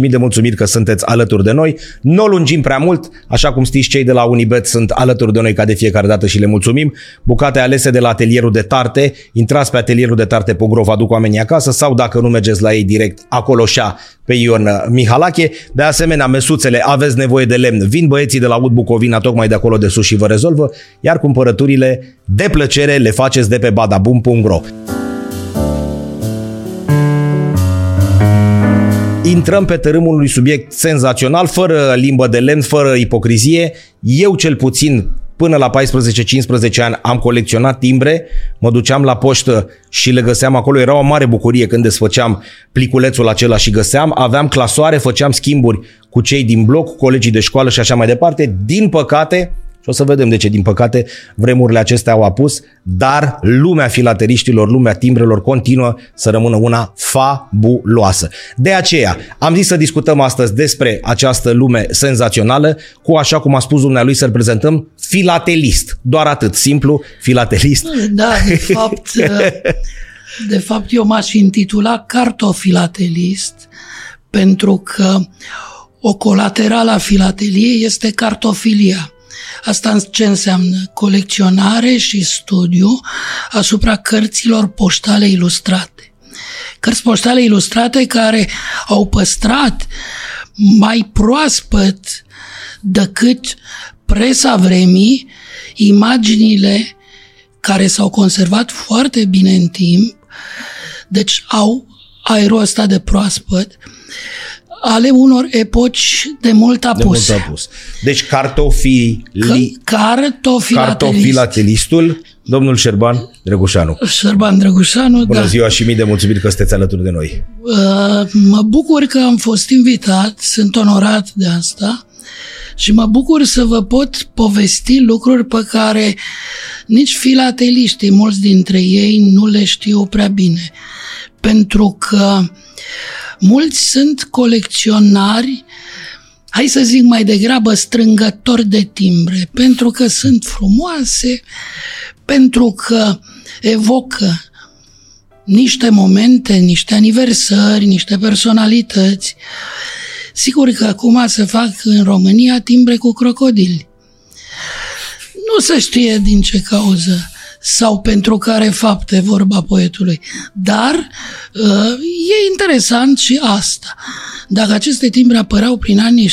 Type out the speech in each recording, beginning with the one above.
Mii de mulțumiri că sunteți alături de noi. Nu o lungim prea mult, așa cum știți cei de la Unibet sunt alături de noi ca de fiecare dată și le mulțumim. Bucate alese de la atelierul de tarte, intrați pe atelierul de tarte Pogro, vă aduc oamenii acasă sau dacă nu mergeți la ei direct, acolo șa pe Ion Mihalache. De asemenea, mesuțele, aveți nevoie de lemn, vin băieții de la Ud Bucovina tocmai de acolo de sus și vă rezolvă, iar cumpărăturile de plăcere le faceți de pe badabum.ro. intrăm pe tărâmul unui subiect senzațional, fără limbă de lemn, fără ipocrizie. Eu cel puțin până la 14-15 ani am colecționat timbre, mă duceam la poștă și le găseam acolo. Era o mare bucurie când desfăceam pliculețul acela și găseam. Aveam clasoare, făceam schimburi cu cei din bloc, cu colegii de școală și așa mai departe. Din păcate, și o să vedem de ce, din păcate, vremurile acestea au apus, dar lumea filateriștilor, lumea timbrelor continuă să rămână una fabuloasă. De aceea, am zis să discutăm astăzi despre această lume senzațională, cu, așa cum a spus dumnealui, să-l prezentăm filatelist. Doar atât, simplu, filatelist. Da, de fapt, de fapt eu m-aș intitula cartofilatelist, pentru că o colaterală a filateliei este cartofilia Asta ce înseamnă colecționare și studiu asupra cărților poștale ilustrate. Cărți poștale ilustrate care au păstrat mai proaspăt decât presa vremii imaginile care s-au conservat foarte bine în timp, deci au aerul ăsta de proaspăt ale unor epoci de mult apus. De mult apus. Deci cartofili... cartofilatelistul, domnul Șerban Drăgușanu. Șerban Drăgușanu, Bună da. ziua și mii de mulțumiri că sunteți alături de noi. Uh, mă bucur că am fost invitat, sunt onorat de asta și mă bucur să vă pot povesti lucruri pe care nici filateliștii, mulți dintre ei, nu le știu prea bine. Pentru că Mulți sunt colecționari, hai să zic mai degrabă strângători de timbre, pentru că sunt frumoase, pentru că evocă niște momente, niște aniversări, niște personalități. Sigur că acum se fac în România timbre cu crocodili. Nu se știe din ce cauză sau pentru care fapte vorba poetului. Dar uh, e interesant și asta. Dacă aceste timbre apăreau prin anii 70-80,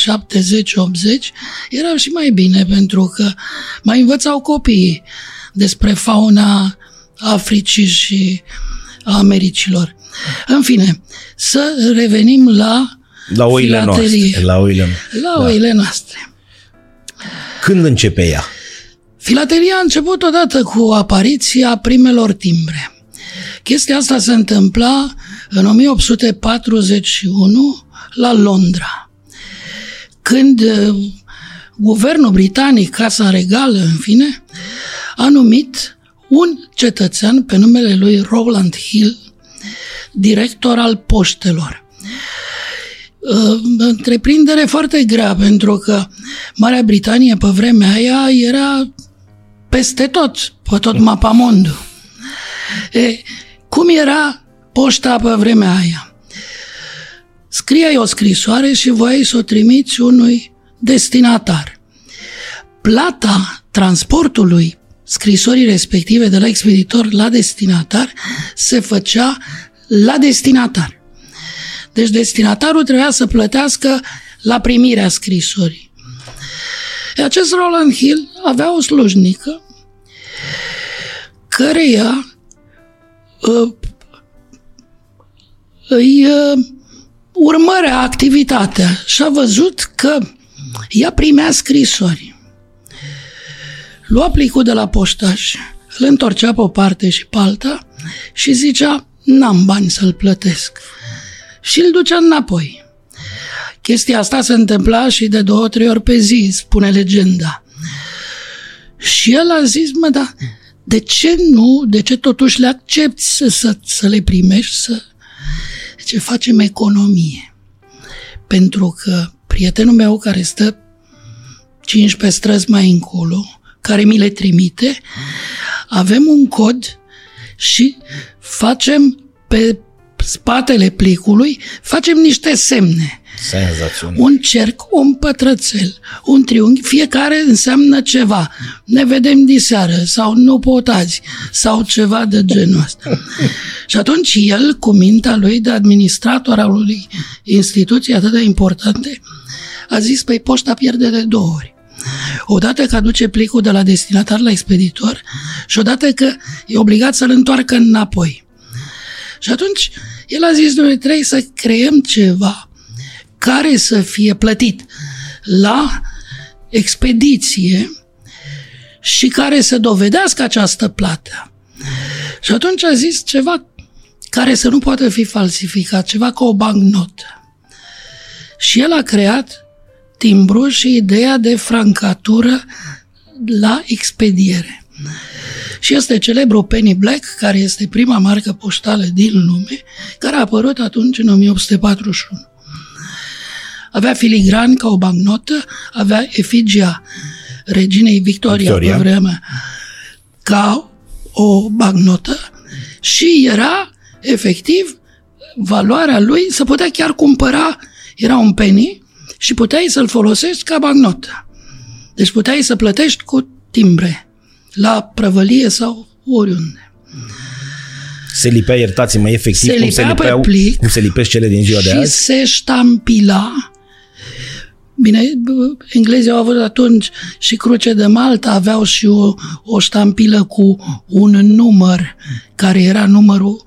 erau și mai bine pentru că mai învățau copiii despre fauna Africii și Americilor. În fine, să revenim la la oile noastre. La oile, la da. oile noastre. Când începe ea? Filatelia a început odată cu apariția primelor timbre. Chestia asta se întâmpla în 1841 la Londra, când uh, guvernul britanic, Casa Regală, în fine, a numit un cetățean pe numele lui Rowland Hill, director al poștelor. Uh, întreprindere foarte grea, pentru că Marea Britanie pe vremea aia era peste tot, pe tot mapamondul. E, cum era poșta pe vremea aia? Scriai o scrisoare și voiai să o trimiți unui destinatar. Plata transportului scrisorii respective de la expeditor la destinatar se făcea la destinatar. Deci destinatarul trebuia să plătească la primirea scrisorii. Acest Roland Hill avea o slujnică căreia uh, îi uh, urmărea activitatea și a văzut că ea primea scrisori. Lua plicul de la poștaș, îl întorcea pe o parte și pe alta și zicea, n-am bani să-l plătesc. Și îl ducea înapoi. Chestia asta se întâmpla și de două, trei ori pe zi, spune legenda. Și el a zis, mă, da, de ce nu, de ce totuși le accepti să, să, să le primești, să... De ce facem economie? Pentru că prietenul meu care stă 15 străzi mai încolo, care mi le trimite, avem un cod și facem pe spatele plicului, facem niște semne Senzațional. Un cerc, un pătrățel, un triunghi, fiecare înseamnă ceva. Ne vedem diseară sau nu pot azi sau ceva de genul ăsta. și atunci el, cu mintea lui de administrator al unui instituții atât de importante, a zis, păi poșta pierde de două ori. Odată că aduce plicul de la destinatar la expeditor și odată că e obligat să-l întoarcă înapoi. Și atunci el a zis, noi trebuie să creăm ceva care să fie plătit la expediție și care să dovedească această plată. Și atunci a zis ceva care să nu poată fi falsificat, ceva ca o bancnotă. Și el a creat timbru și ideea de francatură la expediere. Și este celebru Penny Black, care este prima marcă poștală din lume, care a apărut atunci în 1841. Avea filigran ca o bancnotă, avea efigia reginei Victoria, Victoria. pe vremea ca o bancnotă și era efectiv valoarea lui, să putea chiar cumpăra, era un penny și puteai să-l folosești ca bancnotă. Deci puteai să plătești cu timbre la prăvălie sau oriunde. Se lipea, iertați-mă, efectiv, se cum, se lipeau, pe plic cum se lipesc cele din ziua de azi? Și se ștampila. Bine, englezii au avut atunci și cruce de Malta, aveau și o, o ștampilă cu un număr, care era numărul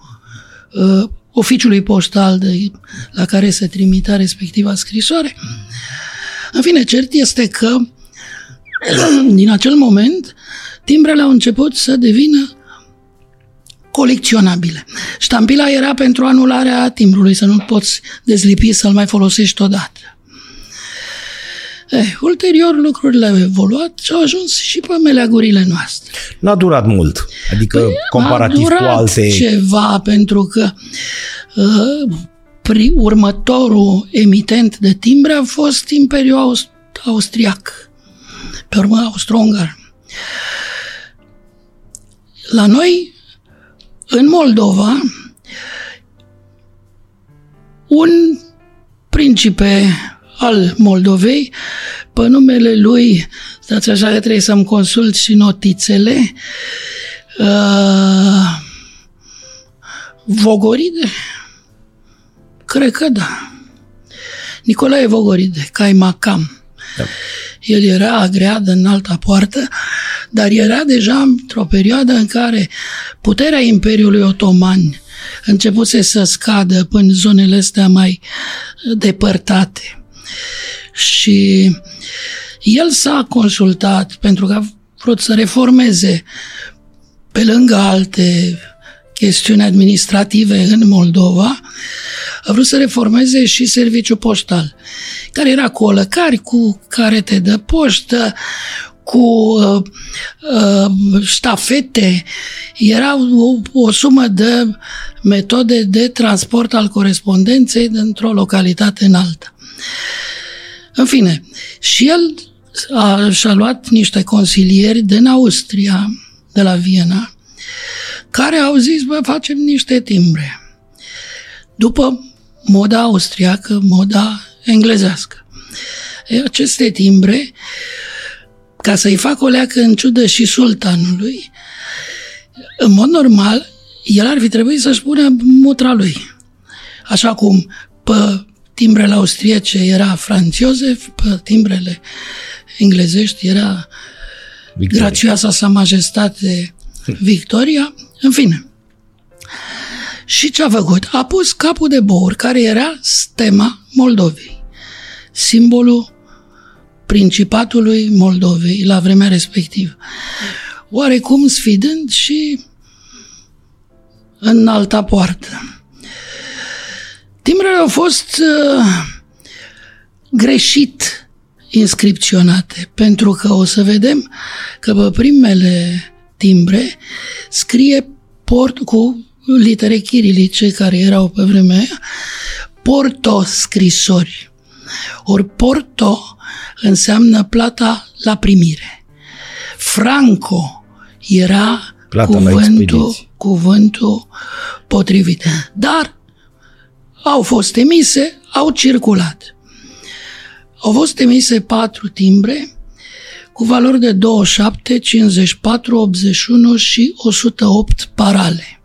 uh, oficiului poștal de, la care se trimitea respectiva scrisoare. În fine, cert este că din acel moment timbrele au început să devină colecționabile. Ștampila era pentru anularea timbrului, să nu poți dezlipi să-l mai folosești odată. Eh, ulterior lucrurile au evoluat și au ajuns și pe meleagurile noastre. N-a durat mult, adică păi, comparativ cu alte... ceva, pentru că uh, pri, următorul emitent de timbre a fost Imperiul Austriac, pe urmă austro-ungar. La noi, în Moldova, un principe al Moldovei, pe numele lui, stați așa că trebuie să-mi consult și notițele, uh, Vogoride? Cred că da. Nicolae Vogoride, Caimacam. Da. El era agreat în alta poartă, dar era deja într-o perioadă în care puterea Imperiului Otoman începuse să scadă până zonele astea mai depărtate. Și el s-a consultat pentru că a vrut să reformeze pe lângă alte chestiuni administrative în Moldova, a vrut să reformeze și serviciul poștal, care era cu olăcari, cu carete de poștă, cu uh, uh, ștafete, era o, o sumă de metode de transport al corespondenței dintr-o localitate în alta. În fine, și el a, și-a luat niște consilieri din Austria, de la Viena, care au zis, bă, facem niște timbre. După moda austriacă, moda englezească. E, aceste timbre, ca să-i fac o leacă în ciudă și sultanului, în mod normal, el ar fi trebuit să-și pună mutra lui. Așa cum pe timbrele austriece era Franz Josef, pe timbrele englezești era Victoria. gracioasa sa majestate Victoria, în fine. Și ce a făcut? A pus capul de bor, care era stema Moldovei, simbolul Principatului Moldovei la vremea respectivă. Oarecum sfidând și în alta poartă. Timbrele au fost uh, greșit inscripționate, pentru că o să vedem că pe primele timbre scrie port cu litere chirilice care erau pe vremea aia, porto scrisori. Ori porto înseamnă plata la primire. Franco era plata cuvântul, cuvântul potrivit. Dar au fost emise, au circulat. Au fost emise patru timbre cu valori de 27, 54, 81 și 108 parale.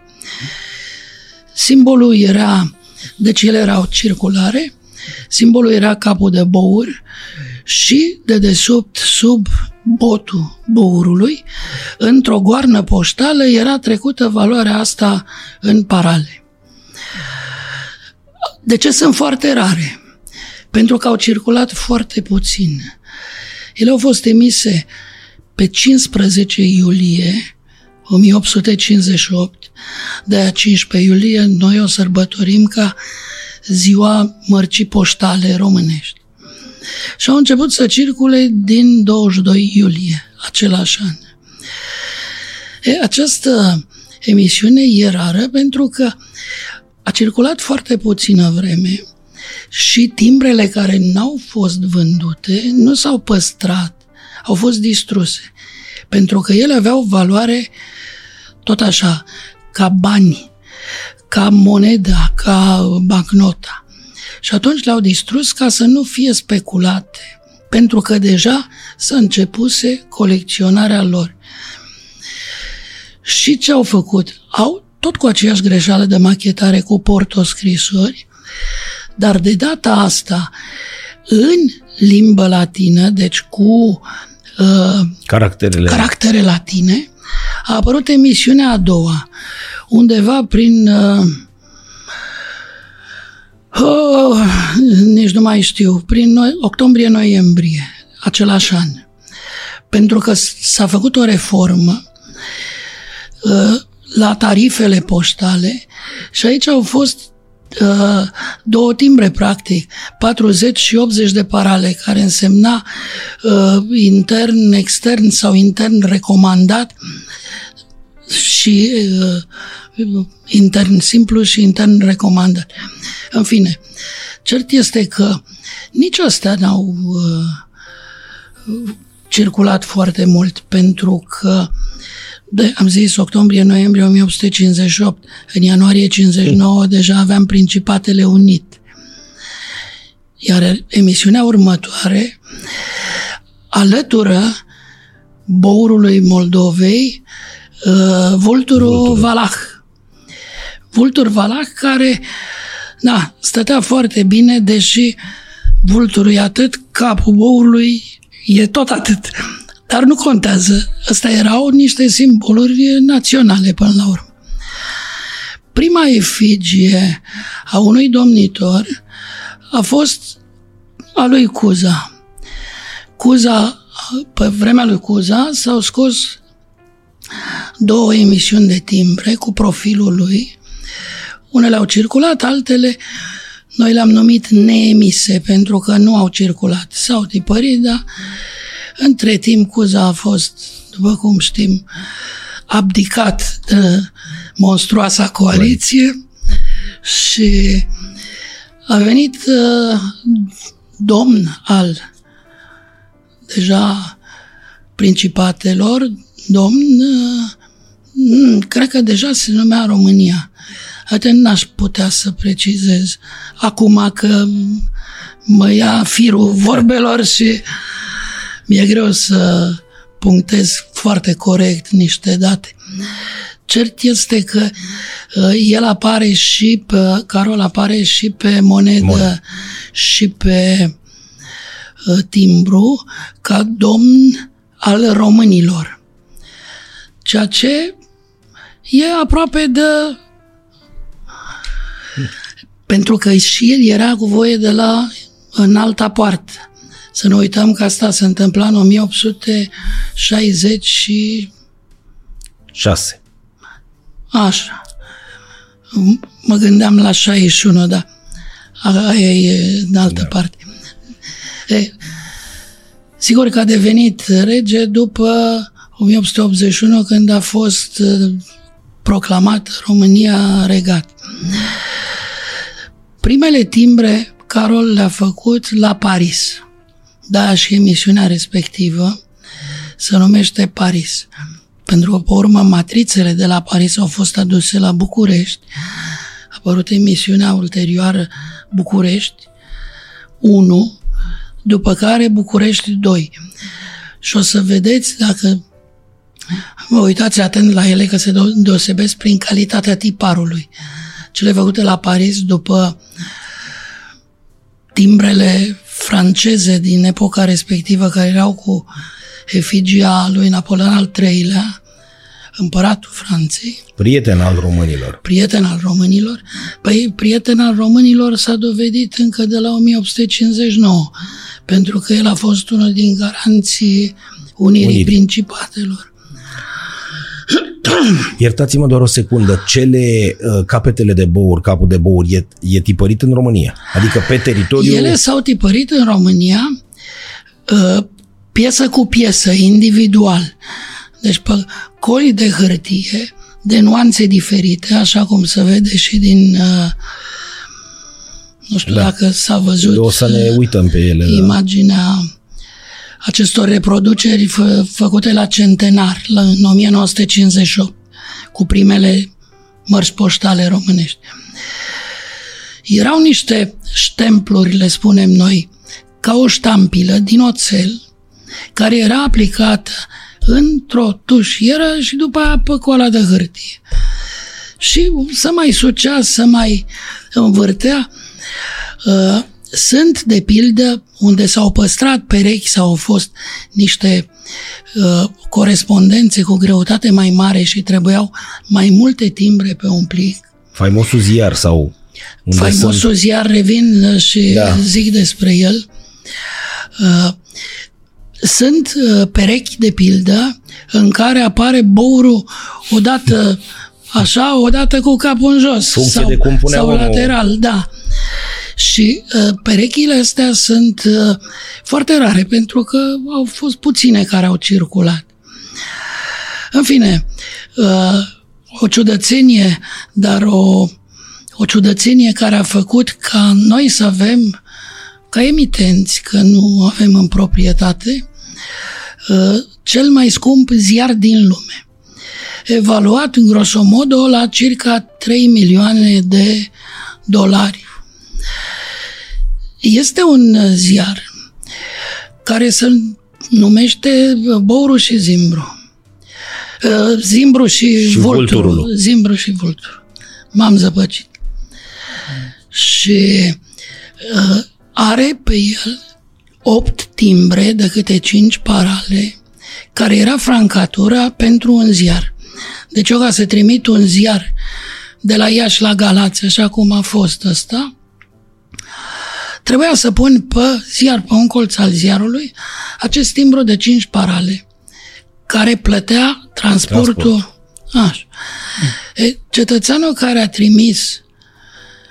Simbolul era, deci ele erau circulare, simbolul era capul de bour și de desubt, sub botul bourului, într-o goarnă poștală era trecută valoarea asta în parale. De ce sunt foarte rare? Pentru că au circulat foarte puțin. Ele au fost emise pe 15 iulie 1858, de 15 iulie noi o sărbătorim ca ziua mărcii poștale românești. Și au început să circule din 22 iulie, același an. E, această emisiune e rară pentru că a circulat foarte puțină vreme și timbrele care n-au fost vândute nu s-au păstrat, au fost distruse. Pentru că ele aveau valoare tot așa, ca bani, ca moneda, ca bancnota. Și atunci le-au distrus ca să nu fie speculate, pentru că deja s-a începuse colecționarea lor. Și ce au făcut? Au tot cu aceeași greșeală de machetare cu portoscrisori, dar de data asta în limbă latină, deci cu uh, caracterele. caractere latine, a apărut emisiunea a doua, undeva prin uh, oh, nici nu mai știu, prin octombrie-noiembrie, același an. Pentru că s-a făcut o reformă uh, la tarifele poștale și aici au fost uh, două timbre, practic, 40 și 80 de parale, care însemna uh, intern, extern sau intern recomandat și uh, intern simplu și intern recomandat. În fine, cert este că nici astea n-au uh, circulat foarte mult pentru că de, am zis octombrie-noiembrie 1858, în ianuarie 59 deja aveam Principatele Unit. Iar emisiunea următoare alătură bourului Moldovei uh, vulturul Valah. Vultur Valah care, da, stătea foarte bine, deși vulturul e atât, capul bourului e tot atât. Dar nu contează. Astea erau niște simboluri naționale până la urmă. Prima efigie a unui domnitor a fost a lui Cuza. Cuza, pe vremea lui Cuza, s-au scos două emisiuni de timbre cu profilul lui. Unele au circulat, altele noi le-am numit neemise pentru că nu au circulat. S-au tipărit, dar între timp Cuza a fost, după cum știm, abdicat de monstruoasa coaliție și a venit uh, domn al deja principatelor, domn, uh, cred că deja se numea România. Atent n-aș putea să precizez acum că mă ia firul vorbelor și mi-e greu să punctez foarte corect niște date. Cert este că uh, el apare și pe, Carol apare și pe monedă Mon. și pe uh, timbru ca domn al românilor. Ceea ce e aproape de pentru că și el era cu voie de la în alta poartă. Să nu uităm că asta se întâmpla în 1866. Așa. Mă gândeam la 61, da. Aia e în altă da. parte. E, sigur că a devenit rege după 1881, când a fost uh, proclamat România regat. Primele timbre Carol le-a făcut la Paris. Da, și emisiunea respectivă se numește Paris. Pentru că, pe urmă, matrițele de la Paris au fost aduse la București. A apărut emisiunea ulterioară București 1, după care București 2. Și o să vedeți dacă vă uitați atent la ele că se deosebesc prin calitatea tiparului. Cele făcute la Paris după timbrele franceze din epoca respectivă care erau cu efigia lui Napoleon al III-lea, împăratul Franței. Prieten al românilor. Prieten al românilor. Păi prieten al românilor s-a dovedit încă de la 1859, pentru că el a fost unul din garanții Unirii Uniri. Principatelor. Iertați-mă doar o secundă, cele uh, capetele de bouri, capul de bouri, e, e tipărit în România? Adică pe teritoriu... Ele s-au tipărit în România uh, piesă cu piesă, individual. Deci pe coli de hârtie, de nuanțe diferite, așa cum se vede și din... Uh, nu știu da. dacă s-a văzut o să ne uităm pe ele, da. imaginea da acestor reproduceri fă, făcute la centenar, la, în 1958, cu primele mărci poștale românești. Erau niște ștempluri, le spunem noi, ca o ștampilă din oțel, care era aplicată într-o tușieră și după aia pe coala de hârtie. Și să mai sucea, să mai învârtea. Uh, sunt, de pildă, unde s-au păstrat perechi sau au fost niște uh, corespondențe cu greutate mai mare și trebuiau mai multe timbre pe un plic. Faimosul ziar sau... Unde Faimosul sunt... ziar, revin uh, și da. zic despre el. Uh, sunt uh, perechi, de pildă, în care apare bourul odată așa, odată cu capul în jos. Funcție sau, de cum sau omul... lateral, da. Și uh, perechile astea sunt uh, foarte rare pentru că au fost puține care au circulat. În fine, uh, o ciudățenie, dar o, o ciudățenie care a făcut ca noi să avem, ca emitenți, că nu avem în proprietate, uh, cel mai scump ziar din lume. Evaluat în grosomodo la circa 3 milioane de dolari este un uh, ziar care se numește Bouru și Zimbru. Uh, Zimbru și, și Vulturul. Zimbru și Vulturul. M-am zăpăcit. Și uh, are pe el opt timbre de câte cinci parale, care era francatura pentru un ziar. Deci eu ca să trimit un ziar de la Iași la Galați, așa cum a fost ăsta, Trebuia să pun pe ziar, pe un colț al ziarului, acest timbru de 5 parale, care plătea transportul. Transport. Așa. E, cetățeanul care a trimis,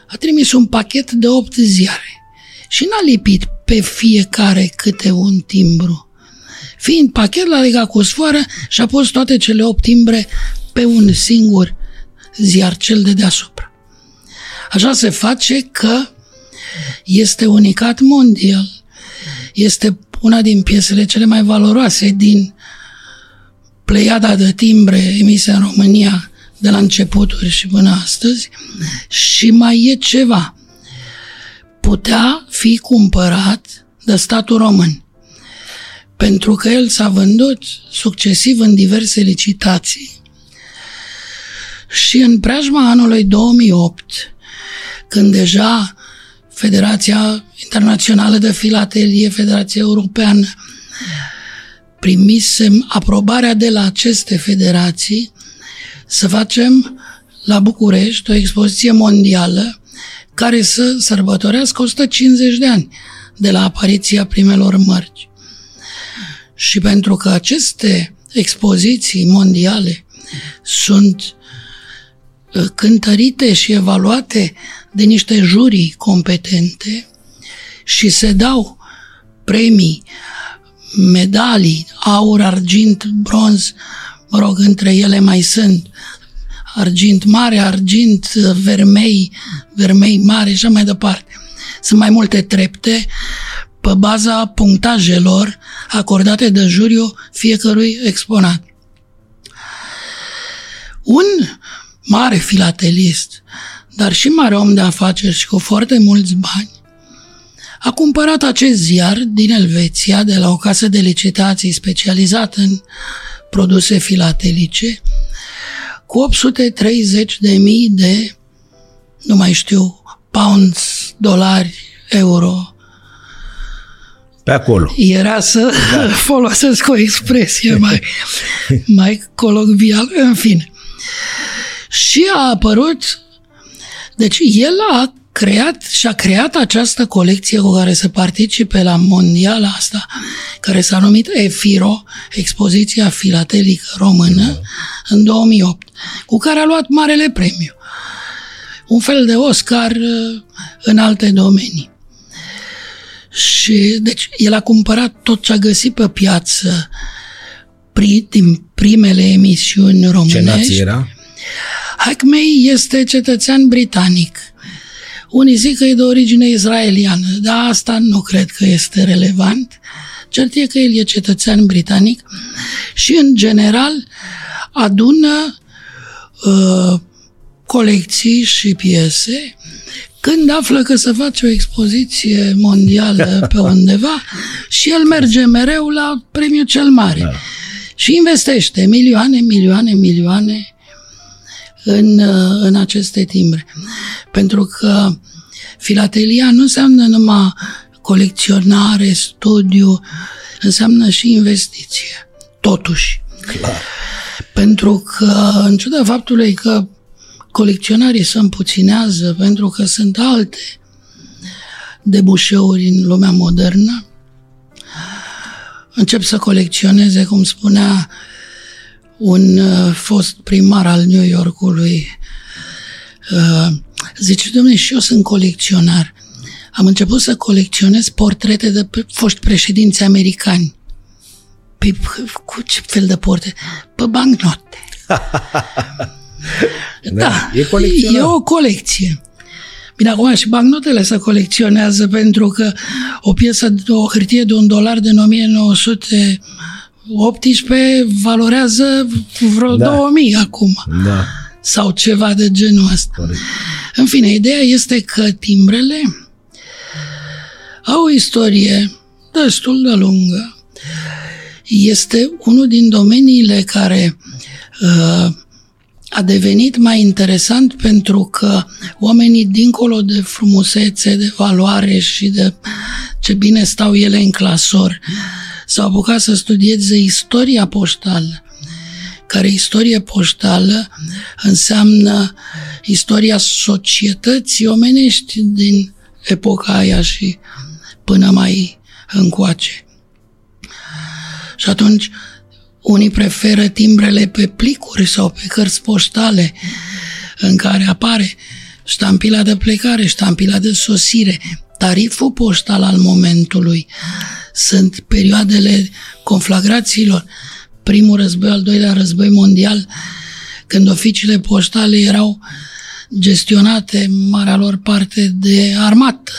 a trimis un pachet de 8 ziare și n-a lipit pe fiecare câte un timbru. Fiind pachet, l-a legat cu sfoară și a pus toate cele 8 timbre pe un singur ziar, cel de deasupra. Așa se face că este unicat mondial. Este una din piesele cele mai valoroase din pleiada de timbre emise în România de la începuturi și până astăzi și mai e ceva. Putea fi cumpărat de statul român pentru că el s-a vândut succesiv în diverse licitații și în preajma anului 2008, când deja Federația Internațională de Filatelie, Federația Europeană, primisem aprobarea de la aceste federații să facem la București o expoziție mondială care să sărbătorească 150 de ani de la apariția primelor mărci. Și pentru că aceste expoziții mondiale sunt uh, cântărite și evaluate de niște jurii competente și se dau premii, medalii, aur, argint, bronz, mă rog, între ele mai sunt argint mare, argint vermei, vermei mare și așa mai departe. Sunt mai multe trepte pe baza punctajelor acordate de juriu fiecărui exponat. Un mare filatelist dar și mare om de afaceri și cu foarte mulți bani, a cumpărat acest ziar din Elveția de la o casă de licitații specializată în produse filatelice cu 830 de mii de, nu mai știu, pounds, dolari, euro. Pe acolo. Era să da. folosesc o expresie mai, mai colocvial, în fine. Și a apărut, deci el a creat și a creat această colecție cu care să participe la mondiala asta, care s-a numit EFIRO, Expoziția Filatelică Română, da. în 2008, cu care a luat marele premiu. Un fel de Oscar uh, în alte domenii. Și, deci, el a cumpărat tot ce a găsit pe piață din primele emisiuni românești. Ce nație era? Hackmey este cetățean britanic. Unii zic că e de origine izraeliană, dar asta nu cred că este relevant. Cert e că el e cetățean britanic și, în general, adună uh, colecții și piese. Când află că se face o expoziție mondială pe undeva și el merge mereu la premiul cel mare. Da. Și investește milioane, milioane, milioane în, în aceste timbre. Pentru că filatelia nu înseamnă numai colecționare, studiu, înseamnă și investiție. Totuși. Clar. Pentru că, în ciuda faptului că colecționarii se împuținează pentru că sunt alte debușeuri în lumea modernă, încep să colecționeze, cum spunea un uh, fost primar al New Yorkului, uh, zice, domnule, și eu sunt colecționar. Am început să colecționez portrete de foști președinți americani. Pe, cu ce fel de portrete? Pe bancnote. da, e, e o colecție. Bine, acum și bancnotele se colecționează pentru că o piesă, o hârtie de un dolar din 1900 18 valorează vreo da. 2000 acum. Da. Sau ceva de genul ăsta. Corect. În fine, ideea este că timbrele au o istorie destul de lungă. Este unul din domeniile care uh, a devenit mai interesant pentru că oamenii, dincolo de frumusețe, de valoare și de ce bine stau ele în clasor, s-au apucat să studieze istoria poștală, care istorie poștală înseamnă istoria societății omenești din epoca aia și până mai încoace. Și atunci unii preferă timbrele pe plicuri sau pe cărți poștale în care apare ștampila de plecare, ștampila de sosire, tariful poștal al momentului, sunt perioadele conflagrațiilor, primul război, al doilea război mondial, când oficiile poștale erau gestionate, marea lor parte, de armată.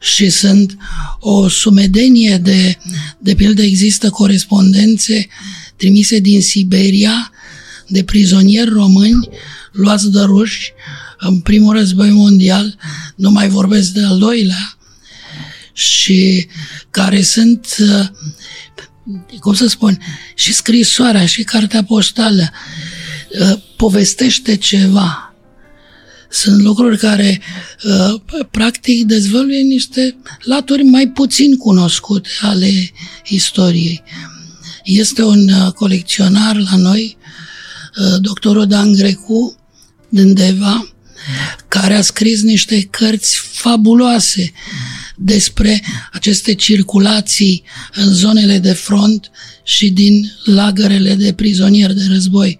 Și sunt o sumedenie de, de pildă, există corespondențe trimise din Siberia de prizonieri români luați de ruși în primul război mondial, nu mai vorbesc de al doilea, și care sunt, uh, cum să spun, și scrisoarea și cartea poștală uh, povestește ceva. Sunt lucruri care uh, practic dezvăluie niște laturi mai puțin cunoscute ale istoriei. Este un colecționar la noi, doctorul Dan Grecu, din Deva, care a scris niște cărți fabuloase despre aceste circulații în zonele de front și din lagărele de prizonieri de război.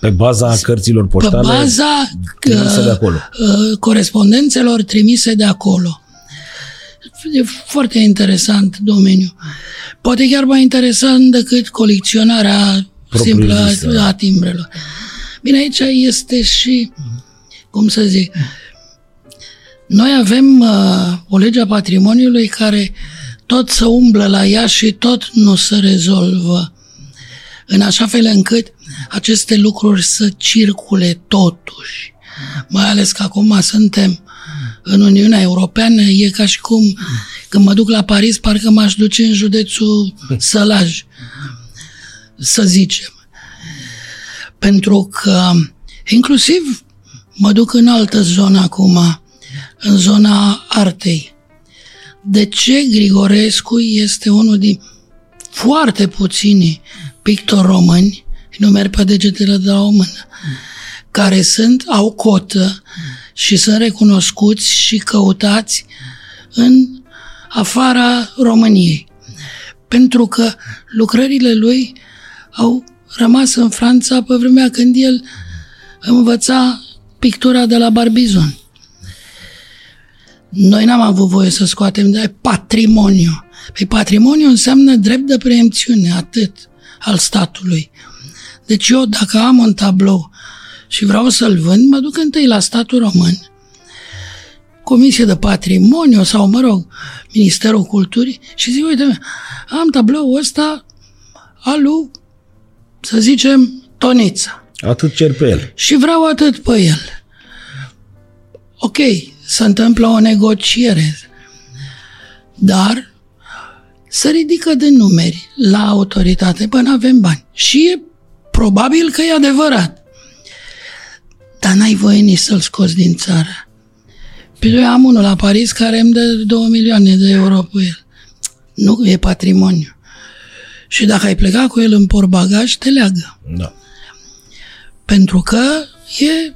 Pe baza cărților poștale Pe baza trimise de acolo. Uh, corespondențelor trimise de acolo. E foarte interesant domeniu. Poate chiar mai interesant decât colecționarea simplă a timbrelor. Bine, aici este și, cum să zic, noi avem uh, o lege a patrimoniului care tot să umblă la ea și tot nu se rezolvă. În așa fel încât aceste lucruri să circule totuși. Mai ales că acum suntem în Uniunea Europeană e ca și cum când mă duc la Paris, parcă m-aș duce în județul Sălaj, să zicem. Pentru că inclusiv mă duc în altă zonă acum, în zona artei. De ce Grigorescu este unul din foarte puțini pictori români, nu merg pe degetele de la o mână, care sunt, au cotă și sunt recunoscuți și căutați în afara României. Pentru că lucrările lui au rămas în Franța pe vremea când el învăța pictura de la Barbizon. Noi n-am avut voie să scoatem de patrimoniu. Păi patrimoniu înseamnă drept de preemțiune, atât, al statului. Deci eu, dacă am un tablou și vreau să-l vând, mă duc întâi la statul român, Comisie de Patrimoniu sau, mă rog, Ministerul Culturii și zic, uite, am tabloul ăsta al lui, să zicem, Tonița. Atât cer pe el. Și vreau atât pe el. Ok, se întâmplă o negociere, dar se ridică de numeri la autoritate până avem bani. Și e probabil că e adevărat. Dar n-ai voie nici să-l scoți din țară. Pe eu am unul la Paris care îmi dă 2 milioane de euro pe el. Nu e patrimoniu. Și dacă ai plecat cu el în portbagaj, te leagă. Da. Pentru că e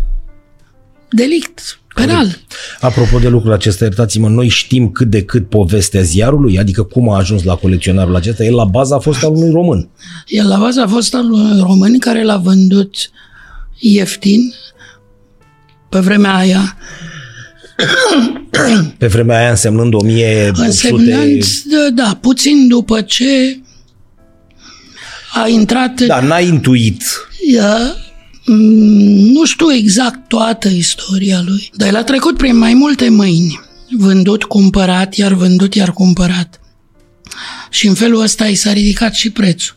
delict penal. Apropo de lucrul acesta, iertați-mă, noi știm cât de cât povestea ziarului, adică cum a ajuns la colecționarul acesta. El la bază a fost al unui român. El la bază a fost al unui român care l-a vândut ieftin pe vremea aia Pe vremea aia însemnând 1800... Însemnând, da, puțin după ce a intrat... Da, n-a intuit. Ea, nu știu exact toată istoria lui, dar el a trecut prin mai multe mâini. Vândut, cumpărat, iar vândut, iar cumpărat. Și în felul ăsta i s-a ridicat și prețul.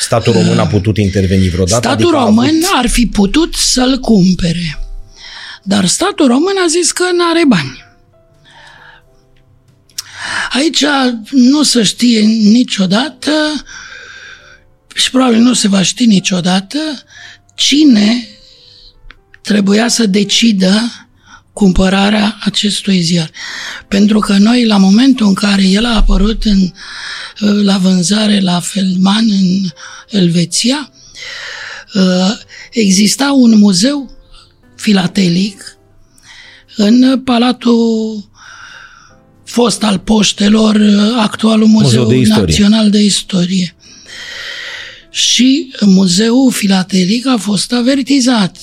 Statul român a putut interveni vreodată? Statul adică român avut... ar fi putut să-l cumpere. Dar statul român a zis că nu are bani. Aici nu se știe niciodată și probabil nu se va ști niciodată cine trebuia să decidă cumpărarea acestui ziar. Pentru că noi, la momentul în care el a apărut în, la vânzare la Feldman în Elveția, exista un muzeu filatelic în Palatul fost al poștelor, actualul Muzeu, Muzeu de Național de Istorie. Și muzeul filatelic a fost avertizat.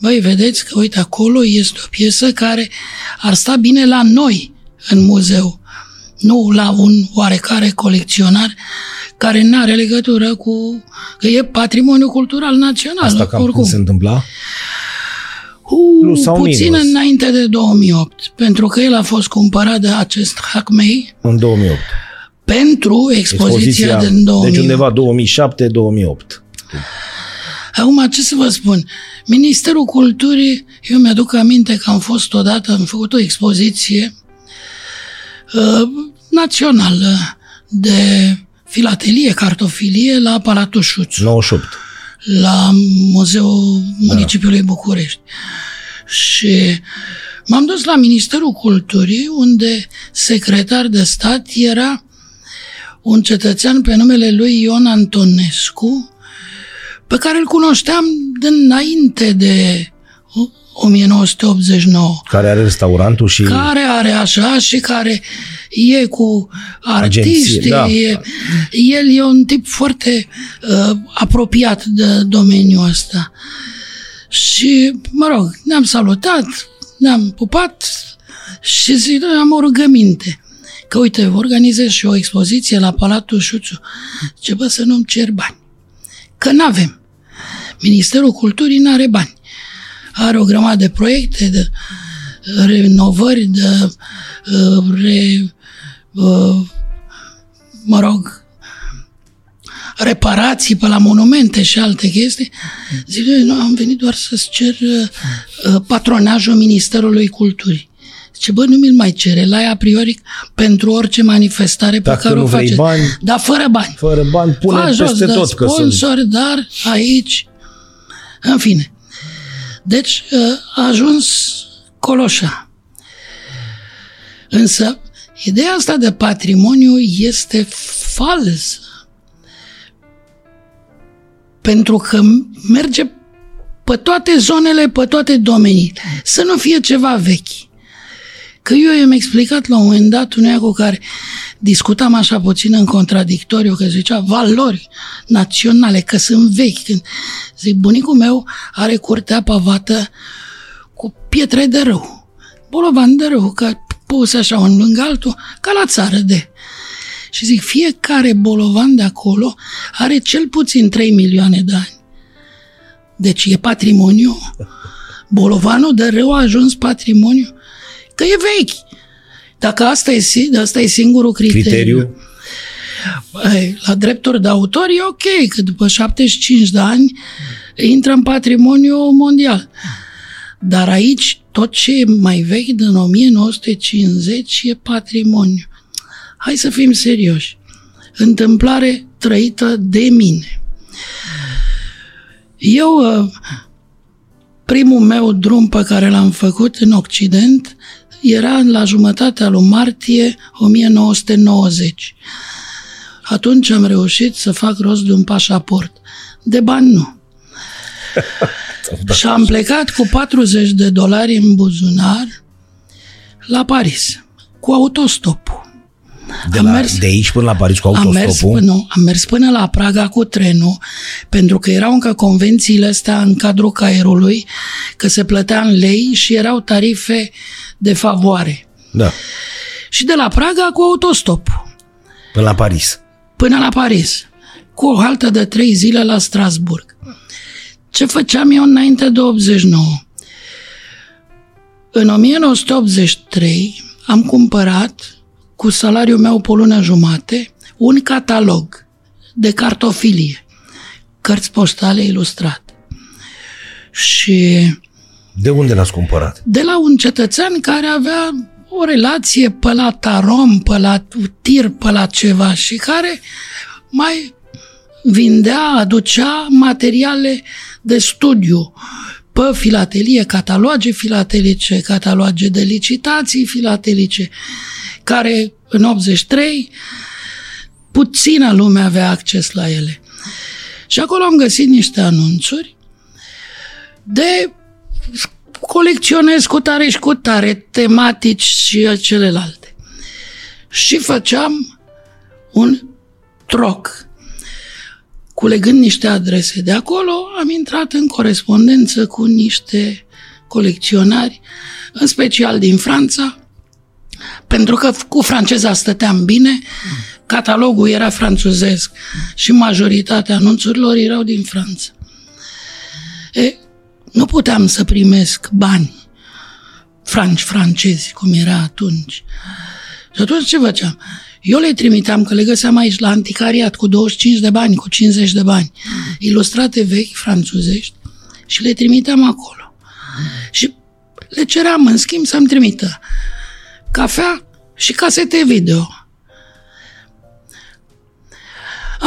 Băi, vedeți că, uite, acolo este o piesă care ar sta bine la noi în muzeu, nu la un oarecare colecționar care nu are legătură cu... că e patrimoniu cultural național. Asta cam oricum. cum se întâmpla? Uh, Plus sau puțin minus. înainte de 2008, pentru că el a fost cumpărat de acest Hackmey În 2008. Pentru expoziția, din 2008. Deci undeva 2007-2008. Acum, ce să vă spun? Ministerul Culturii, eu mi-aduc aminte că am fost odată, am făcut o expoziție uh, națională de filatelie, cartofilie la Palatul Șuțu. 98. la Muzeul Municipiului București. Și m-am dus la Ministerul Culturii, unde secretar de stat era un cetățean pe numele lui Ion Antonescu, pe care îl cunoșteam dinainte de 1989 Care are restaurantul și... care are așa și care e cu artiști, Agenție, da. e, el e un tip foarte uh, apropiat de domeniul ăsta. Și, mă rog, ne-am salutat, ne-am pupat și zic, "Noi am o rugăminte. Că uite, organizez și o expoziție la Palatul Șuțu. Ce bă, să nu-mi cer bani. Că n-avem. Ministerul Culturii n-are bani. Are o grămadă de proiecte, de renovări, de uh, re, uh, mă rog, reparații pe la monumente și alte chestii. Zic, "Noi, nu, am venit doar să-ți cer uh, patronajul Ministerului Culturii. Ce bă, nu mi-l mai cere, la a priori pentru orice manifestare pe Dacă care nu o vrei faceți. bani, Dar fără bani. Fără bani, pune Fa jos peste de tot că sunt. sponsor, dar aici, în fine. Deci a ajuns Coloșa. Însă, ideea asta de patrimoniu este falsă. Pentru că merge pe toate zonele, pe toate domeniile. Să nu fie ceva vechi. Că eu i-am explicat la un moment dat uneia cu care discutam așa puțin în contradictoriu, că zicea valori naționale, că sunt vechi. Când zic, bunicul meu are curtea pavată cu pietre de râu, bolovan de râu, că pus așa unul lângă altul, ca la țară de. Și zic, fiecare bolovan de acolo are cel puțin 3 milioane de ani. Deci e patrimoniu. Bolovanul de râu a ajuns patrimoniu. Că e vechi. Dacă asta e, asta e singurul criteriu. Criteriu? Băi, La drepturi de autor e ok, că după 75 de ani intră în patrimoniu mondial. Dar aici tot ce e mai vechi din 1950 e patrimoniu. Hai să fim serioși. Întâmplare trăită de mine. Eu, uh, primul meu drum pe care l-am făcut în Occident era la jumătatea lui martie 1990. Atunci am reușit să fac rost de un pașaport. De bani nu. Și am plecat cu 40 de dolari în buzunar la Paris, cu autostopul. De, Am la, mers- de aici până la Paris cu Am mers, autostopul? până, am mers până la Praga cu trenul, pentru că erau încă convențiile astea în cadrul caierului, că se plătea în lei și erau tarife de favoare. Da, Și de la Praga cu autostopul până la Paris. până la Paris, cu o haltă de trei zile la Strasburg. Ce făceam eu înainte de 89? În 1983 am cumpărat, cu salariul meu pe o lună jumate, un catalog de cartofilie, cărți postale ilustrate. Și De unde l-ați cumpărat? de la un cetățean care avea o relație pe la tarom, pe la tir, pe la ceva și care mai vindea, aducea materiale de studiu pe filatelie, cataloage filatelice, cataloage de licitații filatelice, care în 83 puțină lume avea acces la ele. Și acolo am găsit niște anunțuri de colecționez cu tare și cu tare, tematici și celelalte. Și făceam un troc. Culegând niște adrese de acolo, am intrat în corespondență cu niște colecționari, în special din Franța, pentru că cu franceza stăteam bine, catalogul era franțuzesc și majoritatea anunțurilor erau din Franța. E, nu puteam să primesc bani franci, francezi, cum era atunci. Și atunci ce făceam? Eu le trimiteam, că le găseam aici la anticariat cu 25 de bani, cu 50 de bani, ilustrate vechi franțuzești și le trimiteam acolo. Și le ceream în schimb să-mi trimită cafea și casete video.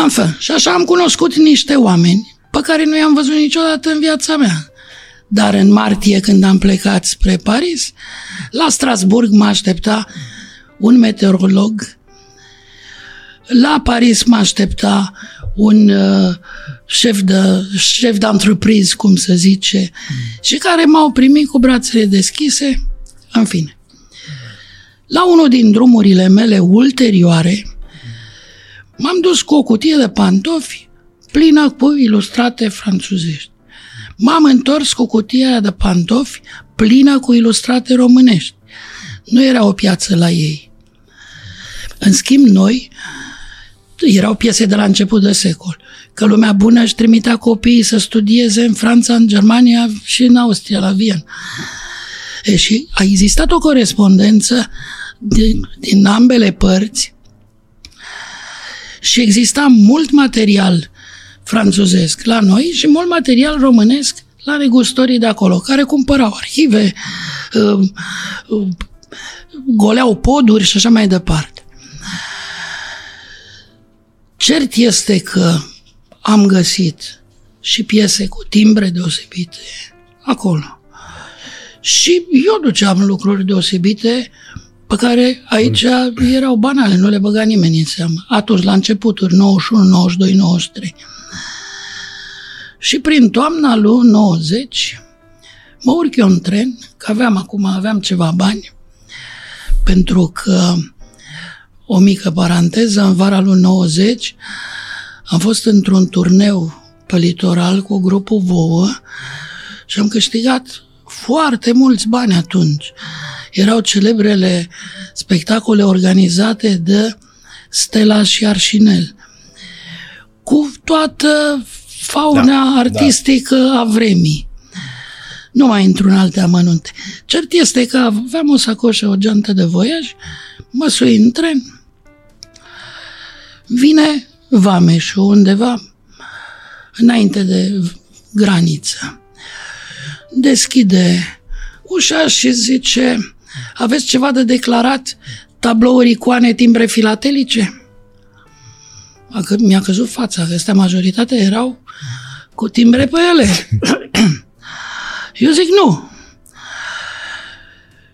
Enfin, și așa am cunoscut niște oameni pe care nu i-am văzut niciodată în viața mea. Dar în martie, când am plecat spre Paris, la Strasburg mă aștepta un meteorolog, la Paris mă aștepta un uh, șef de șef d'entreprise, cum se zice, și care m-au primit cu brațele deschise, în fine. La unul din drumurile mele ulterioare, m-am dus cu o cutie de pantofi plină cu ilustrate franțuzești. M-am întors cu cutia de pantofi plină cu ilustrate românești. Nu era o piață la ei. În schimb, noi erau piese de la început de secol. Că lumea bună își trimitea copiii să studieze în Franța, în Germania și în Austria, la Viena. E, și a existat o corespondență din, din ambele părți și exista mult material franțuzesc la noi și mult material românesc la negustorii de acolo, care cumpărau arhive, uh, uh, goleau poduri și așa mai departe. Cert este că am găsit și piese cu timbre deosebite acolo. Și eu duceam lucruri deosebite pe care aici erau banale, nu le băga nimeni în seamă. Atunci, la începuturi, 91, 92, 93. Și prin toamna lui 90, mă urc eu în tren, că aveam acum, aveam ceva bani, pentru că, o mică paranteză, în vara lui 90, am fost într-un turneu pe litoral cu grupul Vouă și am câștigat foarte mulți bani atunci. Erau celebrele spectacole organizate de Stella și Arșinel. Cu toată fauna da, artistică da. a vremii. Nu mai intru în alte amănunte. Cert este că aveam o sacoșă, o geantă de voiaj, mă sui în tren, vine vameșul undeva înainte de graniță. Deschide ușa și zice, aveți ceva de declarat? Tablouri, icoane, timbre filatelice? Mi-a căzut fața, că astea majoritatea erau cu timbre pe ele. Eu zic nu.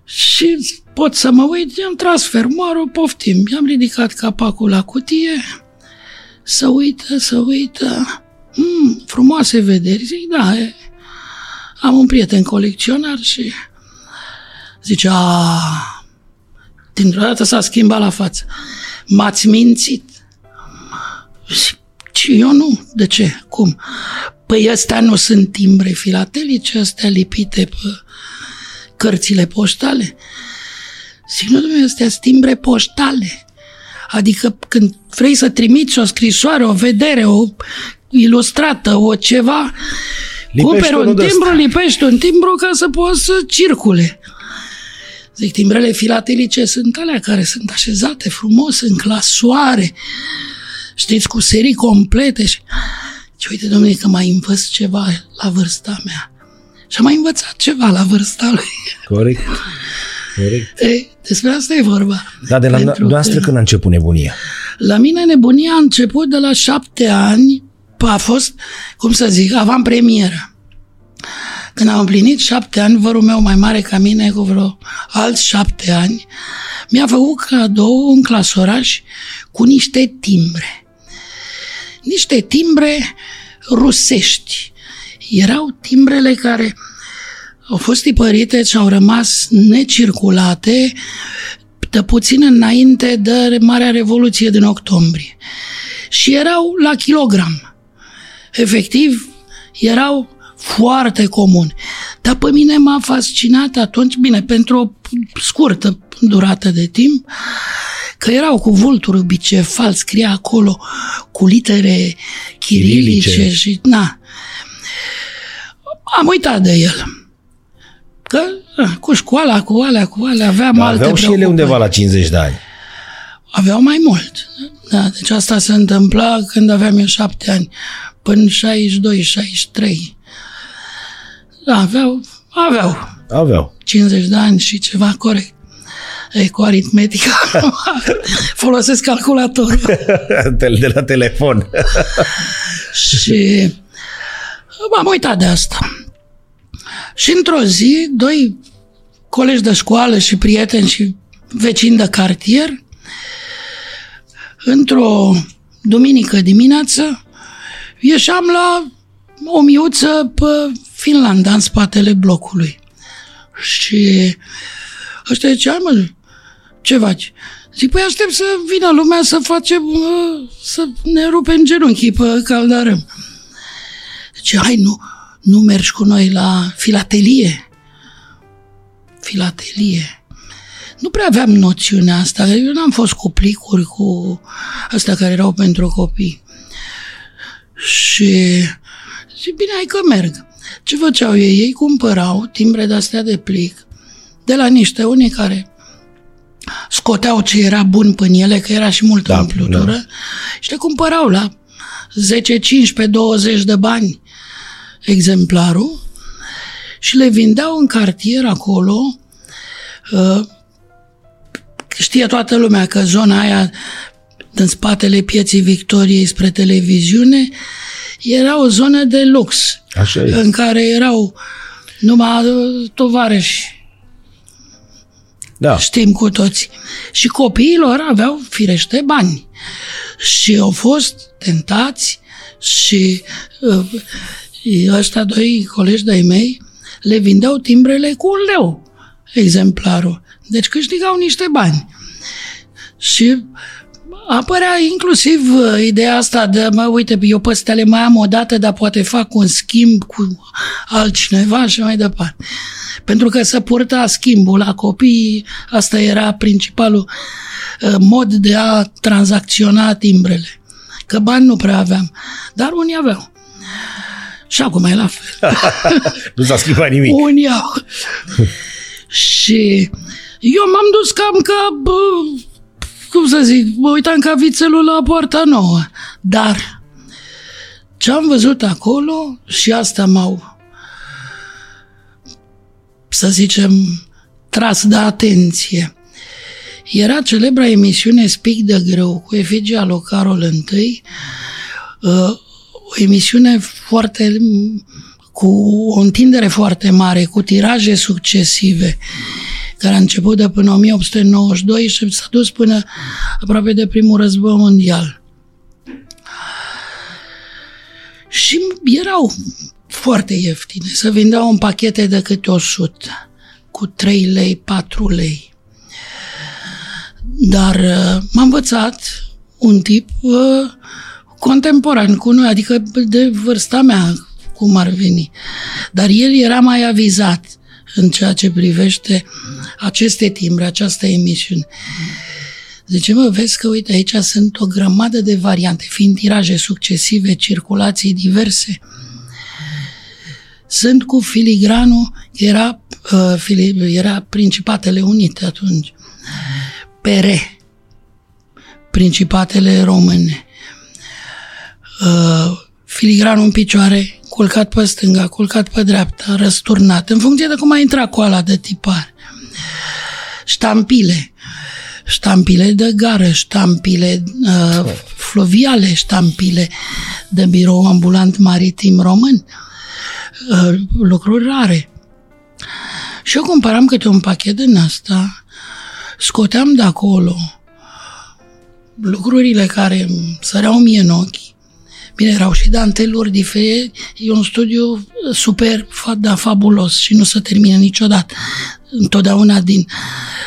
Și pot să mă uit, am tras fermoarul, poftim. I-am ridicat capacul la cutie, să uită, să uită. Mm, frumoase vederi. Zic, da, e. am un prieten colecționar și zice, a, dintr-o dată s-a schimbat la față. M-ați mințit. Și eu nu. De ce? Cum? Păi ăstea nu sunt timbre filatelice, astea lipite pe cărțile poștale. Zic, nu, domnule, astea sunt timbre poștale. Adică când vrei să trimiți o scrisoare, o vedere, o ilustrată, o ceva, cumperi un timbru, lipești un timbru ca să poți să circule. Zic, timbrele filatelice sunt alea care sunt așezate frumos în clasoare, știți, cu serii complete. Și, și uite, domnule, că mai învăț ceva la vârsta mea. Și am mai învățat ceva la vârsta lui. Corect. Corect. E, despre asta e vorba. Dar de la noastră când a început nebunia? La mine nebunia a început de la șapte ani. A fost, cum să zic, aveam premieră. Când am împlinit șapte ani, vărul meu mai mare ca mine, cu vreo alți șapte ani, mi-a făcut cadou un clasoraș cu niște timbre niște timbre rusești. Erau timbrele care au fost tipărite și au rămas necirculate de puțin înainte de Marea Revoluție din octombrie. Și erau la kilogram. Efectiv, erau foarte comuni. Dar pe mine m-a fascinat atunci, bine, pentru o scurtă durată de timp, că erau cu vulturi bicefal, scria acolo cu litere chirilice, chirilice. și na. Am uitat de el. Că cu școala, cu alea, cu alea, aveam da, alte aveau și ele undeva la 50 de ani. Aveau mai mult. Da, deci asta se întâmpla când aveam eu șapte ani, până 62, 63. Da, aveau, aveau. Aveau. 50 de ani și ceva corect e, cu aritmetică, folosesc calculator. de la telefon. și m-am uitat de asta. Și într-o zi, doi colegi de școală și prieteni și vecini de cartier, într-o duminică dimineață, ieșeam la o miuță pe Finlanda, în spatele blocului. Și ăștia zice, mă, ce faci? Zic, păi aștept să vină lumea să facem, să ne rupem genunchii pe caldarăm. Zice, hai, nu, nu mergi cu noi la filatelie. Filatelie. Nu prea aveam noțiunea asta. Eu n-am fost cu plicuri, cu astea care erau pentru copii. Și zic, bine, hai că merg. Ce făceau ei? Ei cumpărau timbre de-astea de plic de la niște unii care scoteau ce era bun până ele, că era și multă da, umplutură, da. și le cumpărau la 10, 15, 20 de bani exemplarul și le vindeau în cartier acolo. Uh, știe toată lumea că zona aia în spatele pieții Victoriei spre televiziune era o zonă de lux Așa e. în care erau numai uh, tovarăși Da. știm cu toți. Și copiilor aveau firește bani. Și au fost tentați și uh, ăștia doi colegi de-ai mei le vindeau timbrele cu un leu, exemplarul. Deci câștigau niște bani. Și apărea inclusiv uh, ideea asta de, mă, uite, eu pe astea le mai am o dată, dar poate fac un schimb cu altcineva și mai departe. Pentru că să purta schimbul la copii, asta era principalul uh, mod de a tranzacționa timbrele. Că bani nu prea aveam, dar unii aveau. Și acum e la fel. Nu s-a schimbat nimic. Unii au. și eu m-am dus cam ca, bă, cum să zic, mă uitam ca vițelul la poarta nouă. Dar ce am văzut acolo și asta m-au, să zicem, tras de atenție. Era celebra emisiune Spic de Greu cu Efigia lui Carol I, uh, o emisiune foarte cu o întindere foarte mare, cu tiraje succesive, care a început de până 1892 și s-a dus până aproape de primul război mondial. Și erau foarte ieftine, se vindeau în pachete de câte 100, cu 3 lei, 4 lei. Dar uh, m-a învățat un tip uh, contemporan cu noi, adică de vârsta mea, cum ar veni. Dar el era mai avizat în ceea ce privește aceste timbre, această emisiune. Zice, mă, vezi că, uite, aici sunt o grămadă de variante, fiind tiraje succesive, circulații diverse. Sunt cu filigranul, era, uh, fili, era Principatele Unite atunci, Pere, Principatele Române, uh, filigranul în picioare, culcat pe stânga, culcat pe dreapta, răsturnat, în funcție de cum a intrat coala de tipar. Ștampile, ștampile de gară, ștampile uh, fluviale, ștampile de birou ambulant maritim român, uh, lucruri rare. Și eu cumpăram câte un pachet din asta, scoteam de acolo lucrurile care îmi săreau mie în ochi, Bine, erau și danteluri diferite, e un studiu super, da, fabulos și nu se termină niciodată. Întotdeauna din,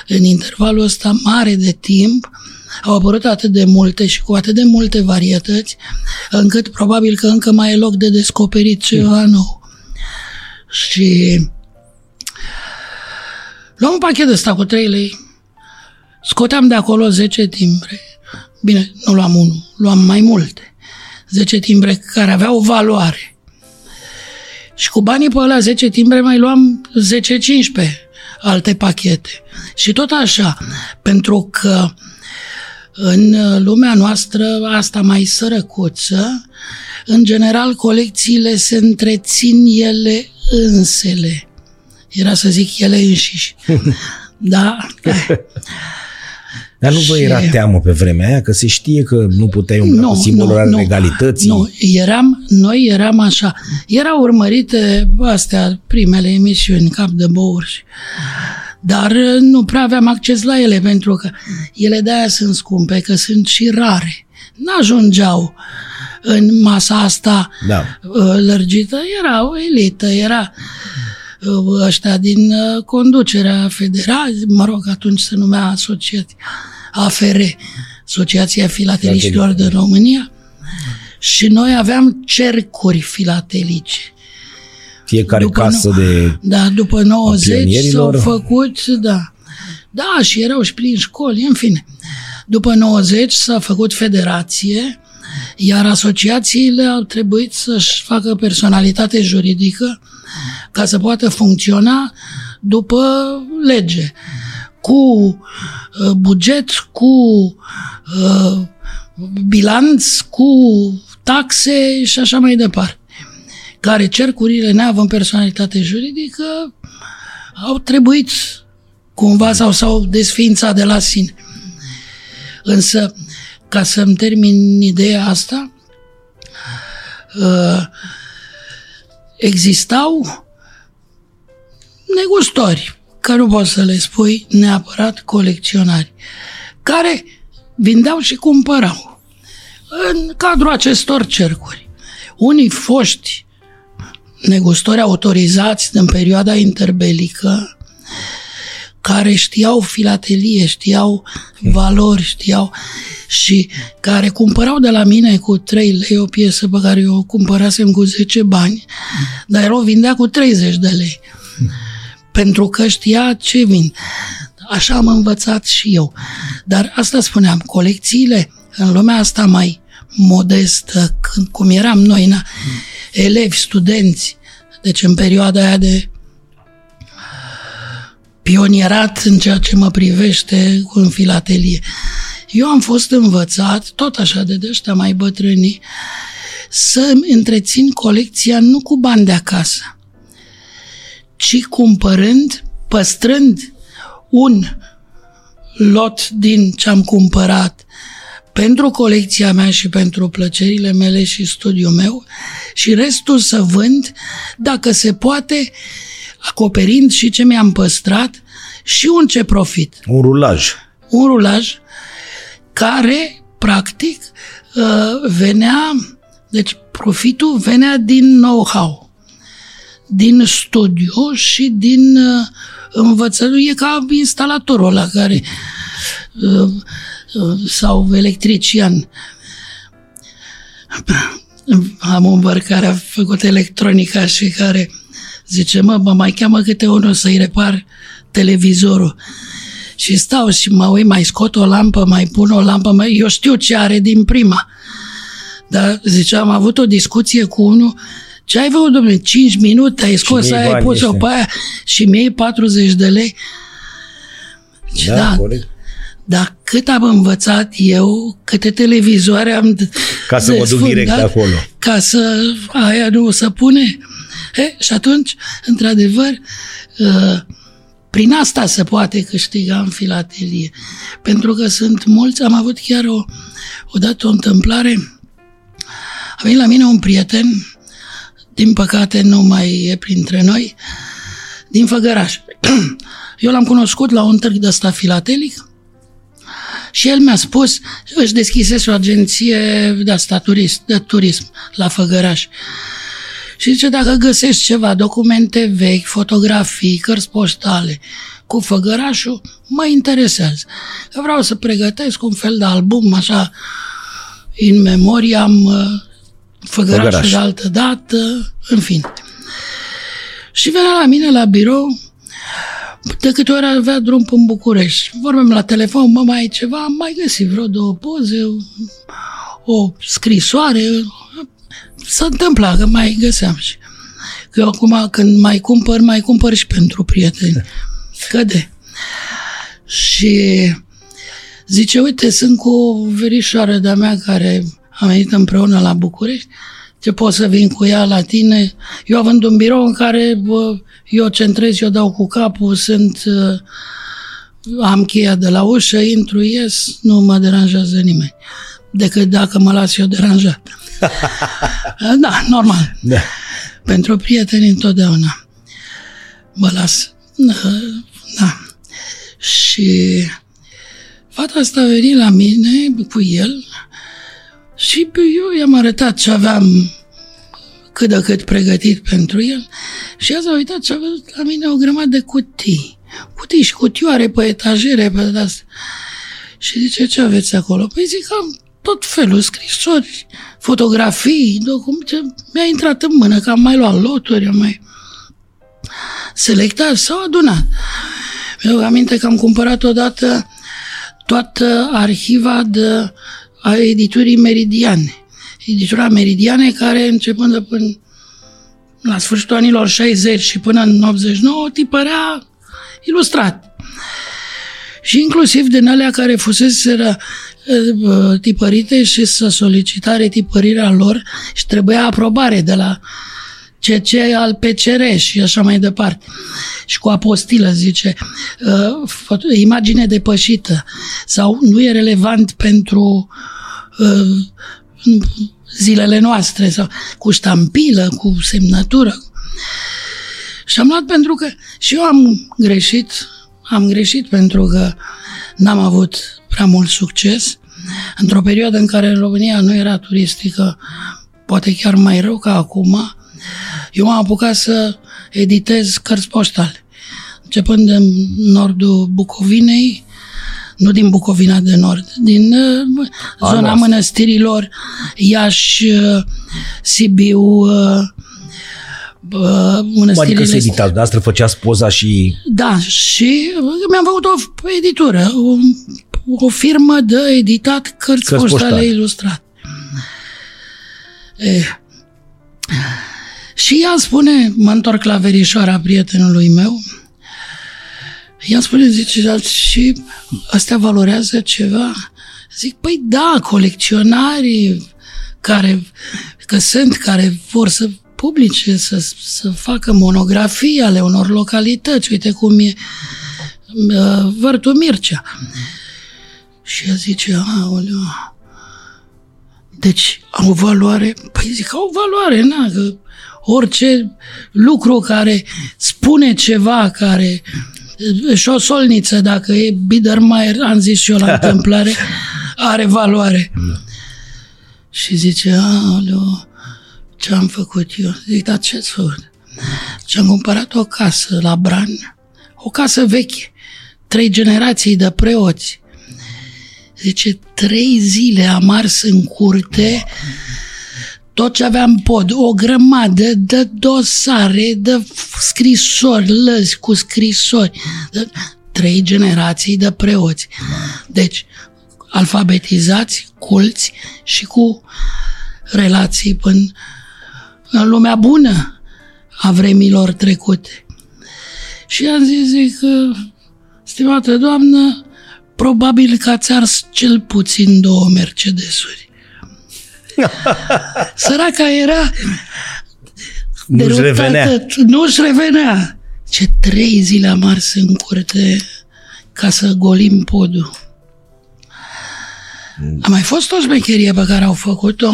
în intervalul ăsta mare de timp au apărut atât de multe și cu atât de multe varietăți, încât probabil că încă mai e loc de descoperit ceva nou. Și luam un pachet ăsta cu 3 lei, scoteam de acolo 10 timbre. Bine, nu luam unul, luam mai multe. 10 timbre care aveau o valoare. Și cu banii pe ăla 10 timbre mai luam 10-15 alte pachete. Și tot așa, pentru că în lumea noastră, asta mai sărăcuță, în general colecțiile se întrețin ele însele. Era să zic ele înșiși. Da? Dar nu vă Și- era teamă pe vremea aia că se știe că nu puteai umbla cu simbolul al legalității? Nu, eram, noi eram așa. Erau urmărite astea, primele emisiuni, cap de bouri. Dar uh, nu prea aveam acces la ele, pentru că ele de-aia sunt scumpe, că sunt și rare. N-ajungeau în masa asta Da. uh, lărgită. Era o elită, era uh, ăștia din uh, conducerea federală, mă rog, atunci se numea asociație AFR, Asociația Filateliștilor din România, și noi aveam cercuri filatelice. Fiecare După casă de... Da, după 90 s-au pionierilor. făcut, da. Da, și erau și prin școli, în fine. După 90 s-a făcut federație, iar asociațiile au trebuit să-și facă personalitate juridică ca să poată funcționa după lege, cu uh, buget, cu uh, bilanț, cu taxe și așa mai departe care cercurile neavând personalitate juridică au trebuit cumva sau s-au desființat de la sine. Însă, ca să-mi termin ideea asta, uh, existau negustori, că nu poți să le spui neapărat colecționari, care vindeau și cumpărau în cadrul acestor cercuri. Unii foști negustori autorizați în perioada interbelică, care știau filatelie, știau valori, știau și care cumpărau de la mine cu 3 lei o piesă pe care eu o cumpărasem cu 10 bani, dar el o vindea cu 30 de lei. Pentru că știa ce vin. Așa am învățat și eu. Dar asta spuneam, colecțiile în lumea asta mai modestă, când, cum eram noi, na, elevi, studenți, deci în perioada aia de pionierat în ceea ce mă privește în filatelie. Eu am fost învățat, tot așa de ăștia mai bătrâni, să întrețin colecția nu cu bani de acasă, ci cumpărând, păstrând un lot din ce am cumpărat pentru colecția mea și pentru plăcerile mele și studiul meu și restul să vând, dacă se poate, acoperind și ce mi-am păstrat și un ce profit. Un rulaj. Un rulaj care, practic, uh, venea, deci profitul venea din know-how, din studiu și din uh, învățătură. E ca instalatorul ăla care uh, sau electrician. Am un băr care a făcut electronica și care zice, mă, mă mai cheamă câte unul să-i repar televizorul. Și stau și mă uit, mai scot o lampă, mai pun o lampă, mai... eu știu ce are din prima. Dar, zice, am avut o discuție cu unul, ce ai făcut, domnule? 5 minute, ai scos aia, ai pus-o pe aia și mi 40 de lei. Da, da, corect. Dar cât am învățat eu, câte televizoare am Ca să mă duc direct acolo. Ca să aia nu să pune. E, și atunci, într-adevăr, uh, prin asta se poate câștiga în filatelie. Pentru că sunt mulți, am avut chiar o, odată o întâmplare, a venit la mine un prieten, din păcate nu mai e printre noi, din Făgăraș. Eu l-am cunoscut la un târg de ăsta filatelic și el mi-a spus, își deschisese o agenție de asta, turist, de turism la Făgăraș. Și zice, dacă găsești ceva, documente vechi, fotografii, cărți poștale, cu făgărașul, mă interesează. Că vreau să pregătesc un fel de album, așa, în memorie, am uh, făgărașul Făgăraș. de altă dată, în fine. Și venea la mine la birou, de câte ori avea drum în București. Vorbim la telefon, mă, mai ai ceva? Am mai găsit vreo două poze, o scrisoare, se întâmpla că mai găseam și că eu acum când mai cumpăr, mai cumpăr și pentru prieteni. Căde. Și zice, uite, sunt cu o verișoară de-a mea care a venit împreună la București, ce pot să vin cu ea la tine. Eu având un birou în care bă, eu centrez, eu dau cu capul, sunt am cheia de la ușă, intru, ies, nu mă deranjează nimeni. Decât dacă mă las eu deranjat. da, normal. Da. Pentru prieteni întotdeauna mă las. Da. da. Și fata asta a venit la mine cu el și eu i-am arătat ce aveam cât de cât pregătit pentru el și el s-a uitat și a văzut la mine o grămadă de cutii. Cutii și cutioare pe etajere, pe asta. Și zice, ce aveți acolo? Păi zic, am tot felul, scrisori, fotografii, documente. Mi-a intrat în mână că am mai luat loturi, am mai selectat, s-au adunat. Mi-au aminte că am cumpărat odată toată arhiva de, a editurii Meridiane. Editura Meridiane care începând de până la sfârșitul anilor 60 și până în 89 tipărea ilustrat. Și inclusiv din alea care fusese tipărite și să solicita retipărirea lor și trebuia aprobare de la CC al PCR și așa mai departe. Și cu apostilă, zice, uh, imagine depășită sau nu e relevant pentru uh, zilele noastre sau cu ștampilă, cu semnătură. Și am luat pentru că și eu am greșit, am greșit pentru că n-am avut prea mult succes într-o perioadă în care România nu era turistică, poate chiar mai rău ca acum, eu m-am apucat să editez cărți poștale. Începând în nordul Bucovinei, nu din Bucovina de Nord, din uh, zona mănăstirilor, Iași, uh, Sibiu, uh, mănăstirile... Adică se editați, de asta făceați poza și... Da, și mi-am făcut o editură, o, o firmă de editat cărți, cărți poștale, poștale ilustrate. Eh. Și ea spune, mă întorc la verișoara prietenului meu, ea spune, zice, și astea valorează ceva? Zic, păi da, colecționarii care, că sunt, care vor să publice, să, să facă monografii ale unor localități. Uite cum e uh, Vărtul Mircea. Și ea zice, aoleu, deci au valoare? Păi zic, au valoare, na, că orice lucru care spune ceva, care și o solniță, dacă e Biedermeier, am zis și eu la întâmplare, are valoare. Da. Și zice, aoleu, ce am făcut eu? Zic, dar ce ați făcut? Și am cumpărat o casă la Bran, o casă veche, trei generații de preoți. Zice, trei zile am ars în curte tot ce aveam pod, o grămadă de dosare, de scrisori, lăzi cu scrisori, de trei generații de preoți. Deci, alfabetizați, culți și cu relații până în lumea bună a vremilor trecute. Și am zis, zic, stimată doamnă, probabil că ați ars cel puțin două Mercedesuri. Săraca era nu-și revenea. Nu-și revenea. Ce trei zile am ars în curte ca să golim podul. A mai fost o șmecherie pe care au făcut-o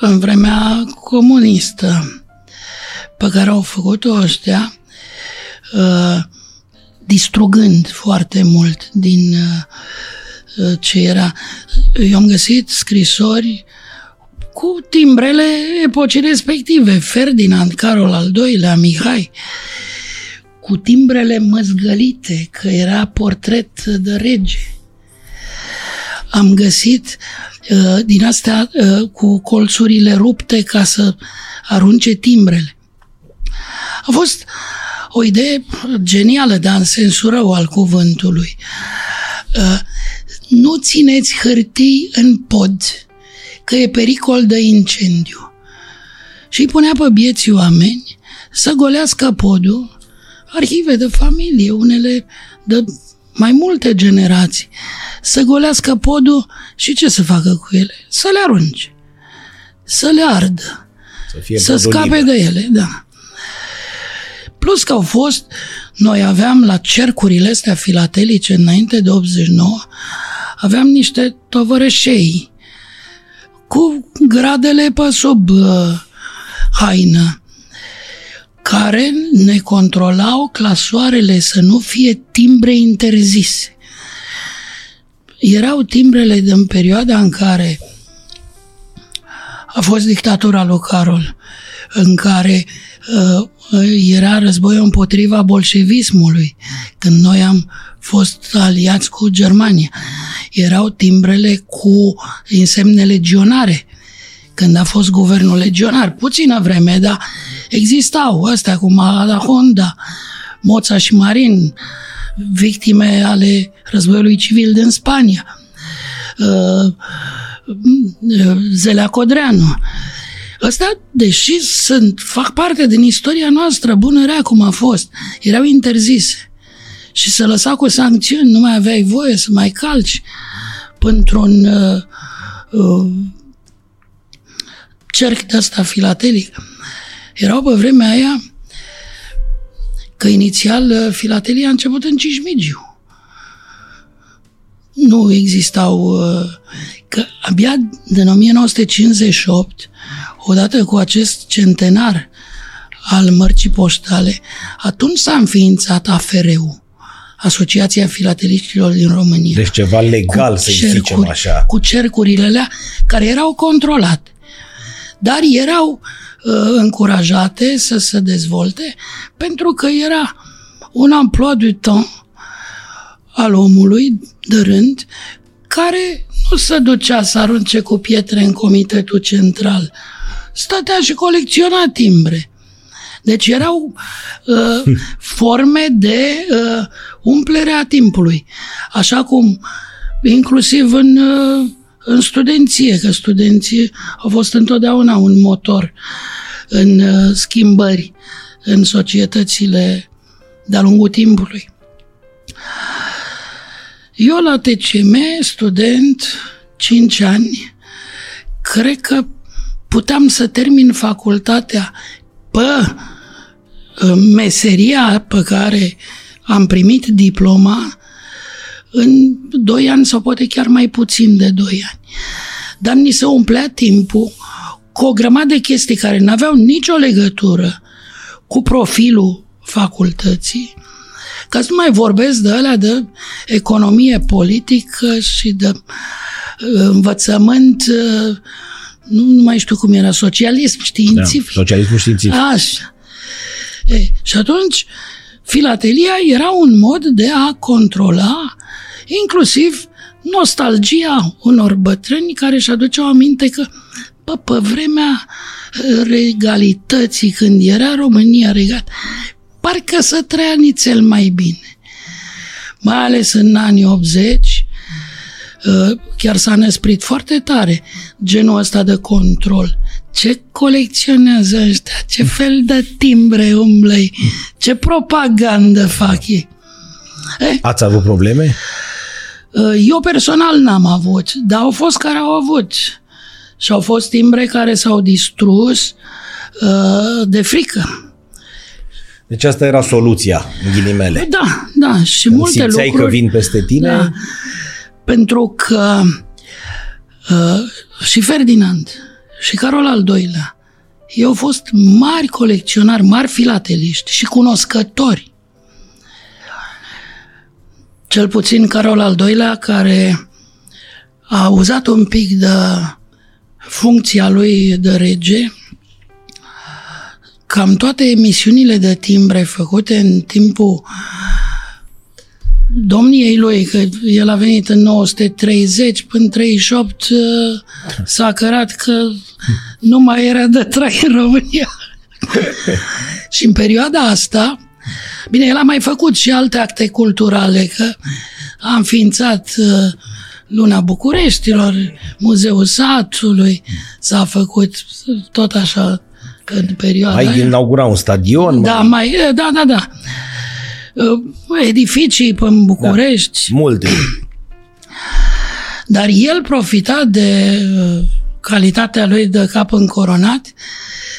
în vremea comunistă, pe care au făcut-o ăștia, uh, distrugând foarte mult din uh, Uh, ce era. Eu am găsit scrisori cu timbrele epocii respective, Ferdinand, Carol al II-lea, Mihai, cu timbrele măzgălite, că era portret de rege. Am găsit uh, din astea uh, cu colțurile rupte ca să arunce timbrele. A fost o idee genială, dar în sensul rău al cuvântului. Uh, nu țineți hârtii în pod, că e pericol de incendiu. Și îi punea pe bieții oameni să golească podul, arhive de familie, unele de mai multe generații, să golească podul și ce să facă cu ele? Să le arunce, să le ardă, să, fie să scape de ele, da. Plus că au fost, noi aveam la cercurile astea filatelice înainte de 89, aveam niște tovărășei cu gradele pe sub uh, haină care ne controlau clasoarele să nu fie timbre interzise. Erau timbrele din perioada în care a fost dictatura lui Carol, în care uh, era războiul împotriva bolșevismului, când noi am fost aliați cu Germania. Erau timbrele cu însemne legionare, când a fost guvernul legionar. Puțină vreme, dar existau astea cu Mala Honda, Moța și Marin, victime ale războiului civil din Spania. Uh, Zelea Codreanu. Ăstea, deși sunt, fac parte din istoria noastră, bună rea cum a fost, erau interzise. Și să lăsa cu sancțiuni, nu mai aveai voie să mai calci pentru un uh, uh, cerc de asta filatelic. Erau pe vremea aia că inițial uh, filatelia a început în Cismigiu. Nu existau, uh, că abia din 1958, odată cu acest centenar al mărcii poștale, atunci s-a înființat AFR-ul, Asociația Filateliștilor din România. Deci ceva legal, să zicem așa. Cu cercurile alea care erau controlate. Dar erau uh, încurajate să se dezvolte pentru că era un amploa de temps al omului de rând care nu se ducea să arunce cu pietre în comitetul central. Stătea și colecționa timbre. Deci erau uh, forme de uh, umplere a timpului. Așa cum inclusiv în, uh, în studenție, că studenții au fost întotdeauna un motor în uh, schimbări în societățile de-a lungul timpului. Eu la TCM, student, 5 ani, cred că puteam să termin facultatea pe meseria pe care am primit diploma în 2 ani sau poate chiar mai puțin de 2 ani. Dar ni se umplea timpul cu o grămadă de chestii care nu aveau nicio legătură cu profilul facultății, ca să nu mai vorbesc de alea de economie politică și de uh, învățământ, uh, nu mai știu cum era, socialism științific. Da, socialismul științific. Așa. E, și atunci, filatelia era un mod de a controla inclusiv nostalgia unor bătrâni care își aduceau aminte că pe, pe vremea regalității, când era România regat, parcă să trăia nițel mai bine. Mai ales în anii 80, uh, chiar s-a năsprit foarte tare genul ăsta de control. Ce colecționează ăștia? Ce fel de timbre umblei? Ce propagandă fac ei? Eh? Ați avut probleme? Uh, eu personal n-am avut, dar au fost care au avut. Și au fost timbre care s-au distrus uh, de frică. Deci asta era soluția, în ghilimele. Da, da. Și Când multe lucruri... că vin peste tine? Da, pentru că uh, și Ferdinand și Carol al doilea, ei au fost mari colecționari, mari filateliști și cunoscători. Cel puțin Carol al doilea, care a uzat un pic de funcția lui de rege, cam toate emisiunile de timbre făcute în timpul domniei lui, că el a venit în 930, până 38 uh, s-a cărat că nu mai era de trai în România. și în perioada asta, bine, el a mai făcut și alte acte culturale, că a înființat uh, Luna Bucureștilor, Muzeul Satului, s-a făcut tot așa în perioada Ai aia. inaugurat un stadion? Da, mai, mai da, da, da. Uh, edificii pe București. Da, multe. Dar el profita de uh, calitatea lui de cap încoronat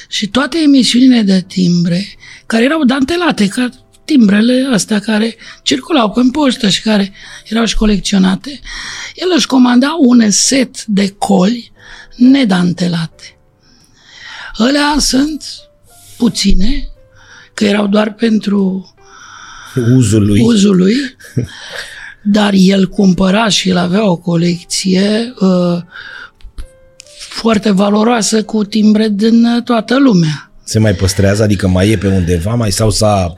și toate emisiunile de timbre, care erau dantelate, ca timbrele astea care circulau pe poștă și care erau și colecționate, el își comanda un set de coli nedantelate. Alea sunt puține, că erau doar pentru uzul lui. Uzul lui dar el cumpăra și el avea o colecție uh, foarte valoroasă cu timbre din toată lumea. Se mai păstrează? Adică mai e pe undeva mai sau s-a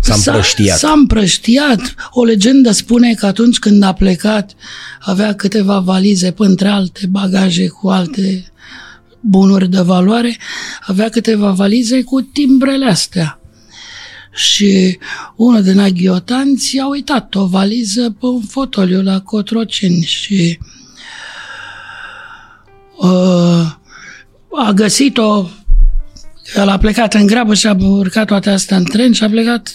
S-a împrăștiat. S-a, s-a împrăștiat. O legendă spune că atunci când a plecat avea câteva valize, între alte bagaje cu alte bunuri de valoare, avea câteva valize cu timbrele astea. Și unul din aghiotanți a uitat o valiză pe un fotoliu la Cotroceni și uh, a găsit-o el a plecat în grabă și a urcat toate astea în tren și a plecat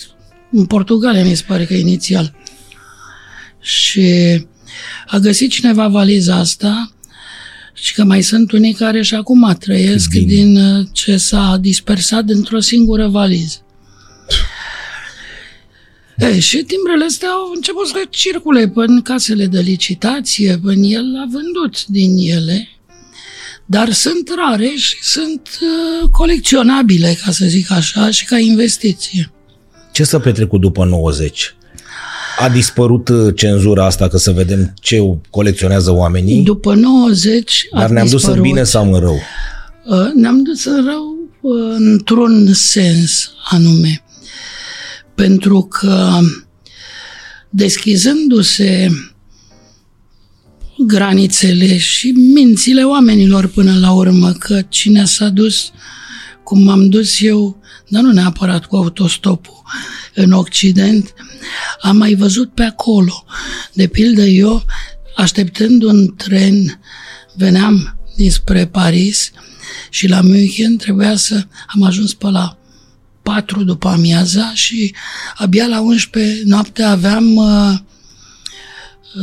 în Portugalia, mi se pare că inițial. Și a găsit cineva valiza asta Și că mai sunt unii care și acum trăiesc din, din uh, ce s-a dispersat într-o singură valiză. E, și timbrele astea au început să circule până casele de licitație, până el a vândut din ele, dar sunt rare și sunt uh, colecționabile, ca să zic așa, și ca investiție. Ce s-a petrecut după 90? A dispărut uh, cenzura asta, că să vedem ce colecționează oamenii? După 90 Dar ne-am dus în bine sau în rău? Uh, ne-am dus în rău uh, într-un sens anume. Pentru că deschizându-se granițele și mințile oamenilor până la urmă, că cine s-a dus cum m-am dus eu, dar nu neapărat cu autostopul în Occident, am mai văzut pe acolo. De pildă eu, așteptând un tren, veneam dinspre Paris și la München trebuia să am ajuns pe la 4 după amiaza și abia la 11 noapte aveam uh,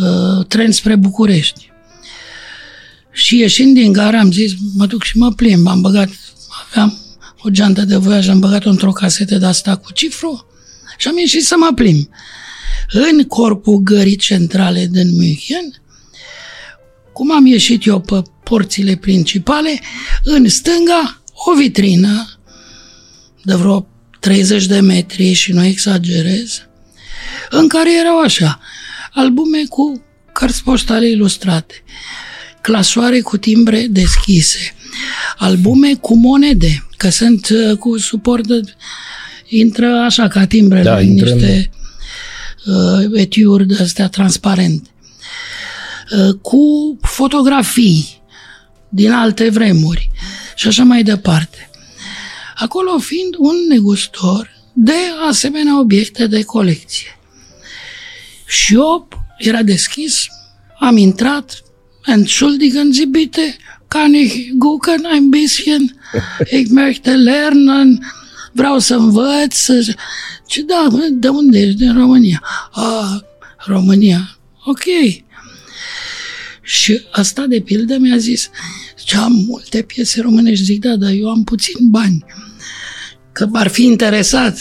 uh, tren spre București. Și ieșind din gara am zis, mă duc și mă plimb. Am băgat, aveam o geantă de voiaj, am băgat-o într-o casetă de asta cu cifru și am ieșit să mă plimb. În corpul gării centrale din München, cum am ieșit eu pe porțile principale, în stânga o vitrină de vreo 30 de metri și nu exagerez, în care erau așa, albume cu cărți poștale ilustrate, clasoare cu timbre deschise, albume cu monede, că sunt uh, cu suport de, intră așa ca timbrele da, în niște uh, etiuri de astea transparente. Uh, cu fotografii din alte vremuri și așa mai departe. Acolo fiind un negustor de asemenea obiecte de colecție. Și eu era deschis, am intrat, entschuldigen Sie bitte, kann ich gucken ein bisschen, ich möchte lernen, vreau să învăț, să... Ce da, de unde ești? Din România. A, România. Ok. Și asta de pildă mi-a zis, ce am multe piese românești, zic, da, dar eu am puțin bani. Că ar fi interesat.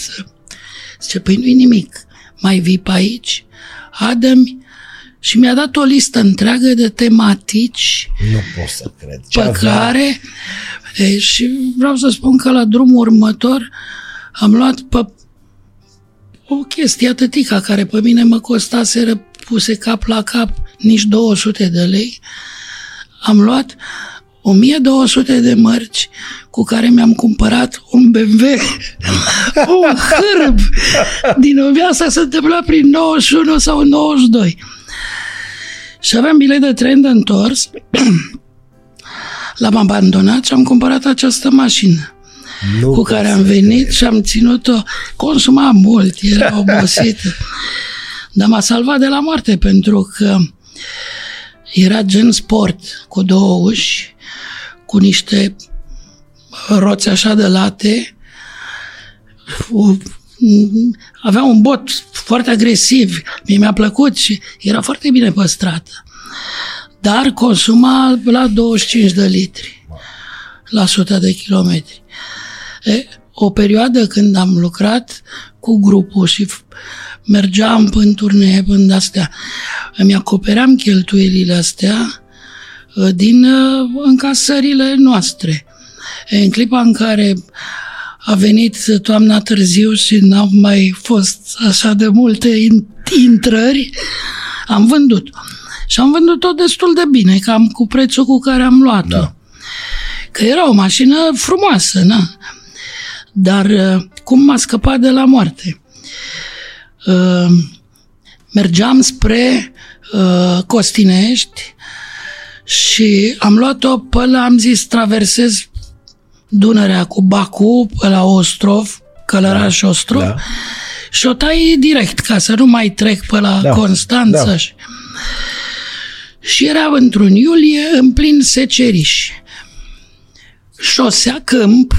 Zice, păi nu-i nimic. Mai vii pe aici? Adă-mi și mi-a dat o listă întreagă de tematici nu pot să cred. Ce pe avea? care e, și vreau să spun că la drumul următor am luat pe o chestie atâtica care pe mine mă costase puse cap la cap nici 200 de lei. Am luat 1200 de mărci cu care mi-am cumpărat un BMW, un hârb din asta se întâmpla prin 91 sau 92. Și aveam bilet de tren de întors, l-am abandonat și am cumpărat această mașină. Nu cu care am venit și am ținut-o, consuma mult, era obosită. Dar m-a salvat de la moarte pentru că era gen sport, cu două uși, cu niște roți așa de late, avea un bot foarte agresiv, mie mi-a plăcut și era foarte bine păstrată. Dar consuma la 25 de litri la 100 de kilometri. E, o perioadă când am lucrat cu grupul și mergeam în turnee, până astea, îmi acopeream cheltuielile astea ă, din ă, încasările noastre. E, în clipa în care a venit toamna târziu și n-au mai fost așa de multe intrări, am vândut. Și am vândut-o destul de bine, cam cu prețul cu care am luat-o. Da. Că era o mașină frumoasă, na. Dar uh, cum m-a scăpat de la moarte? Uh, mergeam spre uh, Costinești și am luat-o pe la, am zis, traversez Dunărea cu Bacu pe la Ostrov, Călăraș da. Ostrov, da. și o tai direct, ca să nu mai trec pe la da. Constanța. Da. Și... și era într-un iulie în plin seceriș. Șosea câmp,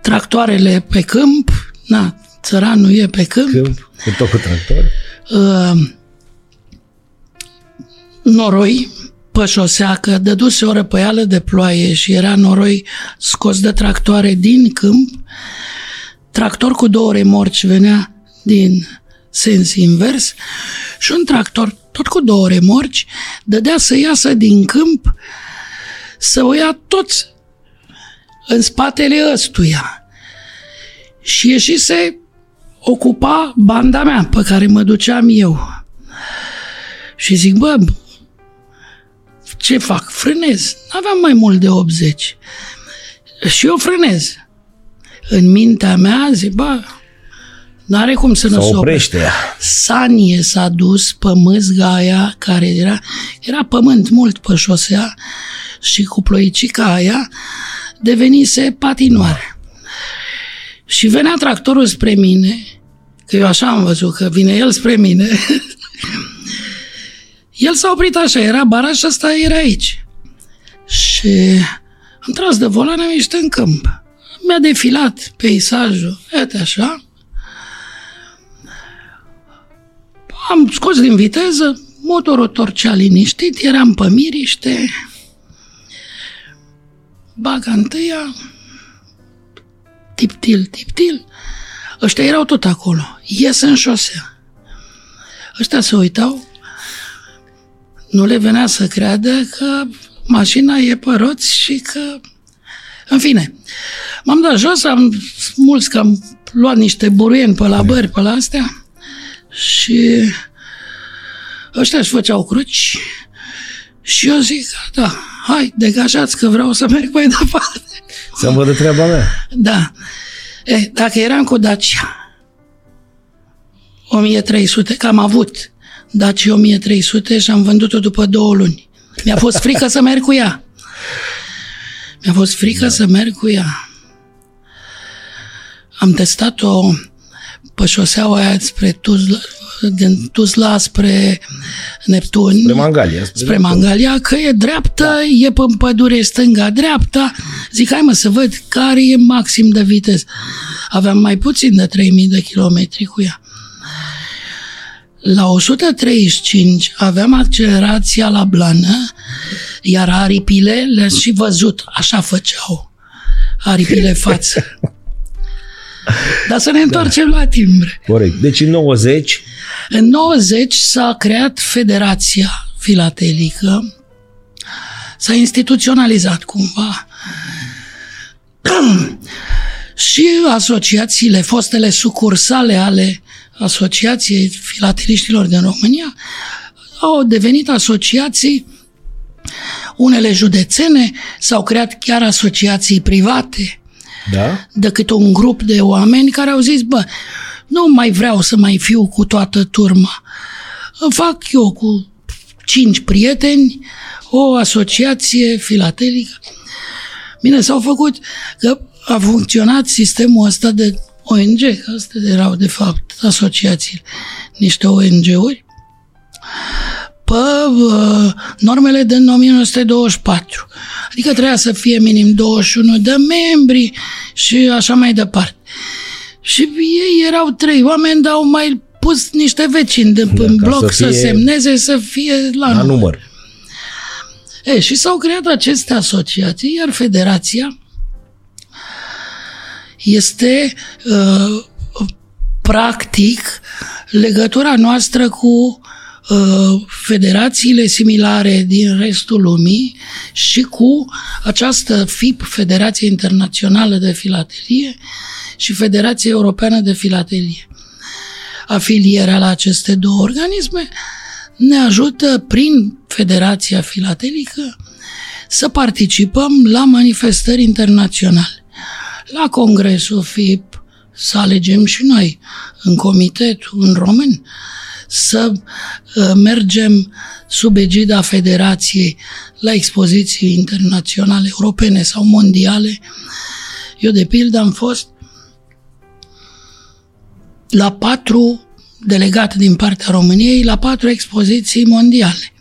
tractoarele pe câmp, na, țăranul e pe câmp. Câmp, cu tot cu tractor. Uh, noroi, pe șosea că dăduse o răpăială de ploaie și era noroi scos de tractoare din câmp, tractor cu două remorci venea din sens invers și un tractor tot cu două remorci dădea să iasă din câmp să o ia toți în spatele ăstuia. Și ieșise ocupa banda mea pe care mă duceam eu. Și zic, bă, ce fac? Frânez. N-aveam mai mult de 80. Și eu frânez. În mintea mea zic, bă, N-are cum să nu se oprește. Sanie s-a dus pe mâzga aia, care era, era pământ mult pe șosea și cu ploicica aia devenise patinoare. Și venea tractorul spre mine, că eu așa am văzut că vine el spre mine. el s-a oprit așa, era baraj și ăsta era aici. Și am tras de volan, am ieșit în câmp. Mi-a defilat peisajul, uite așa. Am scos din viteză, motorul torcea liniștit, eram pe miriște. Baga întâia, tiptil, tiptil. Ăștia erau tot acolo. Ies în șosea. Ăștia se uitau. Nu le venea să creadă că mașina e pe roți și că... În fine, m-am dat jos, am mulți că am luat niște buruieni pe la bări, pe la astea și ăștia își făceau cruci și eu zic, da, hai, degajați că vreau să merg mai departe. Să-mi văd de treaba mea. Da. E, dacă eram cu Dacia 1300, că am avut Dacia 1300 și am vândut-o după două luni. Mi-a fost frică să merg cu ea. Mi-a fost frică da. să merg cu ea. Am testat-o pe șoseaua aia spre Tuzla, din Tuzla spre Neptun. Spre Mangalia. Spre, spre Mangalia, că e dreaptă, da. e pe pădure stânga-dreapta. Zic, hai mă să văd care e maxim de viteză. Aveam mai puțin de 3000 de kilometri cu ea. La 135 aveam accelerația la blană, iar aripile le-am și văzut, așa făceau aripile față. Dar să ne întoarcem da. la timbre. Corect. Deci în 90... În 90 s-a creat Federația Filatelică, s-a instituționalizat cumva și asociațiile, fostele sucursale ale Asociației Filateliștilor din România au devenit asociații unele județene, s-au creat chiar asociații private, da? decât un grup de oameni care au zis, bă, nu mai vreau să mai fiu cu toată turma. Fac eu cu cinci prieteni o asociație filatelică. Bine, s-au făcut, că a funcționat sistemul ăsta de ONG, că astea erau de fapt asociații, niște ONG-uri, pe uh, normele din 1924. Adică trebuia să fie minim 21 de membri și așa mai departe. Și ei erau trei oameni, dar au mai pus niște vecini de da, în bloc să, să semneze, să fie la, la număr. număr. E, și s-au creat aceste asociații, iar federația este uh, practic legătura noastră cu Uh, federațiile similare din restul lumii și cu această FIP, Federația Internațională de Filatelie și Federația Europeană de Filatelie. Afilierea la aceste două organisme ne ajută prin Federația Filatelică să participăm la manifestări internaționale. La Congresul FIP să alegem și noi în comitet, un român, să uh, mergem sub egida Federației la expoziții internaționale, europene sau mondiale. Eu, de pildă, am fost la patru delegat din partea României la patru expoziții mondiale.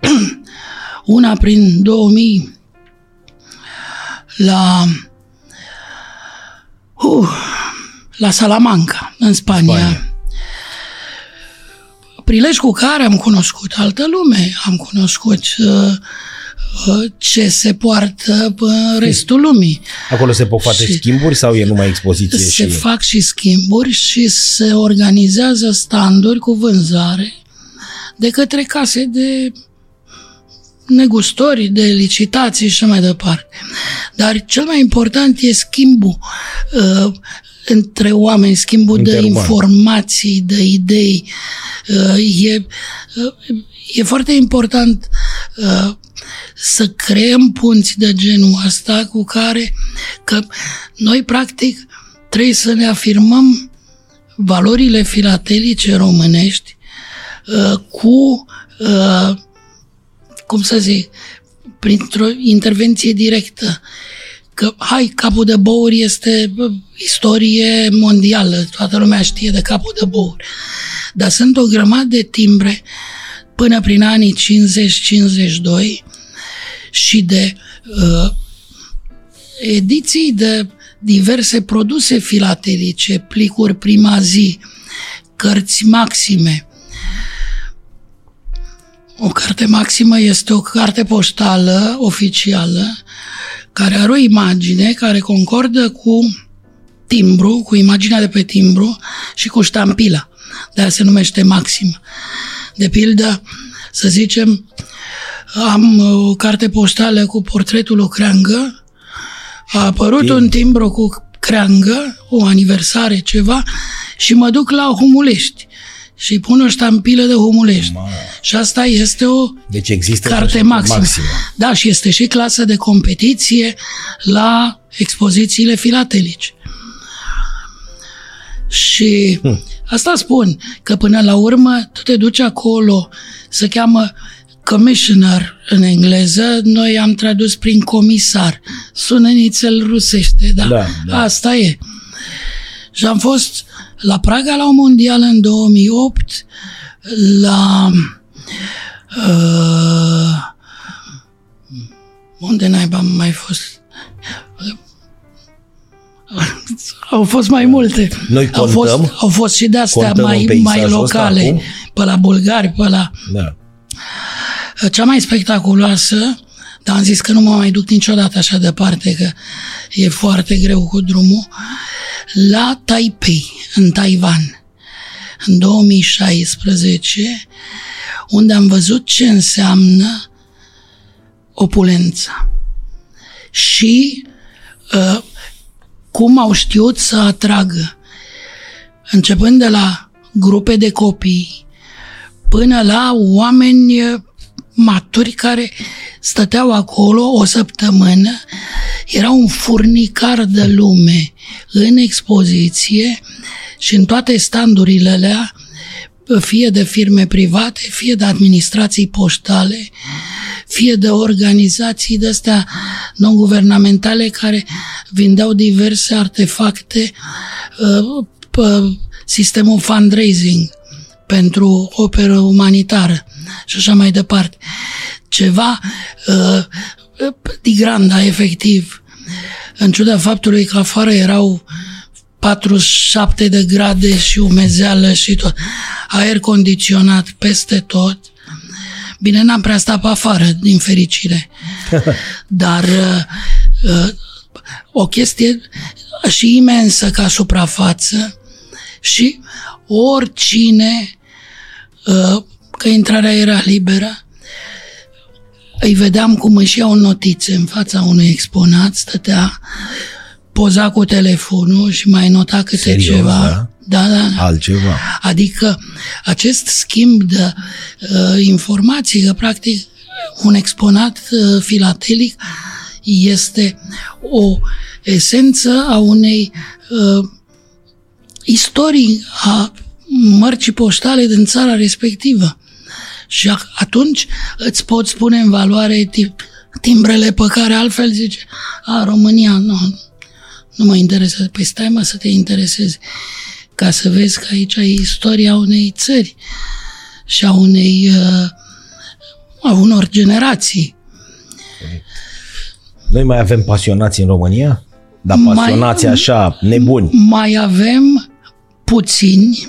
Una prin 2000 la uh, la Salamanca, în Spania. Spania prilej cu care am cunoscut altă lume, am cunoscut uh, uh, ce se poartă în restul lumii. Acolo se pot face Și- schimburi sau e numai expoziție? Se și... fac și schimburi și se organizează standuri cu vânzare de către case de negustori, de licitații și așa mai departe. Dar cel mai important e schimbul uh, între oameni, schimbul de Interuman. informații, de idei. Uh, e, uh, e foarte important uh, să creăm punți de genul ăsta cu care că noi practic trebuie să ne afirmăm valorile filatelice românești uh, cu uh, cum să zic, printr-o intervenție directă. Că, hai, capul de bouri este bă, istorie mondială, toată lumea știe de capul de bouri. Dar sunt o grămadă de timbre până prin anii 50-52 și de uh, ediții de diverse produse filatelice, plicuri prima zi, cărți maxime, o carte maximă este o carte poștală oficială care are o imagine care concordă cu timbru, cu imaginea de pe timbru și cu ștampila. De se numește maximă. De pildă, să zicem, am o carte poștală cu portretul lui Creangă, a apărut Știu. un timbru cu Creangă, o aniversare, ceva, și mă duc la Humulești și pun o ștampilă de Humulești. Mamă. Și asta este o Deci există carte așa- maximă. maximă. Da, și este și clasă de competiție la expozițiile filatelice. Și Hm. asta spun, că până la urmă tu te duci acolo, se cheamă commissioner în engleză, noi am tradus prin comisar. Sună nițel rusește, da, Da, da. asta e. Și am fost la Praga la o mondială în 2008, la... Uh, unde naiba am mai fost? Au fost mai multe. Noi au fost, contăm? au fost și de-astea Contăm în mai, peisajul mai ăsta locale, acum? pe la bulgari, pe la... Da. Cea mai spectaculoasă, dar am zis că nu mă mai duc niciodată așa departe, că e foarte greu cu drumul, la Taipei, în Taiwan, în 2016, unde am văzut ce înseamnă opulența și uh, cum au știut să atragă, începând de la grupe de copii, până la oameni eh, maturi care stăteau acolo o săptămână. Era un furnicar de lume în expoziție și în toate standurile alea, fie de firme private, fie de administrații poștale, fie de organizații de astea non-guvernamentale care vindeau diverse artefacte uh, pe sistemul fundraising pentru operă umanitară și așa mai departe. Ceva uh, de granda, efectiv. În ciuda faptului că afară erau 47 de grade și umezeală și tot, aer condiționat peste tot, Bine, n-am prea stat pe afară, din fericire. Dar uh, uh, o chestie și imensă ca suprafață și oricine, uh, că intrarea era liberă, îi vedeam cum își iau notițe în fața unui exponat, stătea, poza cu telefonul și mai nota câte Serios, ceva. da? Da, da, da. Altceva. Adică acest schimb de uh, informații, că practic un exponat uh, filatelic este o esență a unei uh, istorii a mărcii poștale din țara respectivă. Și a- atunci îți poți pune în valoare ti- timbrele pe care altfel zice, a, România, nu, nu mă interesează. Păi stai mă să te intereseze ca să vezi că aici e istoria unei țări și a unei uh, a unor generații. Noi mai avem pasionați în România? Dar Mai- pasionați așa, nebuni. Mai avem puțini.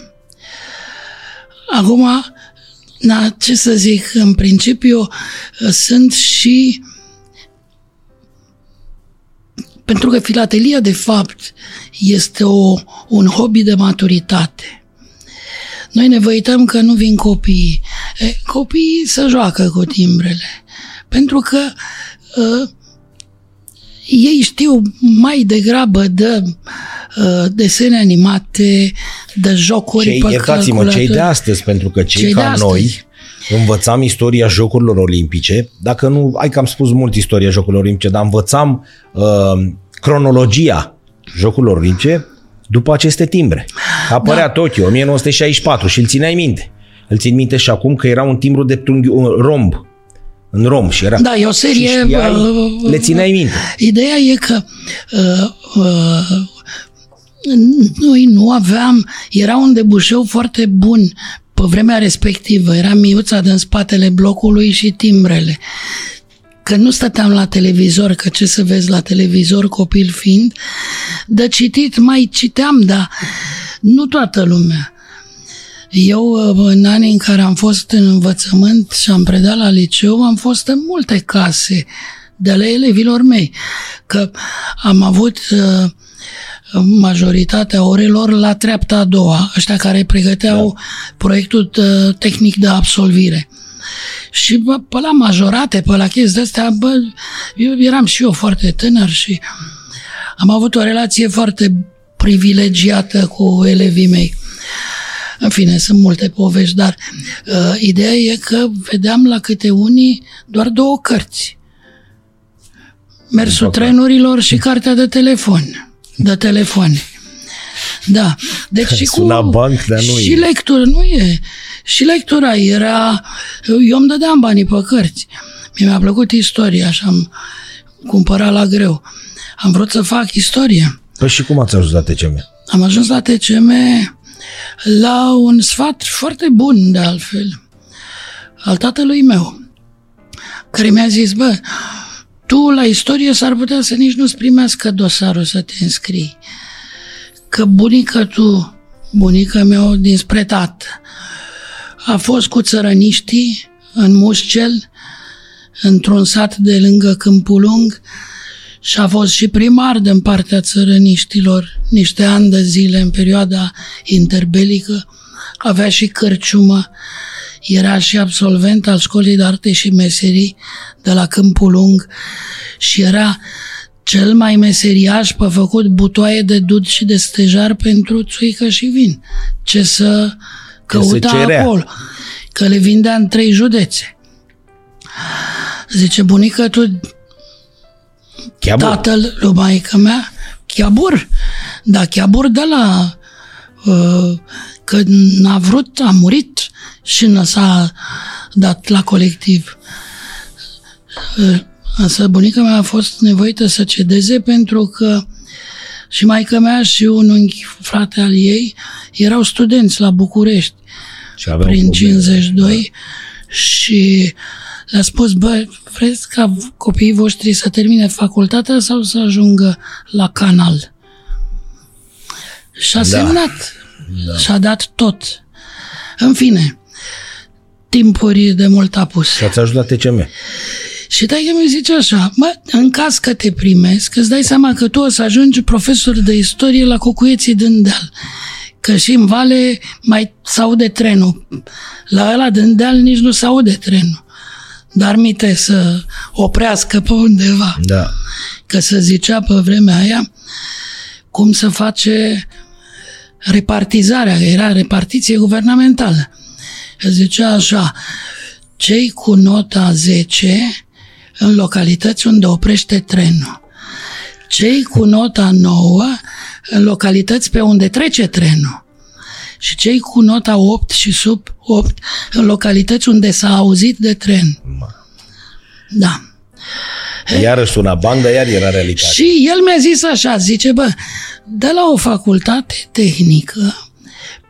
Acum Na, ce să zic, în principiu sunt și pentru că filatelia, de fapt, este o, un hobby de maturitate. Noi ne văităm că nu vin copiii. E, copiii se joacă cu timbrele. Pentru că uh, ei știu mai degrabă de uh, desene animate, de jocuri cei, pe Iertați-mă, cei de astăzi, pentru că cei, cei ca noi învățam istoria Jocurilor Olimpice, dacă nu, ai că am spus mult istoria Jocurilor Olimpice, dar învățam uh, cronologia Jocurilor Olimpice după aceste timbre. Apărea da. Tokyo, 1964 și îl țineai minte. Îl țin minte și acum că era un timbru de un romb în rom și era. Da, e o serie... Și știai, uh, le țineai minte. Ideea e că uh, uh, noi nu aveam, era un debușeu foarte bun pe vremea respectivă, era miuța din spatele blocului și timbrele. Că nu stăteam la televizor, că ce să vezi la televizor copil fiind, de citit mai citeam, dar nu toată lumea. Eu, în anii în care am fost în învățământ și am predat la liceu, am fost în multe case de la elevilor mei, că am avut uh, majoritatea orelor la treapta a doua, ăștia care pregăteau da. proiectul uh, tehnic de absolvire. Și bă, pe la majorate, pe la chestii de-astea, bă, eu eram și eu foarte tânăr și am avut o relație foarte privilegiată cu elevii mei. În fine, sunt multe povești, dar uh, ideea e că vedeam la câte unii doar două cărți. Mersul trenurilor și cartea de telefon. De telefon. Da. Deci și cu... banc, dar nu și e. lectură, nu e. Și lectura era... Eu îmi dădeam banii pe cărți. Mi-a plăcut istoria și am cumpărat la greu. Am vrut să fac istorie. Păi și cum ați ajuns la TCM? Am ajuns la TCM la un sfat foarte bun, de altfel, al tatălui meu, care mi-a zis, bă, tu la istorie s-ar putea să nici nu-ți primească dosarul să te înscrii. Că bunica tu, bunica mea dinspre tată, a fost cu țărăniștii în Muscel, într-un sat de lângă Câmpul Lung, și a fost și primar din partea țărăniștilor. Niște ani de zile în perioada interbelică, avea și cărciumă, era și absolvent al școlii de arte și meserii de la Câmpul Lung și era cel mai meseriaș pe făcut butoaie de dud și de stejar pentru țuică și vin. Ce să căuta acolo. Că le vindea în trei județe. Zice, bunică, tu Chiabur. tatăl lui maică mea, Chiabur. Da, Chiabur de la uh, că n-a vrut, a murit și nu s-a dat la colectiv. Uh, însă bunica mea a fost nevoită să cedeze pentru că și maica mea și un unchi frate al ei erau studenți la București prin probleme. 52 da. și le-a spus, bă, vreți ca copiii voștri să termine facultatea sau să ajungă la canal? Și a da. semnat. Da. Și a dat tot. În fine, timpuri de mult apus. Și ați ajuns la TCM. Și că mi zice așa, mă, în caz că te primesc, îți dai seama că tu o să ajungi profesor de istorie la Cocuieții din deal. Că și în vale mai s-aude trenul. La ăla din deal nici nu s-aude trenul dar mite să oprească pe undeva. Da. Că se zicea pe vremea aia cum să face repartizarea, că era repartiție guvernamentală. Zicea așa, cei cu nota 10 în localități unde oprește trenul, cei cu nota 9 în localități pe unde trece trenul, și cei cu nota 8 și sub 8 în localități unde s-a auzit de tren. Da. Iar suna bandă, iar era realitate. Și el mi-a zis așa, zice, bă, de la o facultate tehnică,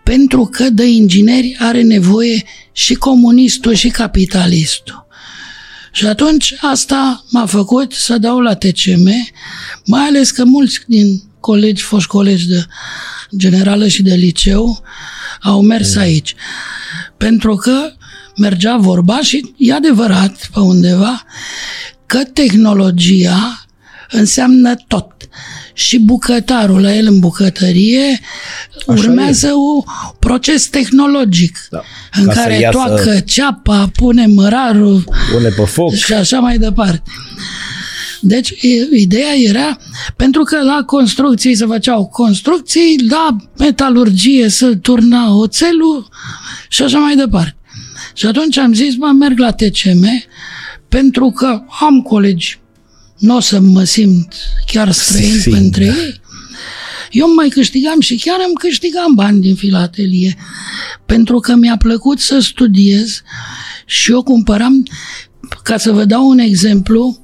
pentru că de ingineri are nevoie și comunistul și capitalistul. Și atunci asta m-a făcut să dau la TCM, mai ales că mulți din colegi, foști colegi de generală și de liceu au mers mm. aici. Pentru că mergea vorba și e adevărat pe undeva că tehnologia înseamnă tot. Și bucătarul la el în bucătărie Așa urmează un proces tehnologic Da. în Ca să care iasă- toacă ceapa, pune mărarul, Pune pe foc. și așa mai departe. Deci, e- ideea era, pentru că la construcții se făceau construcții, la metalurgie se turna oțelul și așa mai departe. Și atunci am zis, mă, merg la TCM, pentru că am colegi, nu o să mă simt chiar străin Sigur. pentru ei. Eu mai câștigam și chiar îmi câștigam bani din filatelie, pentru că mi-a plăcut să studiez și eu cumpăram, ca să vă dau un exemplu,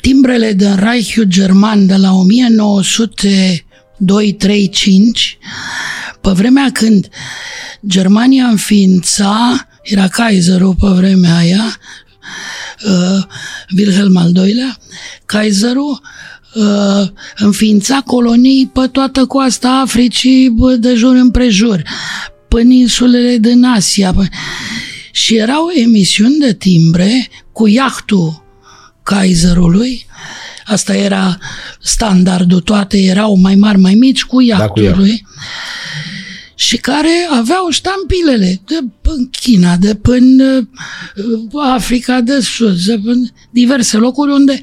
timbrele din Reichul German de la 1902-35, pe vremea când Germania înființa, era Kaiserul pe vremea aia, uh, Wilhelm al II-lea, Kaiserul uh, înființa colonii pe toată coasta Africii bă, de jur împrejur, peninsulele din Asia. Pă- Și erau emisiuni de timbre cu iahtul Kaiserului, asta era standardul, toate erau mai mari, mai mici, cu cu iahtului. iaht. Și care aveau ștampilele de în China, de până Africa de Sud, de până diverse locuri unde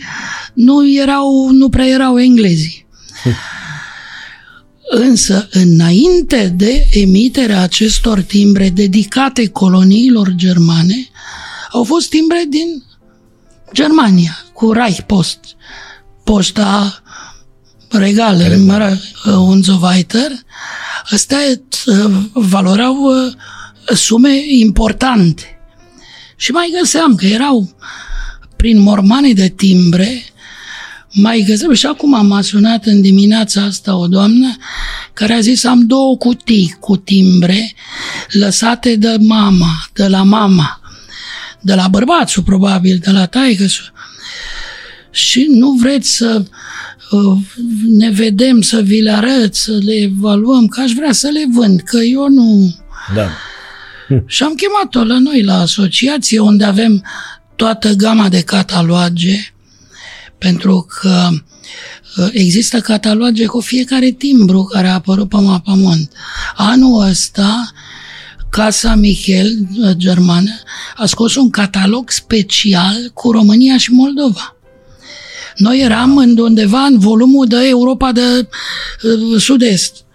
nu, erau, nu prea erau englezii. Însă, înainte de emiterea acestor timbre dedicate coloniilor germane, au fost timbre din Germania, cu Reichpost, poșta regală, mă rog, un so weiter. Astea uh, valorau uh, sume importante. Și mai găseam că erau prin mormane de timbre, mai găseam și acum m-a sunat în dimineața asta o doamnă care a zis am două cutii cu timbre lăsate de mama, de la mama, de la bărbatul probabil, de la taică și nu vreți să uh, ne vedem, să vi le arăt, să le evaluăm, că aș vrea să le vând, că eu nu... Da. Și am chemat-o la noi, la asociație, unde avem toată gama de cataloage, pentru că uh, există cataloage cu fiecare timbru care a apărut pe Mapamont. Anul ăsta, Casa Michel, uh, germană, a scos un catalog special cu România și Moldova. Noi eram în undeva în volumul de Europa de uh, Sud-Est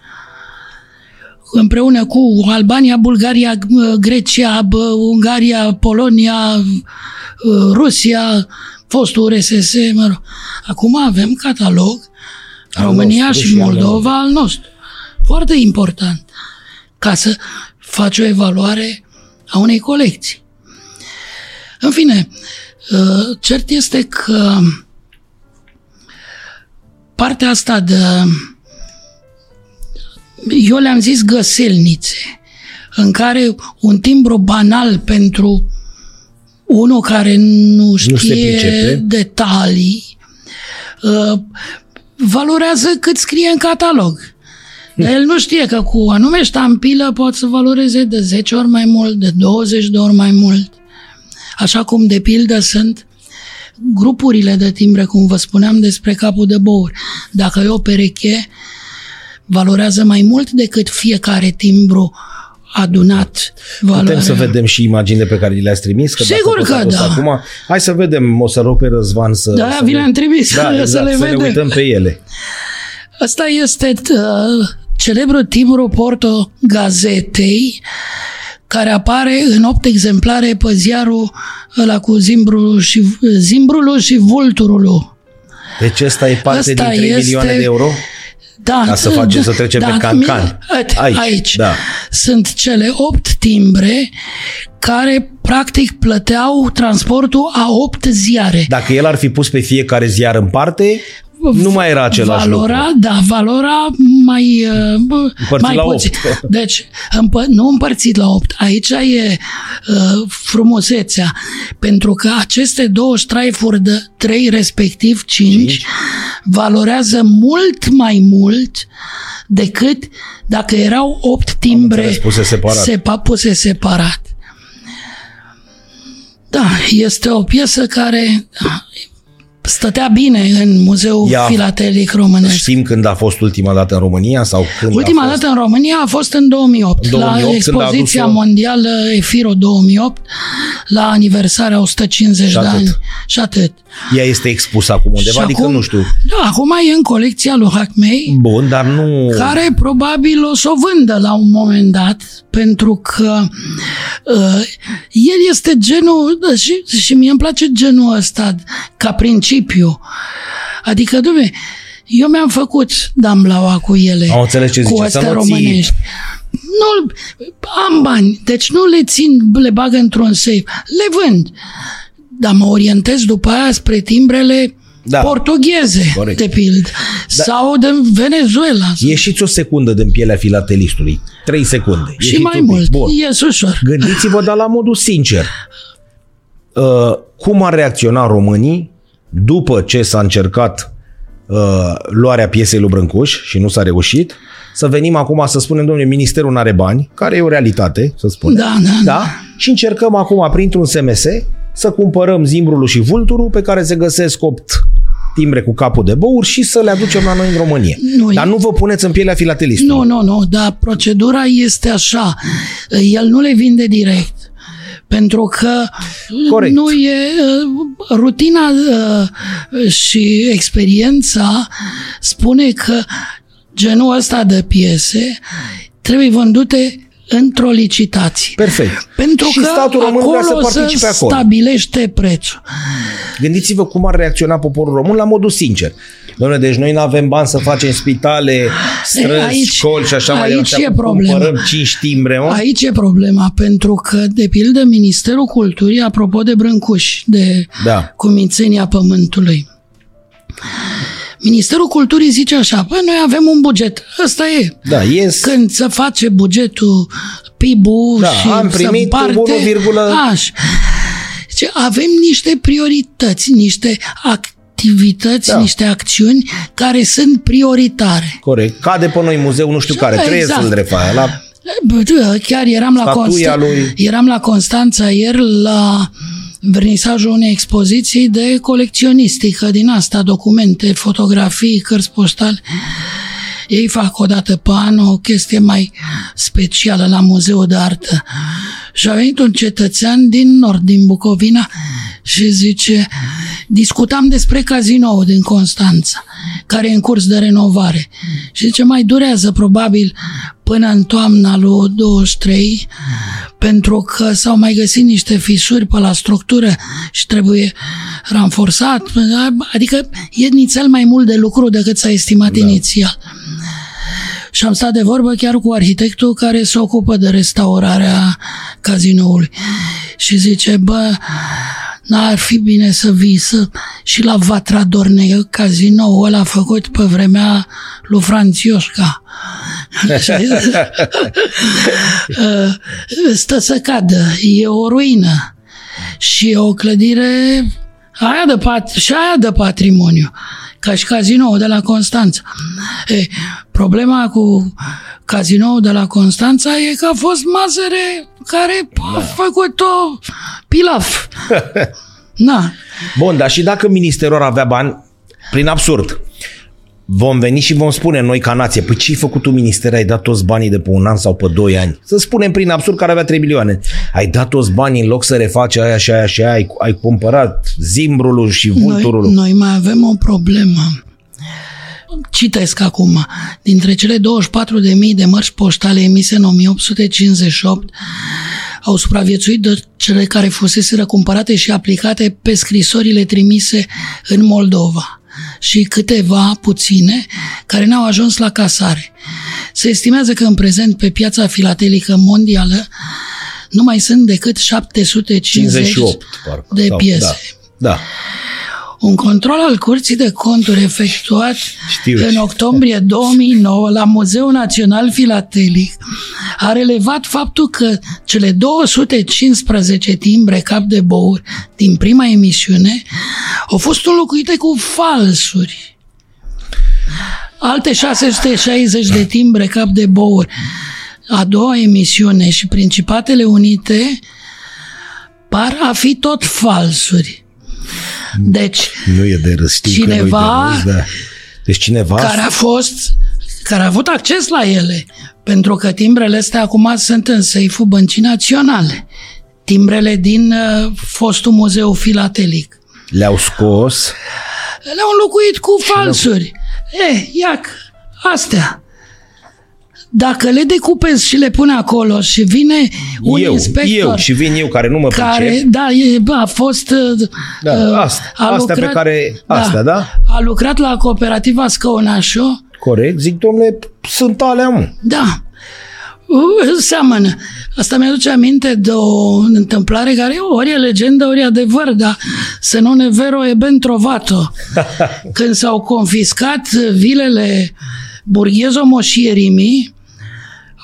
împreună cu Albania, Bulgaria, Grecia, bă, Ungaria, Polonia, uh, Rusia, fostul RSS, mă rog. Acum avem catalog Al România nostru și și al Moldova al nostru. Foarte important ca să faci o evaluare a unei colecții. În fine, uh, cert este că partea asta de eu le-am zis găselnițe, în care un timbru banal pentru unul care nu se știe pricepe. detalii, uh, valorează cât scrie în catalog. Dar el nu știe că cu o anume ștampilă poate să valoreze de 10 ori mai mult, de 20 de ori mai mult. Așa cum, de pildă, sunt grupurile de timbre, cum vă spuneam despre capul de bouri. Dacă e o pereche, valorează mai mult decât fiecare timbru adunat. Putem valoarea. să vedem și imaginile pe care le-ați trimis? Că Sigur dacă tot că a fost da. Acum, hai să vedem, o să rog pe Răzvan să... Da, să vi ne- le-am trimis, da, să exact, le să vedem. ne uităm pe ele. Asta este uh, celebrul timbru Porto Gazetei, care apare în opt exemplare pe ziarul ăla cu zimbrul și, zimbrul și vulturul. Deci ăsta e parte Ăsta din 3 este- milioane de euro? Da, Ca să facem- să trecem pe cancan. mi- Uite, Aici, aici. da. Sunt cele opt timbre care practic plăteau transportul a opt ziare. Dacă el ar fi pus pe fiecare ziar în parte, nu mai era același valora, lucru. Da, valora mai, uh, Împărțit mai la puțin. opt. Deci, împă, nu împărțit la 8. Aici e uh, frumusețea. Pentru că aceste două straifuri de 3, respectiv 5, Cinci. valorează mult mai mult decât dacă erau 8 timbre înțeles, puse separat. sepa, puse separat. Da, este o piesă care stătea bine în Muzeul Ea- Filatelic Românesc. Știm când a fost ultima dată în România sau când Ultima a fost? dată în România a fost în 2008, 2008, la când a expoziția adus-o- mondială EFIRO 2008, la aniversarea 150 Și de atât. ani. Și atât. Ea este expusă acum undeva, Și adică acum- nu știu. Da, acum e în colecția lui Hackmei, Bun, dar nu... care probabil o să o vândă la un moment dat, pentru că uh, el este genul, da, și, și mie îmi place genul ăsta ca principiu. Adică, dumne, eu mi-am făcut damblaua cu ele. Am înțeles ce cu zice, astea să nu ții- românești. Nu, am bani, deci nu le țin, le bag într-un safe, le vând. Dar mă orientez după aia spre timbrele Da. portugheze, Corect. de pildă, sau de Venezuela. Ieșiți o secundă din pielea filatelistului. Trei secunde. și Ieșiți mai un pic. mult, Bun. e ușor. Gândiți-vă, dar la modul sincer. Uh, cum ar reacționa românii după ce s-a încercat uh, luarea piesei lui Brâncuș și nu s-a reușit, să venim acum să spunem, domnule, ministerul nu are bani, care e o realitate, să spunem. Da, da, da? Și încercăm acum, printr-un SMS, să cumpărăm zimbrul și vulturul pe care se găsesc 8 timbre cu capul de băuri și să le aducem la noi în România. Nu, Dar nu vă puneți în pielea filatelistului. Nu, nu, nu, dar procedura este așa. El nu le vinde direct. Pentru că Corect. nu e uh, rutina uh, și experiența spune că genul ăsta de piese trebuie vândute într-o licitație. Perfect. Pentru și că statul român vrea să acolo participe se acolo. stabilește prețul. Gândiți-vă cum ar reacționa poporul român la modul sincer. Domnule, deci noi nu avem bani să facem spitale, străzi, aici- școli și așa mai aici departe. e Acum problema. Cumpărăm 5 timbre, mă? Aici e problema, pentru că, de pildă, Ministerul Culturii, apropo de Brâncuși, de Da. cumințenia pământului, Ministerul Culturii zice așa, păi noi avem un buget, ăsta e. Da, ies. Când se face bugetul PIB-ul Da, și am se primit împarte, 1, Așa. Zice, avem niște priorități, niște activități, Da. niște acțiuni care sunt prioritare. Corect. Cade pe noi muzeul nu știu care. Trebuie Exact. să-l refaia. La... Bă, da, Chiar eram la, Statuia Consta- lui. eram la Constanța ieri la vernisajul unei expoziții de colecționistică din asta, documente, fotografii, cărți postale. Ei fac o dată pe an o chestie mai specială la Muzeul de Artă. Și a venit un cetățean din nord, din Bucovina, și zice, discutam despre cazinoul din Constanța, care e în curs de renovare. Și zice, mai durează probabil până în toamna lui 23, pentru că s-au mai găsit niște fisuri pe la structură și trebuie ranforsat. Adică e nițel mai mult de lucru decât s-a estimat da. inițial. Și am stat de vorbă chiar cu arhitectul care se ocupă de restaurarea cazinoului. Și zice, bă, n-ar fi bine să vii să... și la Vatra Dorne, cazinoul ăla făcut pe vremea lui Franțioșca. Uh, Stă să cadă, e o ruină și e o clădire aia de pat- și aia de patrimoniu, ca și cazinoul de la Constanța. E, problema cu cazinoul de la Constanța e că a fost Mazăre care a făcut-o pilaf. Na, Bun, dar și dacă ministerul ar avea bani, prin absurd, vom veni și vom spune noi ca nație, păi ce ai făcut tu minister, ai dat toți banii de pe un an sau pe doi ani? Să spunem prin absurd care avea 3 milioane. Ai dat toți banii în loc să refaci aia și aia și aia, ai, ai cumpărat zimbrul și noi, vulturul. noi mai avem o problemă. Citesc acum. Dintre cele 24.000 de mărci poștale emise în 1858, au supraviețuit de cele care fusese cumpărate și aplicate pe scrisorile trimise în Moldova și câteva puține care n-au ajuns la casare. Se estimează că în prezent pe piața filatelică mondială nu mai sunt decât 750 58, parcă. de Sau- piese. Da. da. Un control al Curții de Conturi efectuat Știu. în octombrie 2009 la Muzeul Național Filatelic a relevat faptul că cele 215 timbre cap de băuri din prima emisiune au fost înlocuite cu falsuri. Alte 660 de timbre cap de băuri a doua emisiune și Principatele Unite par a fi tot falsuri. Deci, Nu e de râs, știu că nu e Cineva de râs, da. Deci cineva... care a fost, care a avut acces la ele, pentru că timbrele astea acum sunt în seiful Băncii Naționale. Timbrele din uh, fostul muzeu filatelic. Le-au scos. Le-au înlocuit cu falsuri. E, iac, astea. Dacă le decupezi și le pune acolo și vine un eu, inspector eu și vin eu care nu mă care, pricep. da, e, bă, a fost... uh, Da, uh, astea, astea pe care- astea, da? A lucrat la cooperativa Scăunașu, Corect, zic, domnule, sunt alea, mă. da, Uh, seamănă. Asta mi-aduce aminte de o întâmplare care ori e legendă, ori e adevăr, dar să nu ne vero e ben trovato. Când s-au confiscat vilele Burghezo Moșierimii,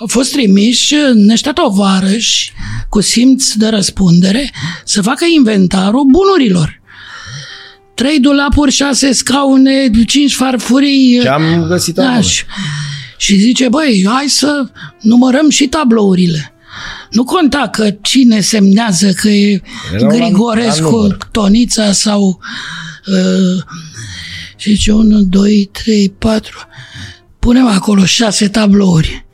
au fost trimiși niște tovarăși cu simț de răspundere să facă inventarul bunurilor. Trei dulapuri, șase scaune, cinci farfurii. Ce am găsit Da, acolo? și, și zice, băi, hai să numărăm și tablourile. Nu conta că cine semnează că e Erau la- la Grigorescu, număr. Tonița sau... Uh, și zice, 1, 2, 3, 4... Punem acolo șase tablouri.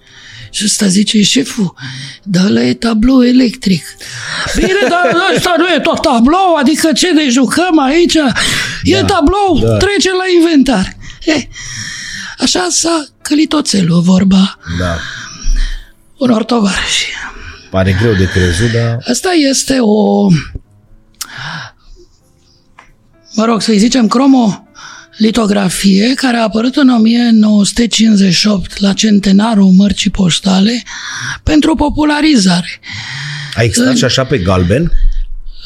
Și ăsta zice, șeful, dar ăla e tablou electric. Bine, dar ăsta nu e tot tablou, adică ce ne jucăm aici? E Da, tablou, da. trece la inventar. E, așa s-a călit oțelul, vorba Da. unor tovarăși. Pare greu de crezut, dar... Asta este o, mă rog, să-i zicem cromo litografie care a apărut în 1958 la centenarul mărcii poștale pentru popularizare. A existat și așa pe galben?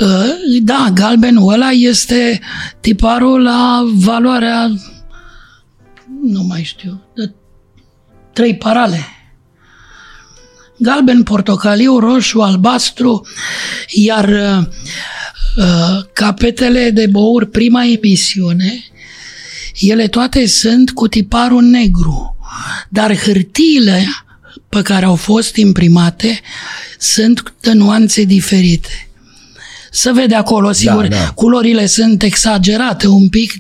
Uh, Da, galbenul ăla este tiparul la valoarea, nu mai știu, de trei parale. Galben, portocaliu, roșu, albastru, iar uh, uh, capetele de bour prima emisiune, ele toate sunt cu tiparul negru, dar hârtiile pe care au fost imprimate sunt de nuanțe diferite. Se vede acolo, sigur, da. culorile sunt exagerate un pic,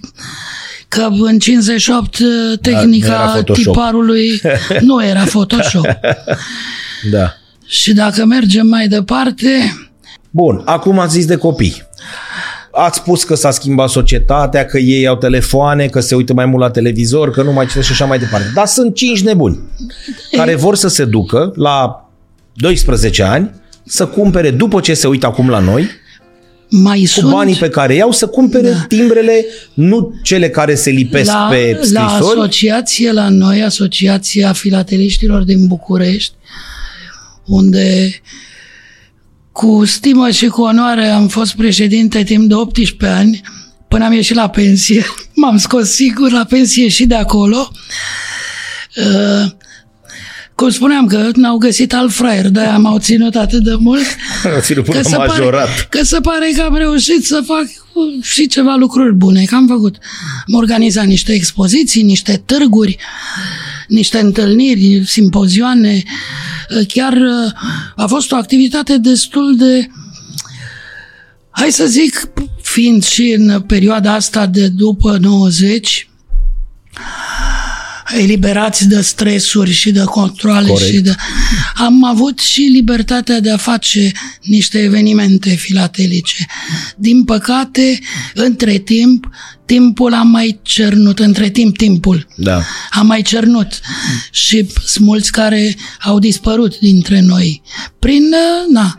că în 58 tehnica nu era Photoshop. tiparului nu era Photoshop. Da. Și dacă mergem mai departe, Bun, acum ați zis de copii. Ați spus că s-a schimbat societatea, că ei au telefoane, că se uită mai mult la televizor, că nu mai citesc și așa mai departe. Dar sunt cinci nebuni care vor să se ducă la 12 ani să cumpere, după ce se uită acum la noi, mai cu sunt banii pe care iau, să cumpere da. timbrele, nu cele care se lipesc la, pe la scrisori. asociație la noi, Asociația Filateliștilor din București, unde cu stimă și cu onoare am fost președinte timp de 18 ani, până am ieșit la pensie. M-am scos sigur la pensie și de acolo. Uh, cum spuneam că n-au găsit alt fraier, de-aia m-au ținut atât de mult. Au ținut până se majorat. Pare, că se pare că am reușit să fac uh, și ceva lucruri bune, că am făcut. Am organizat niște expoziții, niște târguri, niște întâlniri, simpozioane. Uh, Chiar uh, a fost o activitate destul de, hai să zic, fiind și în perioada asta de după 90, eliberați de stresuri și de controle Corect. și de... Am avut și libertatea de a face niște evenimente filatelice. Din păcate, între timp, timpul a mai cernut, între timp, timpul Da. a mai cernut și sunt mulți care au dispărut dintre noi prin, uh, na,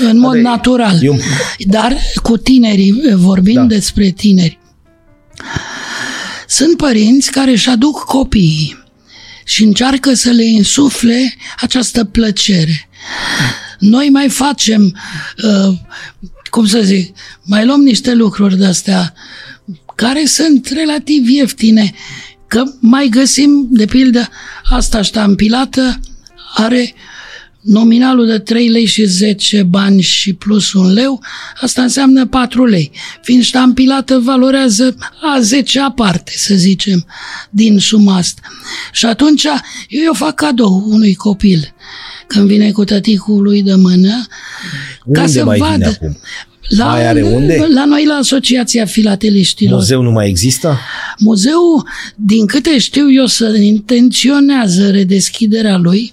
în mod de- natural. eu- Dar cu tinerii, vorbind Da. despre tineri, sunt părinți care își aduc copiii și încearcă să le insufle această plăcere. Noi mai facem, uh, cum să zic, mai luăm niște lucruri de-astea care sunt relativ ieftine, că mai găsim, de pildă, asta ștampilată are nominalul de 3 lei și 10 bani și plus un leu, asta înseamnă 4 lei. Fiind ștampilată, valorează a 10 aparte, să zicem, din suma asta. Și atunci eu o fac cadou unui copil când vine cu tăticul lui de mână, Unde ca să mai vadă. Vine acum? La, Mai are unde? La noi, la Asociația Filateliștilor. Muzeu nu mai există? Muzeul, din câte știu eu, să intenționează redeschiderea lui,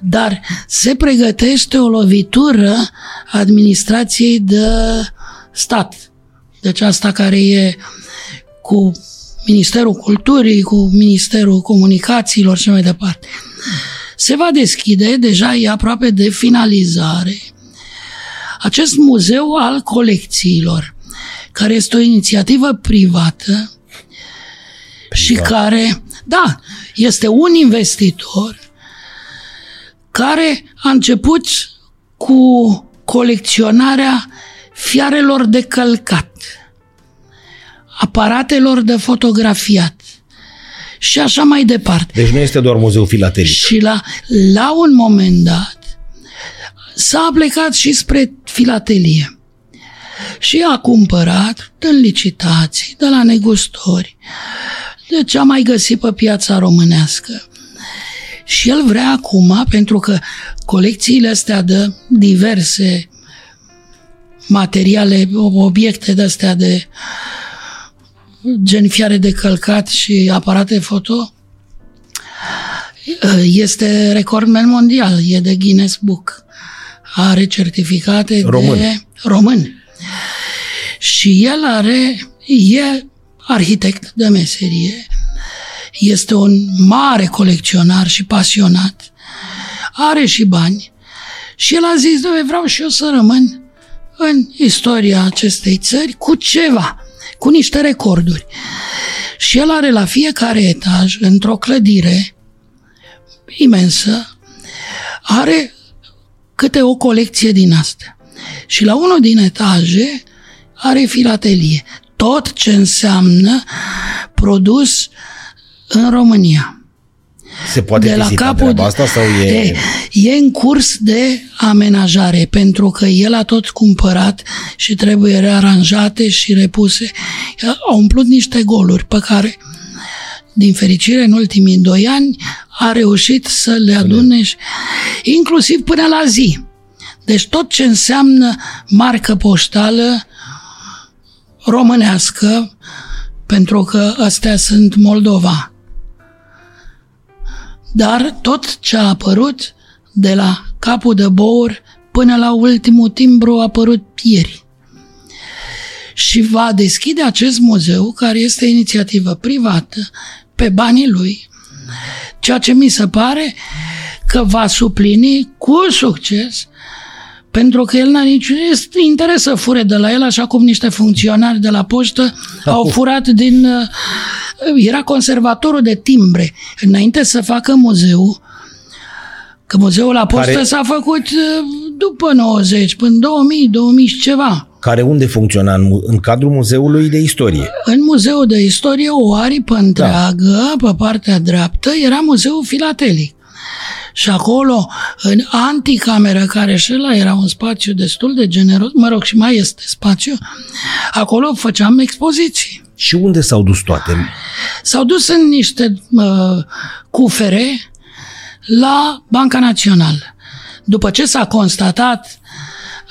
dar se pregătește o lovitură administrației de stat. Deci asta care e cu Ministerul Culturii, cu Ministerul Comunicațiilor și mai departe. Se va deschide, deja e aproape de finalizare, acest muzeu al colecțiilor, care este o inițiativă privată și care, da, este un investitor care a început cu colecționarea fiarelor de călcat, aparatelor de fotografiat și așa mai departe. Deci nu este doar muzeul filatelic. Și la, la un moment dat s-a plecat și spre filatelie. Și a cumpărat în licitații, de la negustori, de ce a mai găsit pe piața românească. Și el vrea acum, pentru că colecțiile astea de diverse materiale, obiecte de astea de gen fiare de călcat și aparate foto, este recordman mondial, e de Guinness Book. Are certificate Român. de român. Și el are, e arhitect de meserie, este un mare colecționar și pasionat, are și bani și el a zis, "Doamne, vreau și eu să rămân în istoria acestei țări cu ceva, cu niște recorduri. Și el are la fiecare etaj, într-o clădire imensă, are câte o colecție din astea. Și la unul din etaje are filatelie. Tot ce înseamnă produs în România. Se poate de la vizita capul treaba asta sau e... e, e în curs de amenajare pentru că el a tot cumpărat și trebuie rearanjate și repuse. Au umplut niște goluri pe care din fericire în ultimii doi ani a reușit să le adune și, inclusiv până la zi. Deci tot ce înseamnă marcă poștală românească, pentru că astea sunt Moldova. Dar tot ce a apărut de la capul de bour până la ultimul timbru a apărut ieri. Și va deschide acest muzeu, care este inițiativă privată, pe banii lui, ceea ce mi se pare că va suplini cu succes pentru că el n-a niciun interes să fure de la el, așa cum niște funcționari de la poștă au furat din... uh, Era conservatorul de timbre. Înainte să facă muzeu, că muzeul la poștă Care- s-a făcut uh, după 90, până 2000, 2000 și ceva. Care unde funcționa? În, mu- în cadrul Muzeului de Istorie. În muzeul de istorie, o aripă întreagă, pe partea dreaptă, era muzeul filatelic. Și acolo, în anticameră, care și ăla era un spațiu destul de generos, mă rog, și mai este spațiu, acolo făceam expoziții. Și unde s-au dus toate? S-au dus în niște uh, cufere la Banca Națională. După ce s-a constatat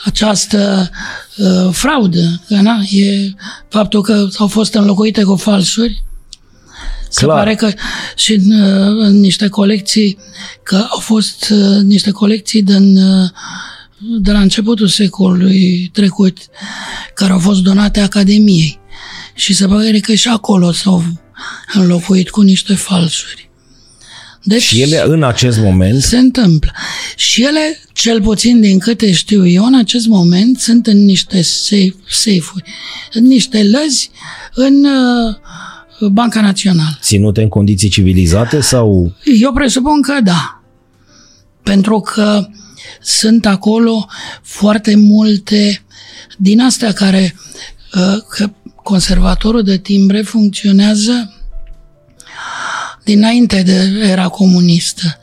această uh, fraudă, că na, e faptul că au fost înlocuite cu falsuri, se Clar. pare că și în, uh, în niște colecții, că au fost uh, niște colecții din, uh, de la începutul secolului trecut, care au fost donate Academiei. Și se pare că și acolo s-au înlocuit cu niște falsuri. Deci Și ele în acest moment se întâmplă. Și ele, cel puțin din câte știu eu, în acest moment sunt în niște safe, safe-uri, în niște lăzi în uh, Banca Națională. ținute în condiții civilizate sau Eu presupun că da. Pentru că sunt acolo foarte multe din astea care uh, că conservatorul de timbre funcționează dinainte de era comunistă.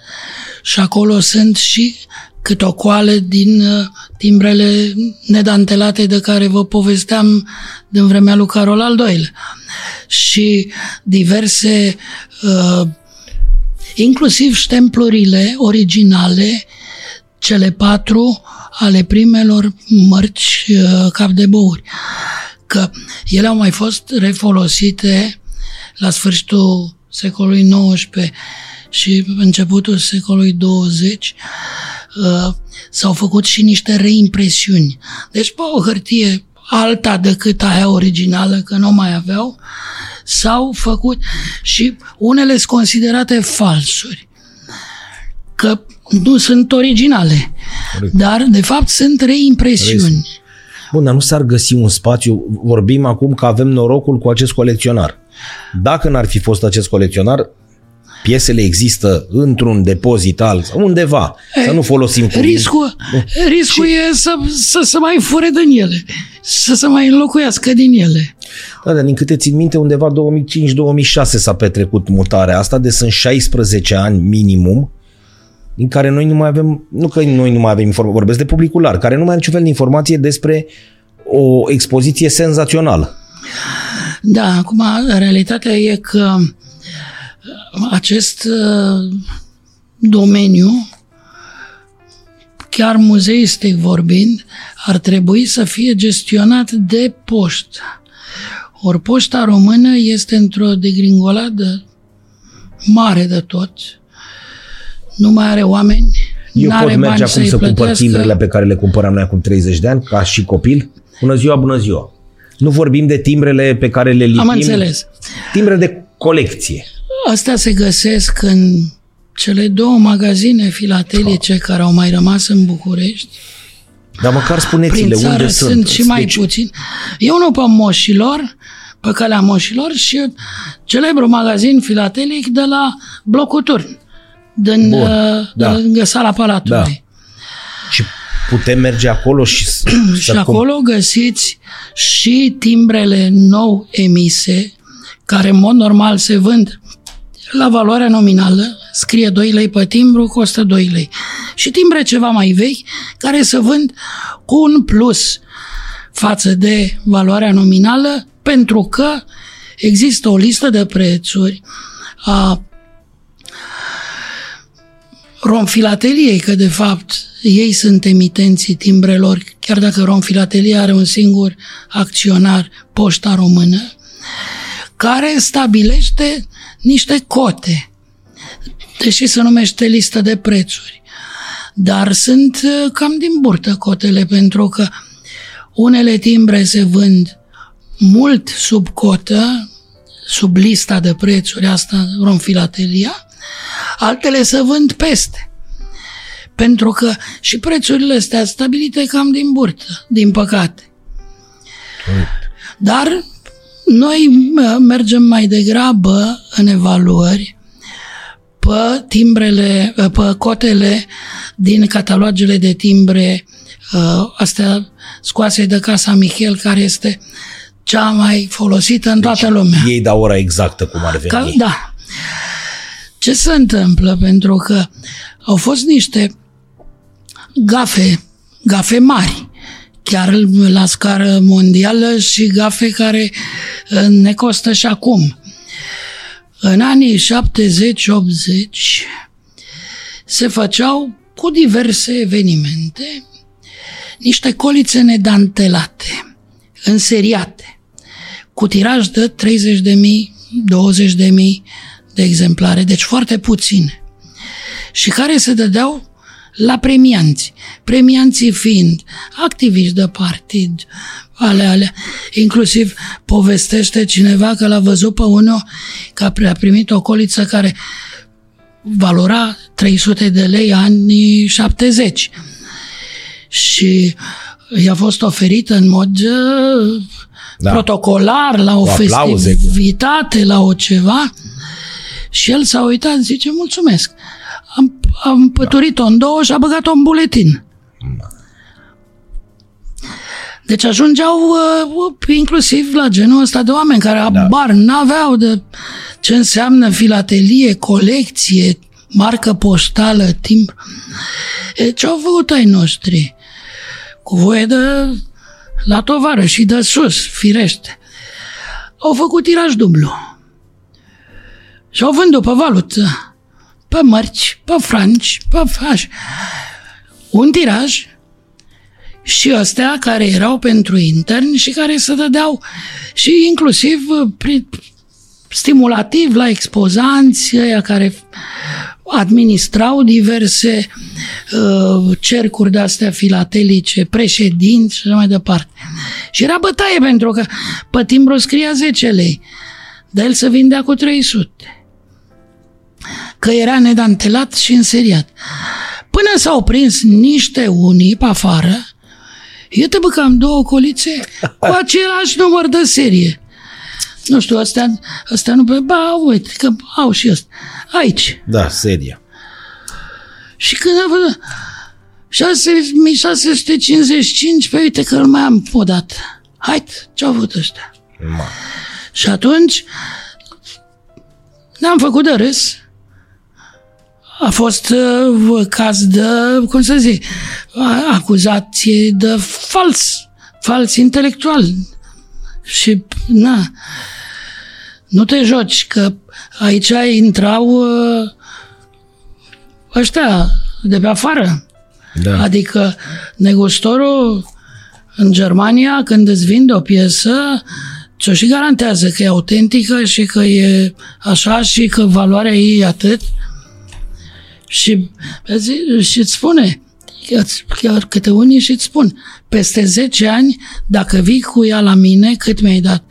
Și acolo sunt și câte o coale din uh, timbrele nedantelate de care vă povesteam din vremea lui Carol al II-lea. Și diverse uh, inclusiv ștemplurile originale cele patru ale primelor mărci uh, cap de băuri. Că ele au mai fost refolosite la sfârșitul secolului XIX și începutul secolului 20 uh, s-au făcut și niște reimpresiuni. Deci pe o hârtie alta decât aia originală, că nu mai aveau, s-au făcut și unele sunt considerate falsuri, că nu sunt originale, Corect. dar de fapt sunt reimpresiuni. Bun, dar nu s-ar găsi un spațiu, vorbim acum că avem norocul cu acest colecționar. Dacă n-ar fi fost acest colecționar, piesele există într-un depozital sau undeva, e, să nu folosim cuvinte. Riscul, riscul și... e să, să, să mai fure din ele, să se mai înlocuiască din ele. Da, dar din câte țin minte, undeva 2005-2006 s-a petrecut mutarea asta, de sunt 16 ani minimum, din care noi nu mai avem, nu că noi nu mai avem informații, vorbesc de publicul larg, care nu mai are niciun fel de informație despre o expoziție senzațională. Da, acum realitatea e că acest uh, domeniu, chiar muzeistic vorbind, ar trebui să fie gestionat de poștă. Ori poșta română este într-o degringoladă mare de tot, nu mai are oameni, Eu pot merge acum să cumpăr timbrele pe care le cumpăram noi acum 30 de ani, ca și copil? Bună ziua, bună ziua! Nu vorbim de timbrele pe care le lipim. Am înțeles. Timbre de colecție. Astea se găsesc în cele două magazine filatelice care au mai rămas în București. Dar măcar spuneți-le unde sunt. sunt și mai deci... puțin. E unul pe Moșilor, pe calea Moșilor și celebru magazin filatelic de la Blocul Turn, din, Bun, uh, da. lângă sala Palatului. Da. Și putem merge acolo și Și acolo cum? găsiți și timbrele nou emise, care în mod normal se vând la valoarea nominală, scrie 2 lei pe timbru, costă 2 lei. Și timbre ceva mai vechi, care se vând cu un plus față de valoarea nominală, pentru că există o listă de prețuri a romfilateliei, că de fapt ei sunt emitenții timbrelor, chiar dacă romfilatelia are un singur acționar, Poșta Română, care stabilește niște cote, deși se numește listă de prețuri. Dar sunt uh, cam din burtă cotele, pentru că unele timbre se vând mult sub cotă, sub lista de prețuri, asta romfilatelia, altele se vând peste. Pentru că și prețurile astea stabilite cam din burtă, din păcate. Dar noi mergem mai degrabă în evaluări pe timbrele, pe cotele din catalogele de timbre ă, astea scoase de Casa Michel, care este cea mai folosită în deci toată lumea. Ei dau ora exactă cum ar veni. Ca, da. Ce se întâmplă? Pentru că au fost niște gafe, gafe mari, chiar la scară mondială și gafe care uh, ne costă și acum. În anii 70-80 se făceau cu diverse evenimente niște colițe nedantelate, înseriate, cu tiraj de 30 de mii, 20 de mii de exemplare, deci foarte puține, și care se dădeau la premianți. Premianții fiind activiști de partid, ale alea. Inclusiv povestește cineva că l-a văzut pe unul că a primit o coliță care valora 300 de lei anii 70. Și i-a fost oferită în mod da. protocolar, la o, o festivitate, la o ceva. Și el s-a uitat, zice, mulțumesc. Am, am păturit-o în două și a băgat-o în buletin. Deci ajungeau uh, inclusiv la genul ăsta de oameni care da. abar n-aveau de ce înseamnă filatelie, colecție, marcă poștală, timp. E, ce au făcut ai noștri? Cu voie de la tovarăș și de sus, firește. Au făcut tiraj dublu. Și au vândut pe valută pe mărci, pe franci, pe faș. un tiraj și ăstea care erau pentru interni și care se dădeau și inclusiv pri- stimulativ la expozanți, ăia care administrau diverse uh, cercuri de-astea filatelice, președinți și așa mai departe. Și era bătaie pentru că pe timbru scria 10 lei, dar el se vindea cu 300. Că era nedantelat și înseriat. Până s-au prins niște unii pe afară, eu te bă, am două colițe cu același număr de serie. Nu știu, astea, astea nu... Ba, uite, că au și ăsta. Aici. Da, seria. Și când am văzut 6655, pe uite că îl mai am podat. Hai, ce-au făcut ăștia? Ma. Și atunci ne-am făcut de râs. A fost uh, caz de, cum să zic, a- acuzație de fals, fals intelectual. Și, na, nu te joci, că aici intrau uh, ăștia de pe afară. Da. Adică negustorul în Germania, când îți vinde o piesă, ți-o și garantează că e autentică și că e așa și că valoarea ei e atât. Și, și îți spune, chiar câte unii și îți spun, peste 10 ani, dacă vii cu ea la mine, cât mi-ai dat?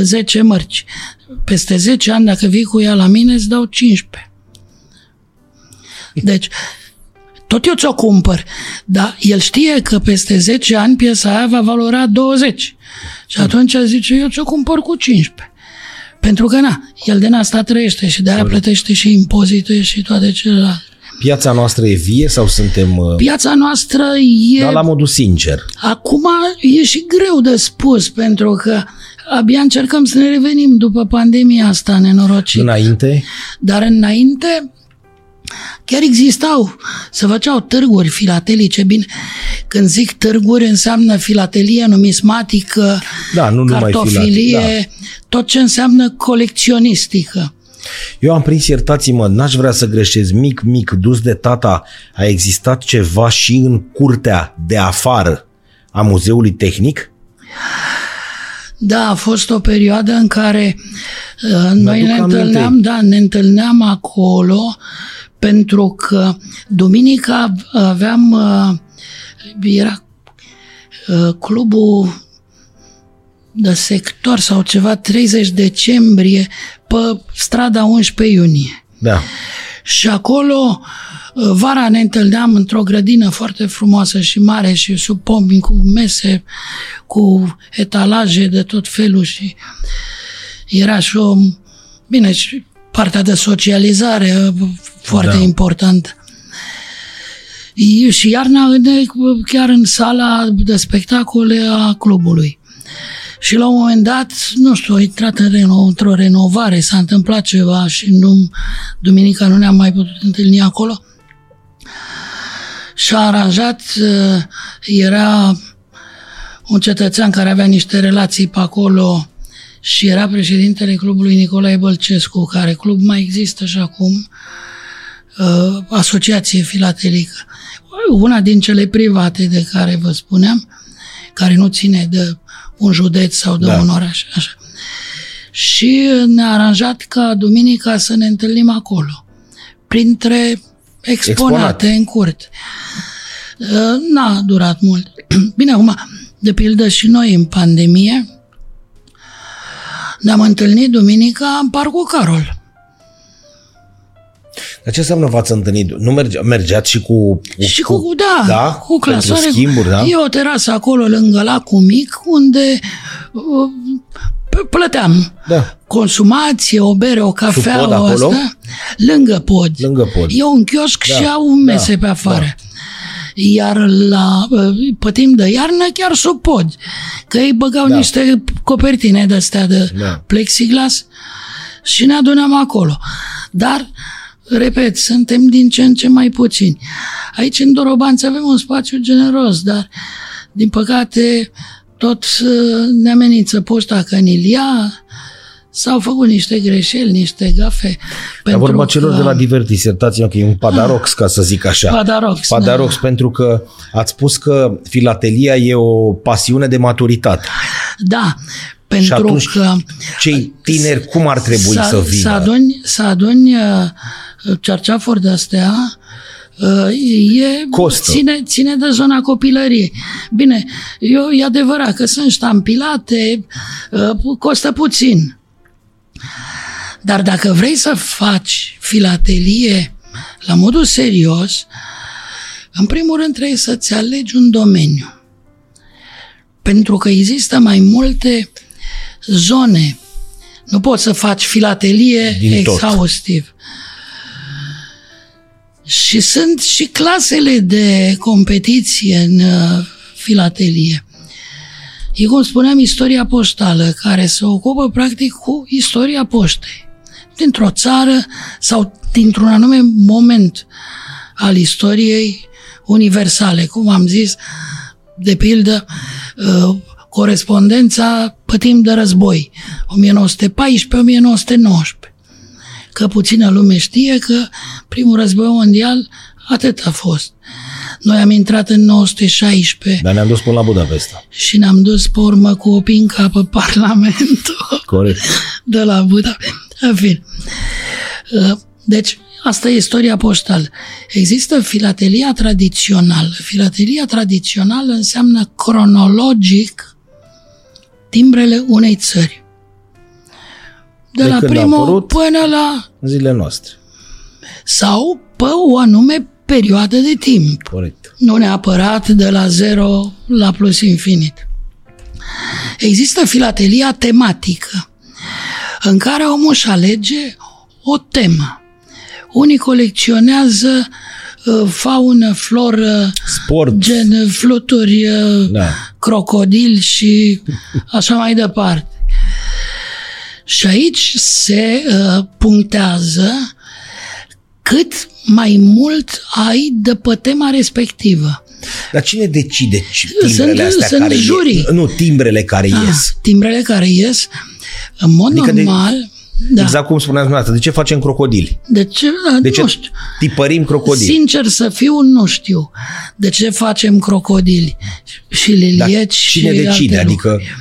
10 mărci. Peste 10 ani, dacă vii cu ea la mine, îți dau 15. Deci, tot eu ți-o cumpăr, dar el știe că peste 10 ani piesa aia va valora 20. Și atunci zice, eu ți-o cumpăr cu 15. Pentru că, na, el din asta trăiește și de-aia plătește și impozite și toate celelalte. Piața noastră e vie sau suntem... uh, Piața noastră e... Da, la modul sincer. Acum e și greu de spus, pentru că abia încercăm să ne revenim după pandemia asta nenorocită. Înainte, Dar înainte chiar existau, se făceau târguri filatelice, bine, când zic târguri înseamnă filatelie numismatică, Da, nu numai cartofilie, filate- tot ce înseamnă colecționistică. eu am prins, iertați-mă, n-aș vrea să greșesc, mic, mic, dus de tata, a existat ceva și în curtea de afară a Muzeului Tehnic? Da, a fost o perioadă în care uh, noi duc ne aminte. întâlneam, da, ne întâlneam acolo pentru că duminica aveam, uh, era uh, clubul de sector sau ceva, 30 decembrie, pe strada 11 iunie. Da. Și acolo, uh, vara ne întâlneam într-o grădină foarte frumoasă și mare și sub pomi cu mese, cu etalaje de tot felul și era și o, bine, și partea de socializare uh, foarte Da. importantă. E- Și iarna ne- chiar în sala de spectacole a clubului. Și la un moment dat, nu știu, a intrat în reno, într-o renovare, s-a întâmplat ceva și nu, duminica nu ne-am mai putut întâlni acolo. Și a aranjat, uh, era un cetățean care avea niște relații pe acolo și era președintele clubului Nicolae Bălcescu, care club mai există și acum, uh, asociație filatelică. Una din cele private de care vă spuneam, care nu ține de un județ sau de Da. da. un oraș. Așa. Și ne-a aranjat ca duminica să ne întâlnim acolo, printre exponate, Exponate. exponate. în curte. Uh, N-a durat mult. Bine, acum, de pildă și noi în pandemie, ne-am întâlnit duminica în Parcul Carol. Dar ce înseamnă v-ați întâlnit? Nu merge, mergeați și cu... cu Și cu, da, da? cu Pentru clasare. schimburi, da? E o terasă acolo lângă lacul mic unde uh, p- plăteam Da. consumație, o bere, o cafea, Sub pod o acolo? asta, lângă pod. Lângă pod. E un chioșc Da, și au mese da, pe afară. Iar la, uh, pe timp de iarnă chiar sub pod. Că ei băgau Da. niște copertine de astea de Da. plexiglas și ne adunăm acolo. Dar, repet, suntem din ce în ce mai puțini. Aici, în Dorobanță, avem un spațiu generos, dar, din păcate, tot uh, ne amenință poșta că ni ia, S-au făcut niște greșeli, niște gafe. Dar vorba celor de la Divertis, iertați-mă că e un padarox, ca să zic așa. Padarox, Padarox, da. pentru că ați spus că filatelia e o pasiune de maturitate. Da, pentru Și atunci, că cei tineri cum ar trebui să vină? Să aduni, să aduni uh, cerceafuri de astea uh, e, Costă. ține, ține de zona copilăriei. Bine, eu, e adevărat că sunt ștampilate, uh, costă puțin. Dar dacă vrei să faci filatelie la modul serios, în primul rând trebuie să-ți alegi un domeniu. Pentru că există mai multe zone. Nu poți să faci filatelie Din tot. exhaustiv. Și sunt și clasele de competiție în uh, filatelie. E cum spuneam, istoria poștală, care se ocupă practic cu istoria poștei. Dintr-o țară sau dintr-un anume moment al istoriei universale. Cum am zis, de pildă, uh, corespondența pe timp de război, 1914-1919. Că puțină lume știe că primul război mondial atât a fost. Noi am intrat în 1916 Dar ne-am dus până la Budapesta. și ne-am dus pe urmă cu o pinca pe Parlamentul Corect. de la Budapesta. În fine. Uh, Deci, asta e istoria poștală. Există filatelia tradițională. Filatelia tradițională înseamnă cronologic timbrele unei țări. De, De la când a primul apărut? până la... În zilele noastre. sau pe o anume perioadă de timp. Corect. Nu neapărat de la zero la plus infinit. Există filatelia tematică, în care omul își alege o temă. Unii colecționează uh, faună, floră, Sport. gen fluturi, uh, Da. crocodil și așa mai departe. Și aici se uh, punctează cât mai mult ai de pe tema respectivă. Dar cine decide ci- timbrele Sunt- astea sunt care jurii. ies? Nu, timbrele care Ah, ies. timbrele care ies, în mod Adică de- normal, da. Exact cum spuneați dumneavoastră. De ce facem crocodili? De ce? De ce nu știu. tipărim crocodili? Sincer să fiu, nu știu de ce facem crocodili și lilieci și cine decide? alte Adică lucruri.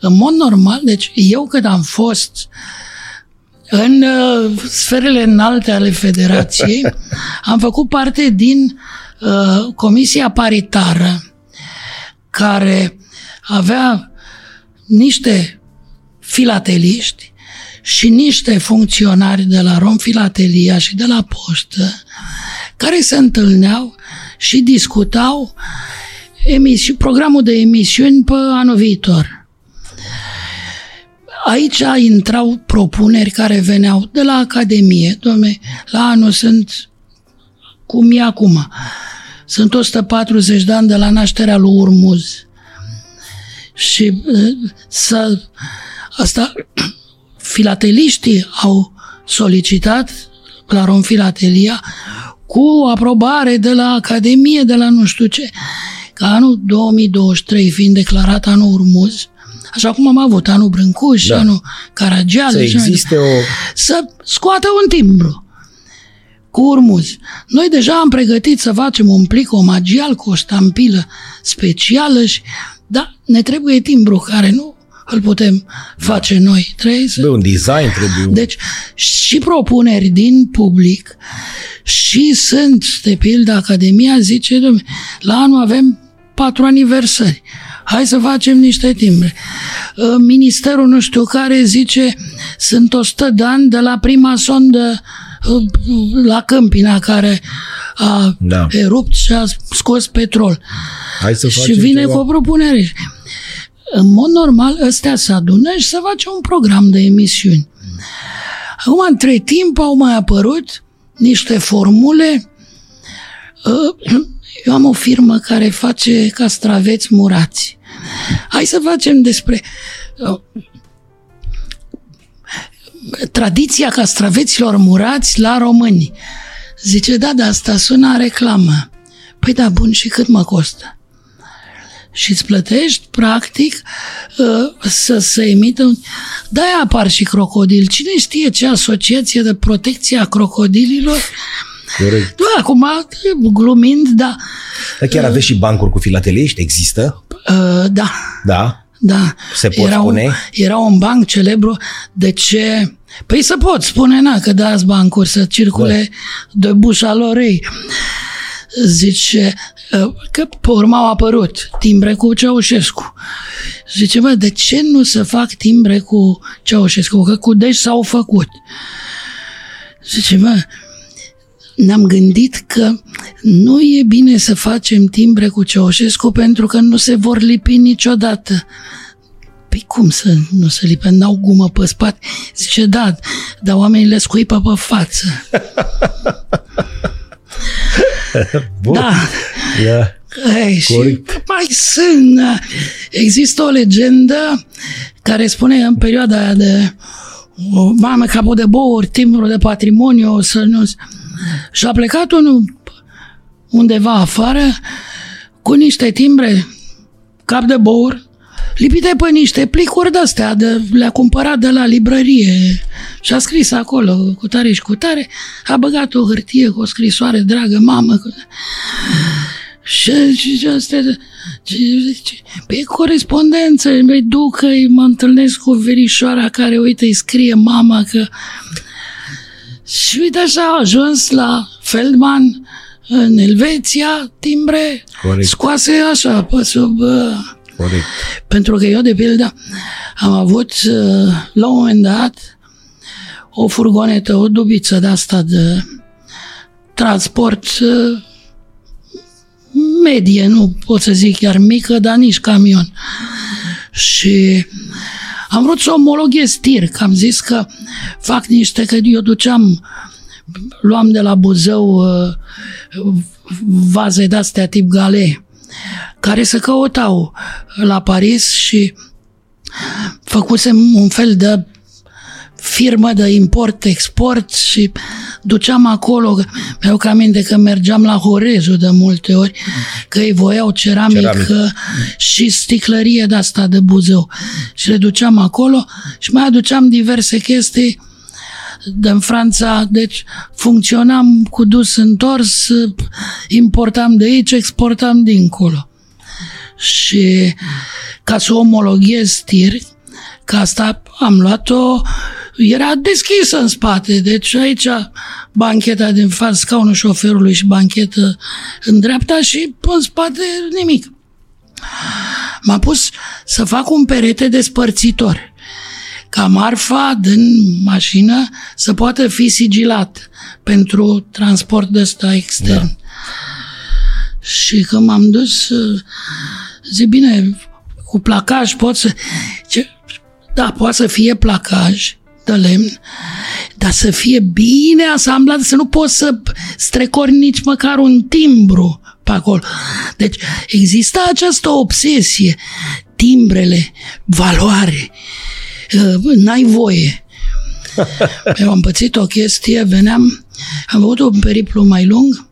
În mod normal, deci eu când am fost în uh, sferele înalte ale federației, am făcut parte din uh, comisia paritară care avea niște filateliști și niște funcționari de la Romfilatelia și de la poștă care se întâlneau și discutau emisi- programul de emisiuni pe anul viitor. Aici intrau propuneri care veneau de la Academie. Dom'le, la anul sunt cum e acum. Sunt 140 de ani de la nașterea lui Urmuz. Și uh, să, asta, filateliștii au solicitat la Romfilatelia cu aprobare de la Academie, de la nu știu ce, ca anul 2023 fiind declarat anul Urmuz, așa cum am avut anul Brâncuș, Da. da. anul Caragiale, să și mai existe o... să scoată un timbru cu urmuz. Noi deja am pregătit să facem un plic omagial cu o ștampilă specială, și, dar ne trebuie timbru care nu îl putem face noi. Trebuie să... Bă, un design trebuie... un- Deci și propuneri din public și sunt, de pildă, Academia zice, dom'le, la anul avem patru aniversări. Hai să facem niște timbre. Uh, Ministerul nu știu care zice sunt 100 de ani de la prima sondă uh, la Câmpina care a Da. erupt și a scos petrol Hai să și facem vine ceva. cu o propunere. În mod normal, ăstea se adună și se face un program de emisiuni. Acum, între timp, au mai apărut niște formule. Uh, Eu am o firmă care face castraveți murați. Hai să facem despre uh, tradiția castraveților murați la români. Zice, da, dar asta sună a reclamă. Păi da, bun, și cât mă costă? și îți plătești, practic, uh, să se emită... un- De-aia apar și crocodili. Cine știe ce asociație de protecție a crocodililor? Corect. Da, acum, glumind, da. Dar chiar aveți și bancuri cu filateliști? Există? Uh, Da, Da. da. Se pot era spune? Un, era un banc celebru. De ce? Păi să pot spune, na, că dați bancuri să circule Da. de bușa lor ei. Zice uh, că pe urmă au apărut timbre cu Ceaușescu. Zice, bă, de ce nu să fac timbre cu Ceaușescu? Că cu Dej s-au făcut. Zice, bă, ne-am gândit că nu e bine să facem timbre cu Ceaușescu pentru că nu se vor lipi niciodată. Păi cum să nu se lipe? N-au gumă pe spate? Zice, da, dar oamenii le scuipă pe față. Bun. Da. Da. Ei, și Corect. mai sunt. Există o legendă care spune în perioada aia de o mamă, capul de bouri, timbru de patrimoniu, să nu... Și a plecat unul undeva afară cu niște timbre, cap de bour, lipite pe niște plicuri de-astea, de, le-a cumpărat de la librărie. Și a scris acolo cu tare și cu tare, a băgat o hârtie cu o scrisoare, dragă mamă, cu... Și, și, și astea, ce, ce, pe corespondență, îi duc, îi mă întâlnesc cu verișoara care, uite, îi scrie mama că... Și uite așa a ajuns la Feldman în Elveția, timbre Corect. scoase așa, pe sub... Uh, Corect. pentru că eu, de pildă, am avut uh, la un moment dat o furgonetă, o dubiță de asta de transport uh, medie, nu pot să zic chiar mică, dar nici camion. Și am vrut să omologhez tir, că am zis că fac niște, că eu duceam, luam de la Buzău uh, vaze de-astea tip gale, care se căutau la Paris și făcusem un fel de firmă de import-export și duceam acolo, mi-au că aminte că mergeam la Horezu de multe ori, că ei voiau ceramică Ceramic. și sticlărie de asta de Buzău. Și le duceam acolo și mai aduceam diverse chestii din Franța, deci funcționam cu dus întors, importam de aici, exportam dincolo. Și ca să omologhez tir, că asta am luat-o, era deschisă în spate, deci aici bancheta din față, scaunul șoferului și banchetă în dreapta și în spate nimic. M-a pus să fac un perete despărțitor ca marfa din mașină să poată fi sigilat pentru transport de ăsta extern. Da. Și când m-am dus, uh, zic, bine, cu placaj pot să... Ce? Da, poate să fie placaj de lemn, dar să fie bine asamblat, să nu poți să strecori nici măcar un timbru pe acolo. Deci există această obsesie, timbrele, valoare, uh, n-ai voie. Eu am pățit o chestie, veneam, am avut un periplu mai lung,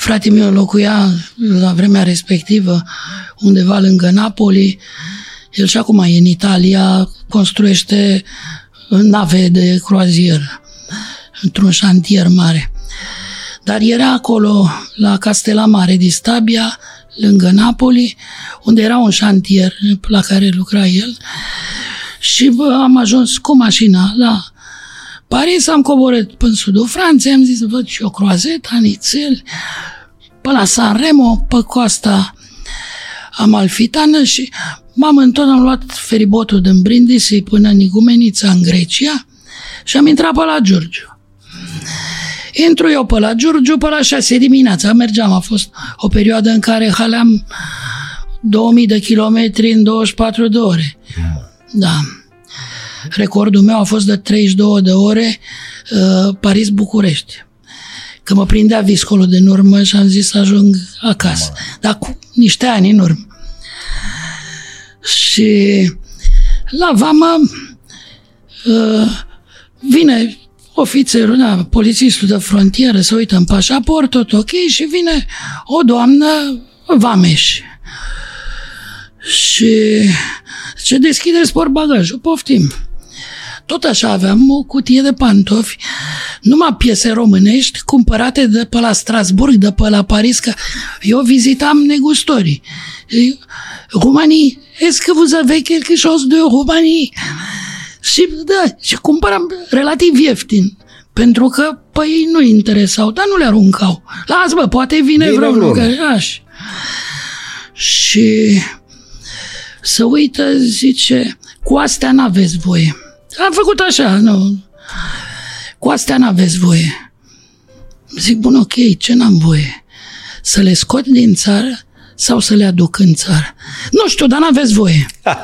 Fratele meu locuia la vremea respectivă undeva lângă Napoli. El și acum e în Italia, construiește nave de croazieră într-un șantier mare. Dar era acolo, la Castelamare di Stabia, lângă Napoli, unde era un șantier la care lucra el. Și bă, am ajuns cu mașina la Paris, am coborât până în sudul Franței, am zis, văd și o croazetă, anițel, pe la Sanremo, pe coasta Amalfitană și m-am întors, am luat feribotul din Brindisi până în Igumenița, în Grecia, și am intrat pe la Giurgiu. Intru eu pe la Giurgiu, pe la 6 dimineața, mergeam, a fost o perioadă în care haleam 2000 de kilometri în 24 de ore. Da. Recordul meu a fost de 32 de ore uh, Paris-București. Că mă prindea viscolul din urmă și am zis să ajung acasă. Dar cu niște ani în urmă. Și la vamă uh, vine ofițerul, da, polițistul de frontieră, să uită în pașaport, tot ok, și vine o doamnă vameș. Și ce deschideți bagajul, poftim. Tot așa aveam o cutie de pantofi, numai piese românești cumpărate de pe la Strasburg, de pe la Paris, că eu vizitam negustorii. Romanii, est-ce que vous avez quelque chose de Romanii? Și da, și cumpăram relativ ieftin. Pentru că pe ei nu interesau, dar nu le aruncau. Las bă, poate vine, vine vreunul. Că, așa. Și să uită, zice, cu astea n-aveți voie. Am făcut așa, nu. Cu astea n-aveți voie. Zic, bun, ok, ce n-am voie? Să le scot din țară sau să le aduc în țară? Nu știu, dar n-aveți voie.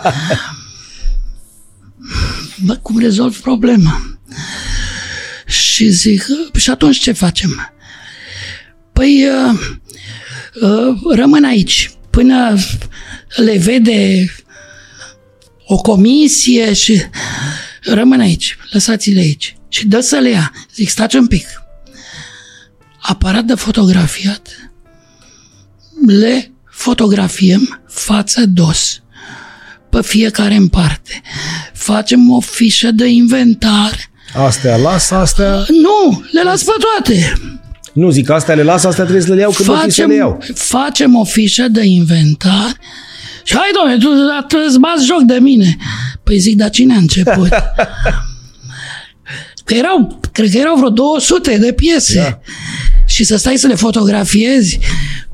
Bă, cum rezolv problema? Și zic, și atunci ce facem? Păi, uh, uh, rămân aici până le vede o comisie și rămân aici, lăsați-le aici. Și dă să le ia. Zic, stați un pic. Aparat de fotografiat, le fotografiem față dos pe fiecare în parte. Facem o fișă de inventar. Astea las, astea... Nu, le las pe toate. Nu zic, astea le las, astea trebuie să le iau când facem, să le iau. Facem o fișă de inventar și hai, domnule, tu îți bați joc de mine. Păi zic, dar cine a început? că erau, cred că erau vreo 200 de piese. Da. Și să stai să le fotografiezi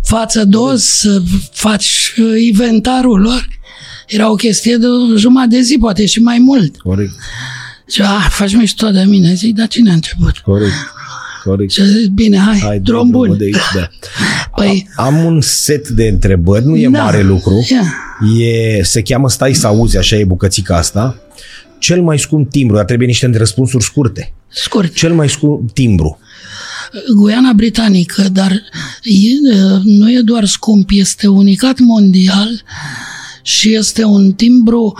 față dos, să faci inventarul lor. Era o chestie de jumătate de zi, poate și mai mult. Corect. Și, ah, faci mișto de mine. Zic, dar cine a început? Corect. Corect. Și zic, bine, hai, hai drum bun. De aici, da. păi, Am un set de întrebări, nu e da, mare lucru. Yeah. E, se cheamă Stai să auzi, așa e bucățica asta. Cel mai scump timbru, dar trebuie niște răspunsuri scurte. Scurt. Cel mai scump timbru. Guiana Britanică, dar e, nu e doar scump, este unicat mondial și este un timbru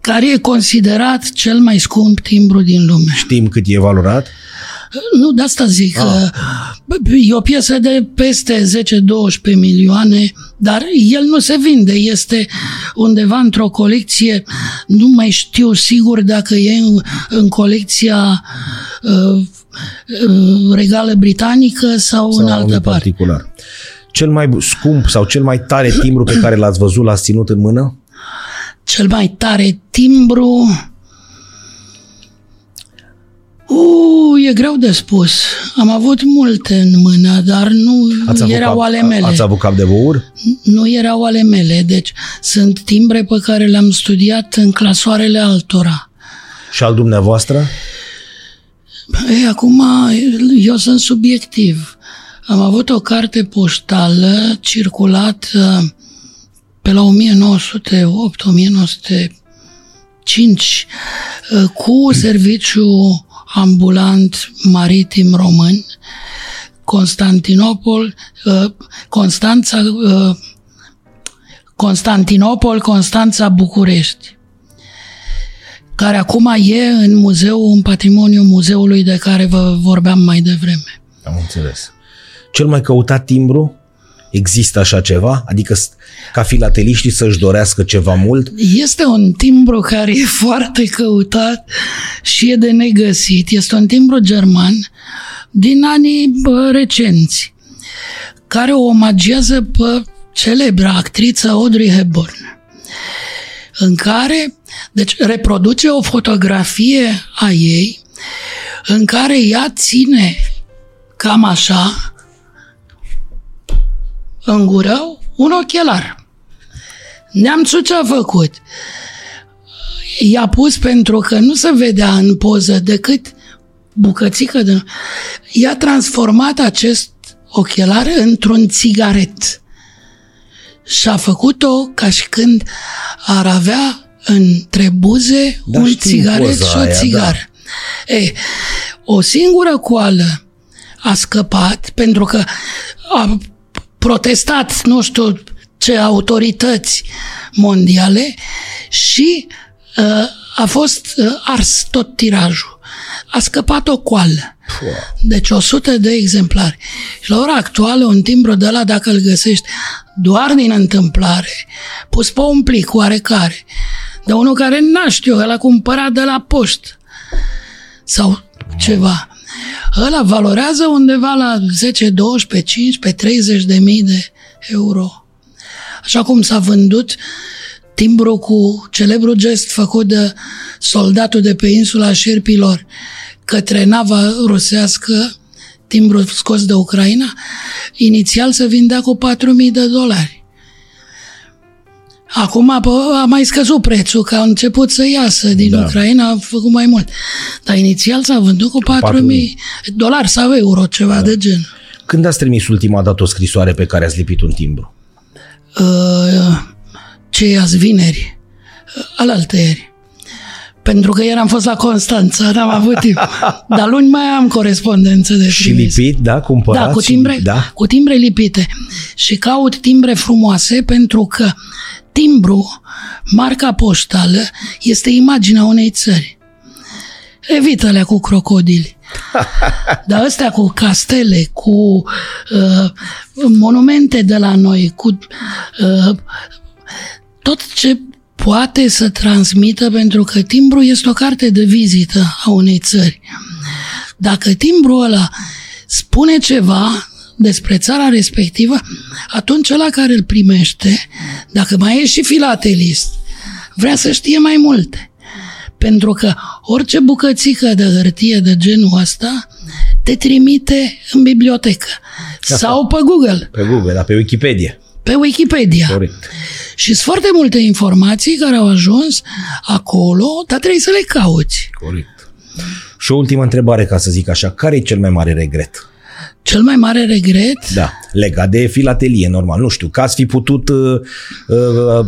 care e considerat cel mai scump timbru din lume. Știm cât e valorat? Nu, de asta zic. Ah. E o piesă de peste 10-12 milioane, dar el nu se vinde. Este undeva într-o colecție, nu mai știu sigur dacă e în, în colecția uh, uh, regală britanică sau, sau în altă parte. particular. Cel mai scump sau cel mai tare timbru pe care l-ați văzut, l-ați ținut în mână? Cel mai tare timbru Uh, e greu de spus. Am avut multe în mână, dar nu ați erau cap, ale mele. Ați avut cap de băur? Nu erau ale mele, deci sunt timbre pe care le-am studiat în clasoarele altora. Și al dumneavoastră? Ei, acum eu sunt subiectiv. Am avut o carte poștală circulat pe la 1908-1905 cu serviciu ambulant maritim român, Constantinopol, uh, Constanța, uh, Constantinopol, Constanța, București, care acum e în muzeu, în patrimoniu muzeului de care vă vorbeam mai devreme. Am înțeles. Cel mai căutat timbru Există așa ceva? Adică ca filateliștii să-și dorească ceva mult? Este un timbru care e foarte căutat și e de negăsit. Este un timbru german din anii bă, recenți, care o omagează pe celebra actriță Audrey Hepburn, în care deci, reproduce o fotografie a ei în care ea ține cam așa în gură un ochelar. Neamțul ce a făcut? I-a pus pentru că nu se vedea în poză decât bucățică de... I-a transformat acest ochelar într-un țigaret. Și a făcut-o ca și când ar avea între buze da, un țigaret și o țigară. Da. E, o singură coală a scăpat pentru că a protestat nu știu ce autorități mondiale și uh, a fost uh, ars tot tirajul. a scăpat o coală. Deci 100 de exemplare. Și la ora actuală un timbru de la dacă îl găsești doar din întâmplare, pus pe un plic oarecare, de unul care n-a știu, l-a cumpărat de la poștă sau ceva. Ăla valorează undeva la 10, 12, 15, 30 de mii de euro. Așa cum s-a vândut timbru cu celebru gest făcut de soldatul de pe insula Șerpilor către nava rusească, timbru scos de Ucraina, inițial se vindea cu 4.000 de dolari. Acum a mai scăzut prețul, că a început să iasă din da. Ucraina, a făcut mai mult. Dar inițial s-a vândut cu 4.000 dolari sau euro, ceva da. de gen. Când ați trimis ultima dată o scrisoare pe care ați lipit un timbru? Uh, ce azi vineri, uh, alaltăieri. Pentru că ieri am fost la Constanța, n-am avut timp. Dar luni mai am corespondență de Și lipit, da? Cumpărat da, cu timbre, și, da? cu timbre lipite. Și caut timbre frumoase pentru că timbru, marca poștală, este imaginea unei țări. Evită-le cu crocodili. Dar astea cu castele, cu uh, monumente de la noi, cu uh, tot ce poate să transmită, pentru că timbru este o carte de vizită a unei țări. Dacă timbrul ăla spune ceva despre țara respectivă, atunci ăla care îl primește, dacă mai e și filatelist, vrea să știe mai multe. Pentru că orice bucățică de hârtie de genul ăsta te trimite în bibliotecă. Asta. Sau pe Google. Pe Google, dar pe Wikipedia. Pe Wikipedia. Corect. Și sunt foarte multe informații care au ajuns acolo, dar trebuie să le cauți. Corect. Și o ultimă întrebare, ca să zic așa. Care e cel mai mare regret? Cel mai mare regret? Da, legat de filatelie, normal. Nu știu, că ați fi putut uh, uh,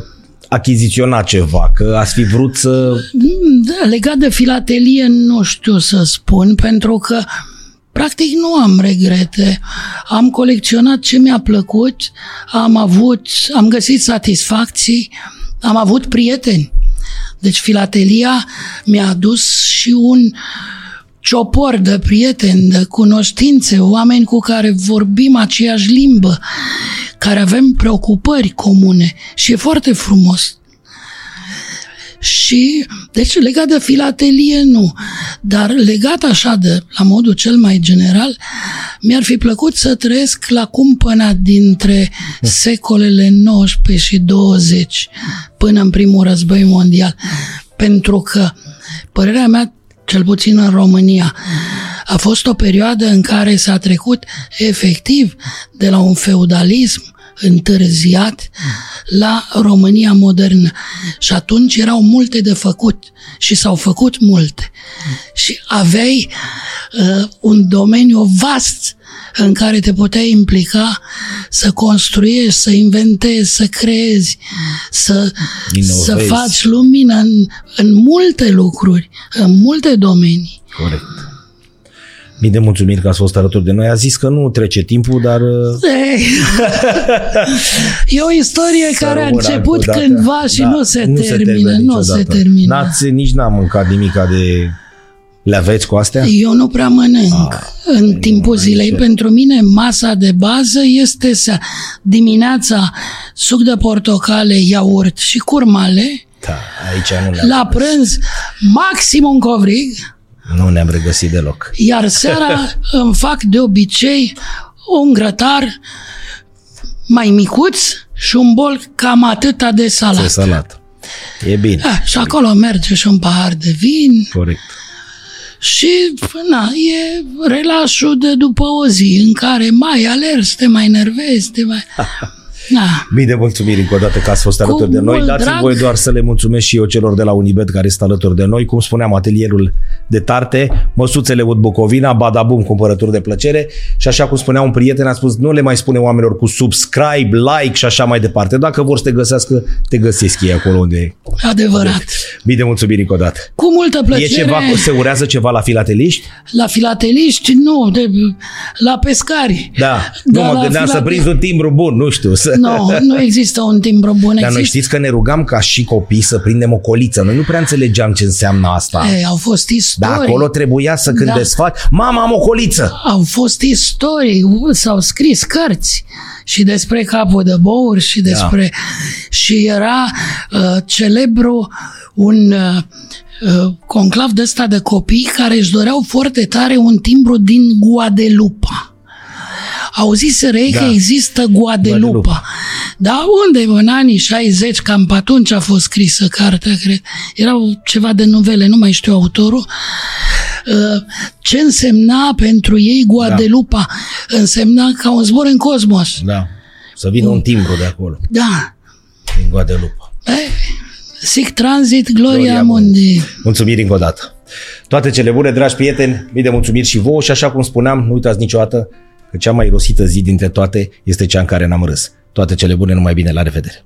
achiziționa ceva, că ați fi vrut să... Da, legat de filatelie nu știu să spun, pentru că practic nu am regrete. Am colecționat ce mi-a plăcut, am avut, am găsit satisfacții, am avut prieteni. Deci filatelia mi-a adus și un ciopor de prieteni, de cunoștințe, oameni cu care vorbim aceeași limbă, care avem preocupări comune și e foarte frumos. Și, deci, legat de filatelie, nu. Dar legat așa de, la modul cel mai general, mi-ar fi plăcut să trăiesc la cumpăna dintre secolele 19 și 20 până în primul război mondial. Pentru că, părerea mea, cel puțin în România, a fost o perioadă în care s-a trecut efectiv de la un feudalism întârziat la România modernă. Și atunci erau multe de făcut și s-au făcut multe. Și aveai uh, un domeniu vast în care te puteai implica să construiești, să inventezi, să creezi, să, să faci lumină în, în multe lucruri, în multe domenii. Corect. Mii de mulțumiri că ați fost alături de noi. A zis că nu trece timpul, dar... Uh, e o istorie care a început cândva și da, nu se nu termină. Se nu se termină. N-ați, nici n-am mâncat nimica de le aveți cu astea? Eu nu prea mănânc ah, în timpul zilei. Ce? Pentru mine masa de bază este să dimineața suc de portocale, iaurt și curmale. Da, aici nu La prânz maxim un covrig. Nu ne-am regăsit deloc. Iar seara îmi fac de obicei un grătar mai micuț și un bol cam atâta de salat. De salat. E bine. A, și acolo merge și un pahar de vin. Corect. Și, na, e relașul de după o zi în care mai alergi, te mai nervezi, te mai... Da. Mii de mulțumiri încă o dată că ați fost alături de noi. Dați-mi voi doar să le mulțumesc și eu celor de la Unibet care sunt alături de noi. Cum spuneam, atelierul de tarte, măsuțele Ud Bucovina, Badabum, cumpărături de plăcere și așa cum spunea un prieten, a spus nu le mai spune oamenilor cu subscribe, like și așa mai departe. Dacă vor să te găsească, te găsesc ei acolo unde e. Adevărat. Mii de mulțumiri încă o dată. Cu multă plăcere. E ceva, se urează ceva la filateliști? La filateliști? Nu, de, la pescari. Da, nu mă gândeam filatel... să prinzi un timbru bun, nu știu. Să... Nu, nu există un timbru bun. Dar există... noi știți că ne rugam ca și copii să prindem o coliță. Noi nu prea înțelegeam ce înseamnă asta. Ei, au fost istorii. Dar acolo trebuia să când Da. desfaci, mama am o coliță. Au fost istorii, s-au scris cărți și despre capul de bouri și despre... Și era uh, celebru un uh, uh, conclav de ăsta de copii care își doreau foarte tare un timbru din Guadelupa. Auziseră ei Da. că există Guadelupa. Guadelupa. Dar unde în anii 60, cam pe atunci a fost scrisă cartea, cred. Erau ceva de novele, nu mai știu autorul. Uh, Ce însemna pentru ei Guadelupa? Însemna ca un zbor în cosmos. Da. Să vină un timbru de acolo, Da. din Guadeloupe. Eh, Sic transit, gloria, Gloria mundi. Mulțumiri încă o dată. Toate cele bune, dragi prieteni, mii de mulțumiri și vouă și așa cum spuneam, nu uitați niciodată că cea mai rosită zi dintre toate este cea în care n-am râs. Toate cele bune, numai bine, la revedere!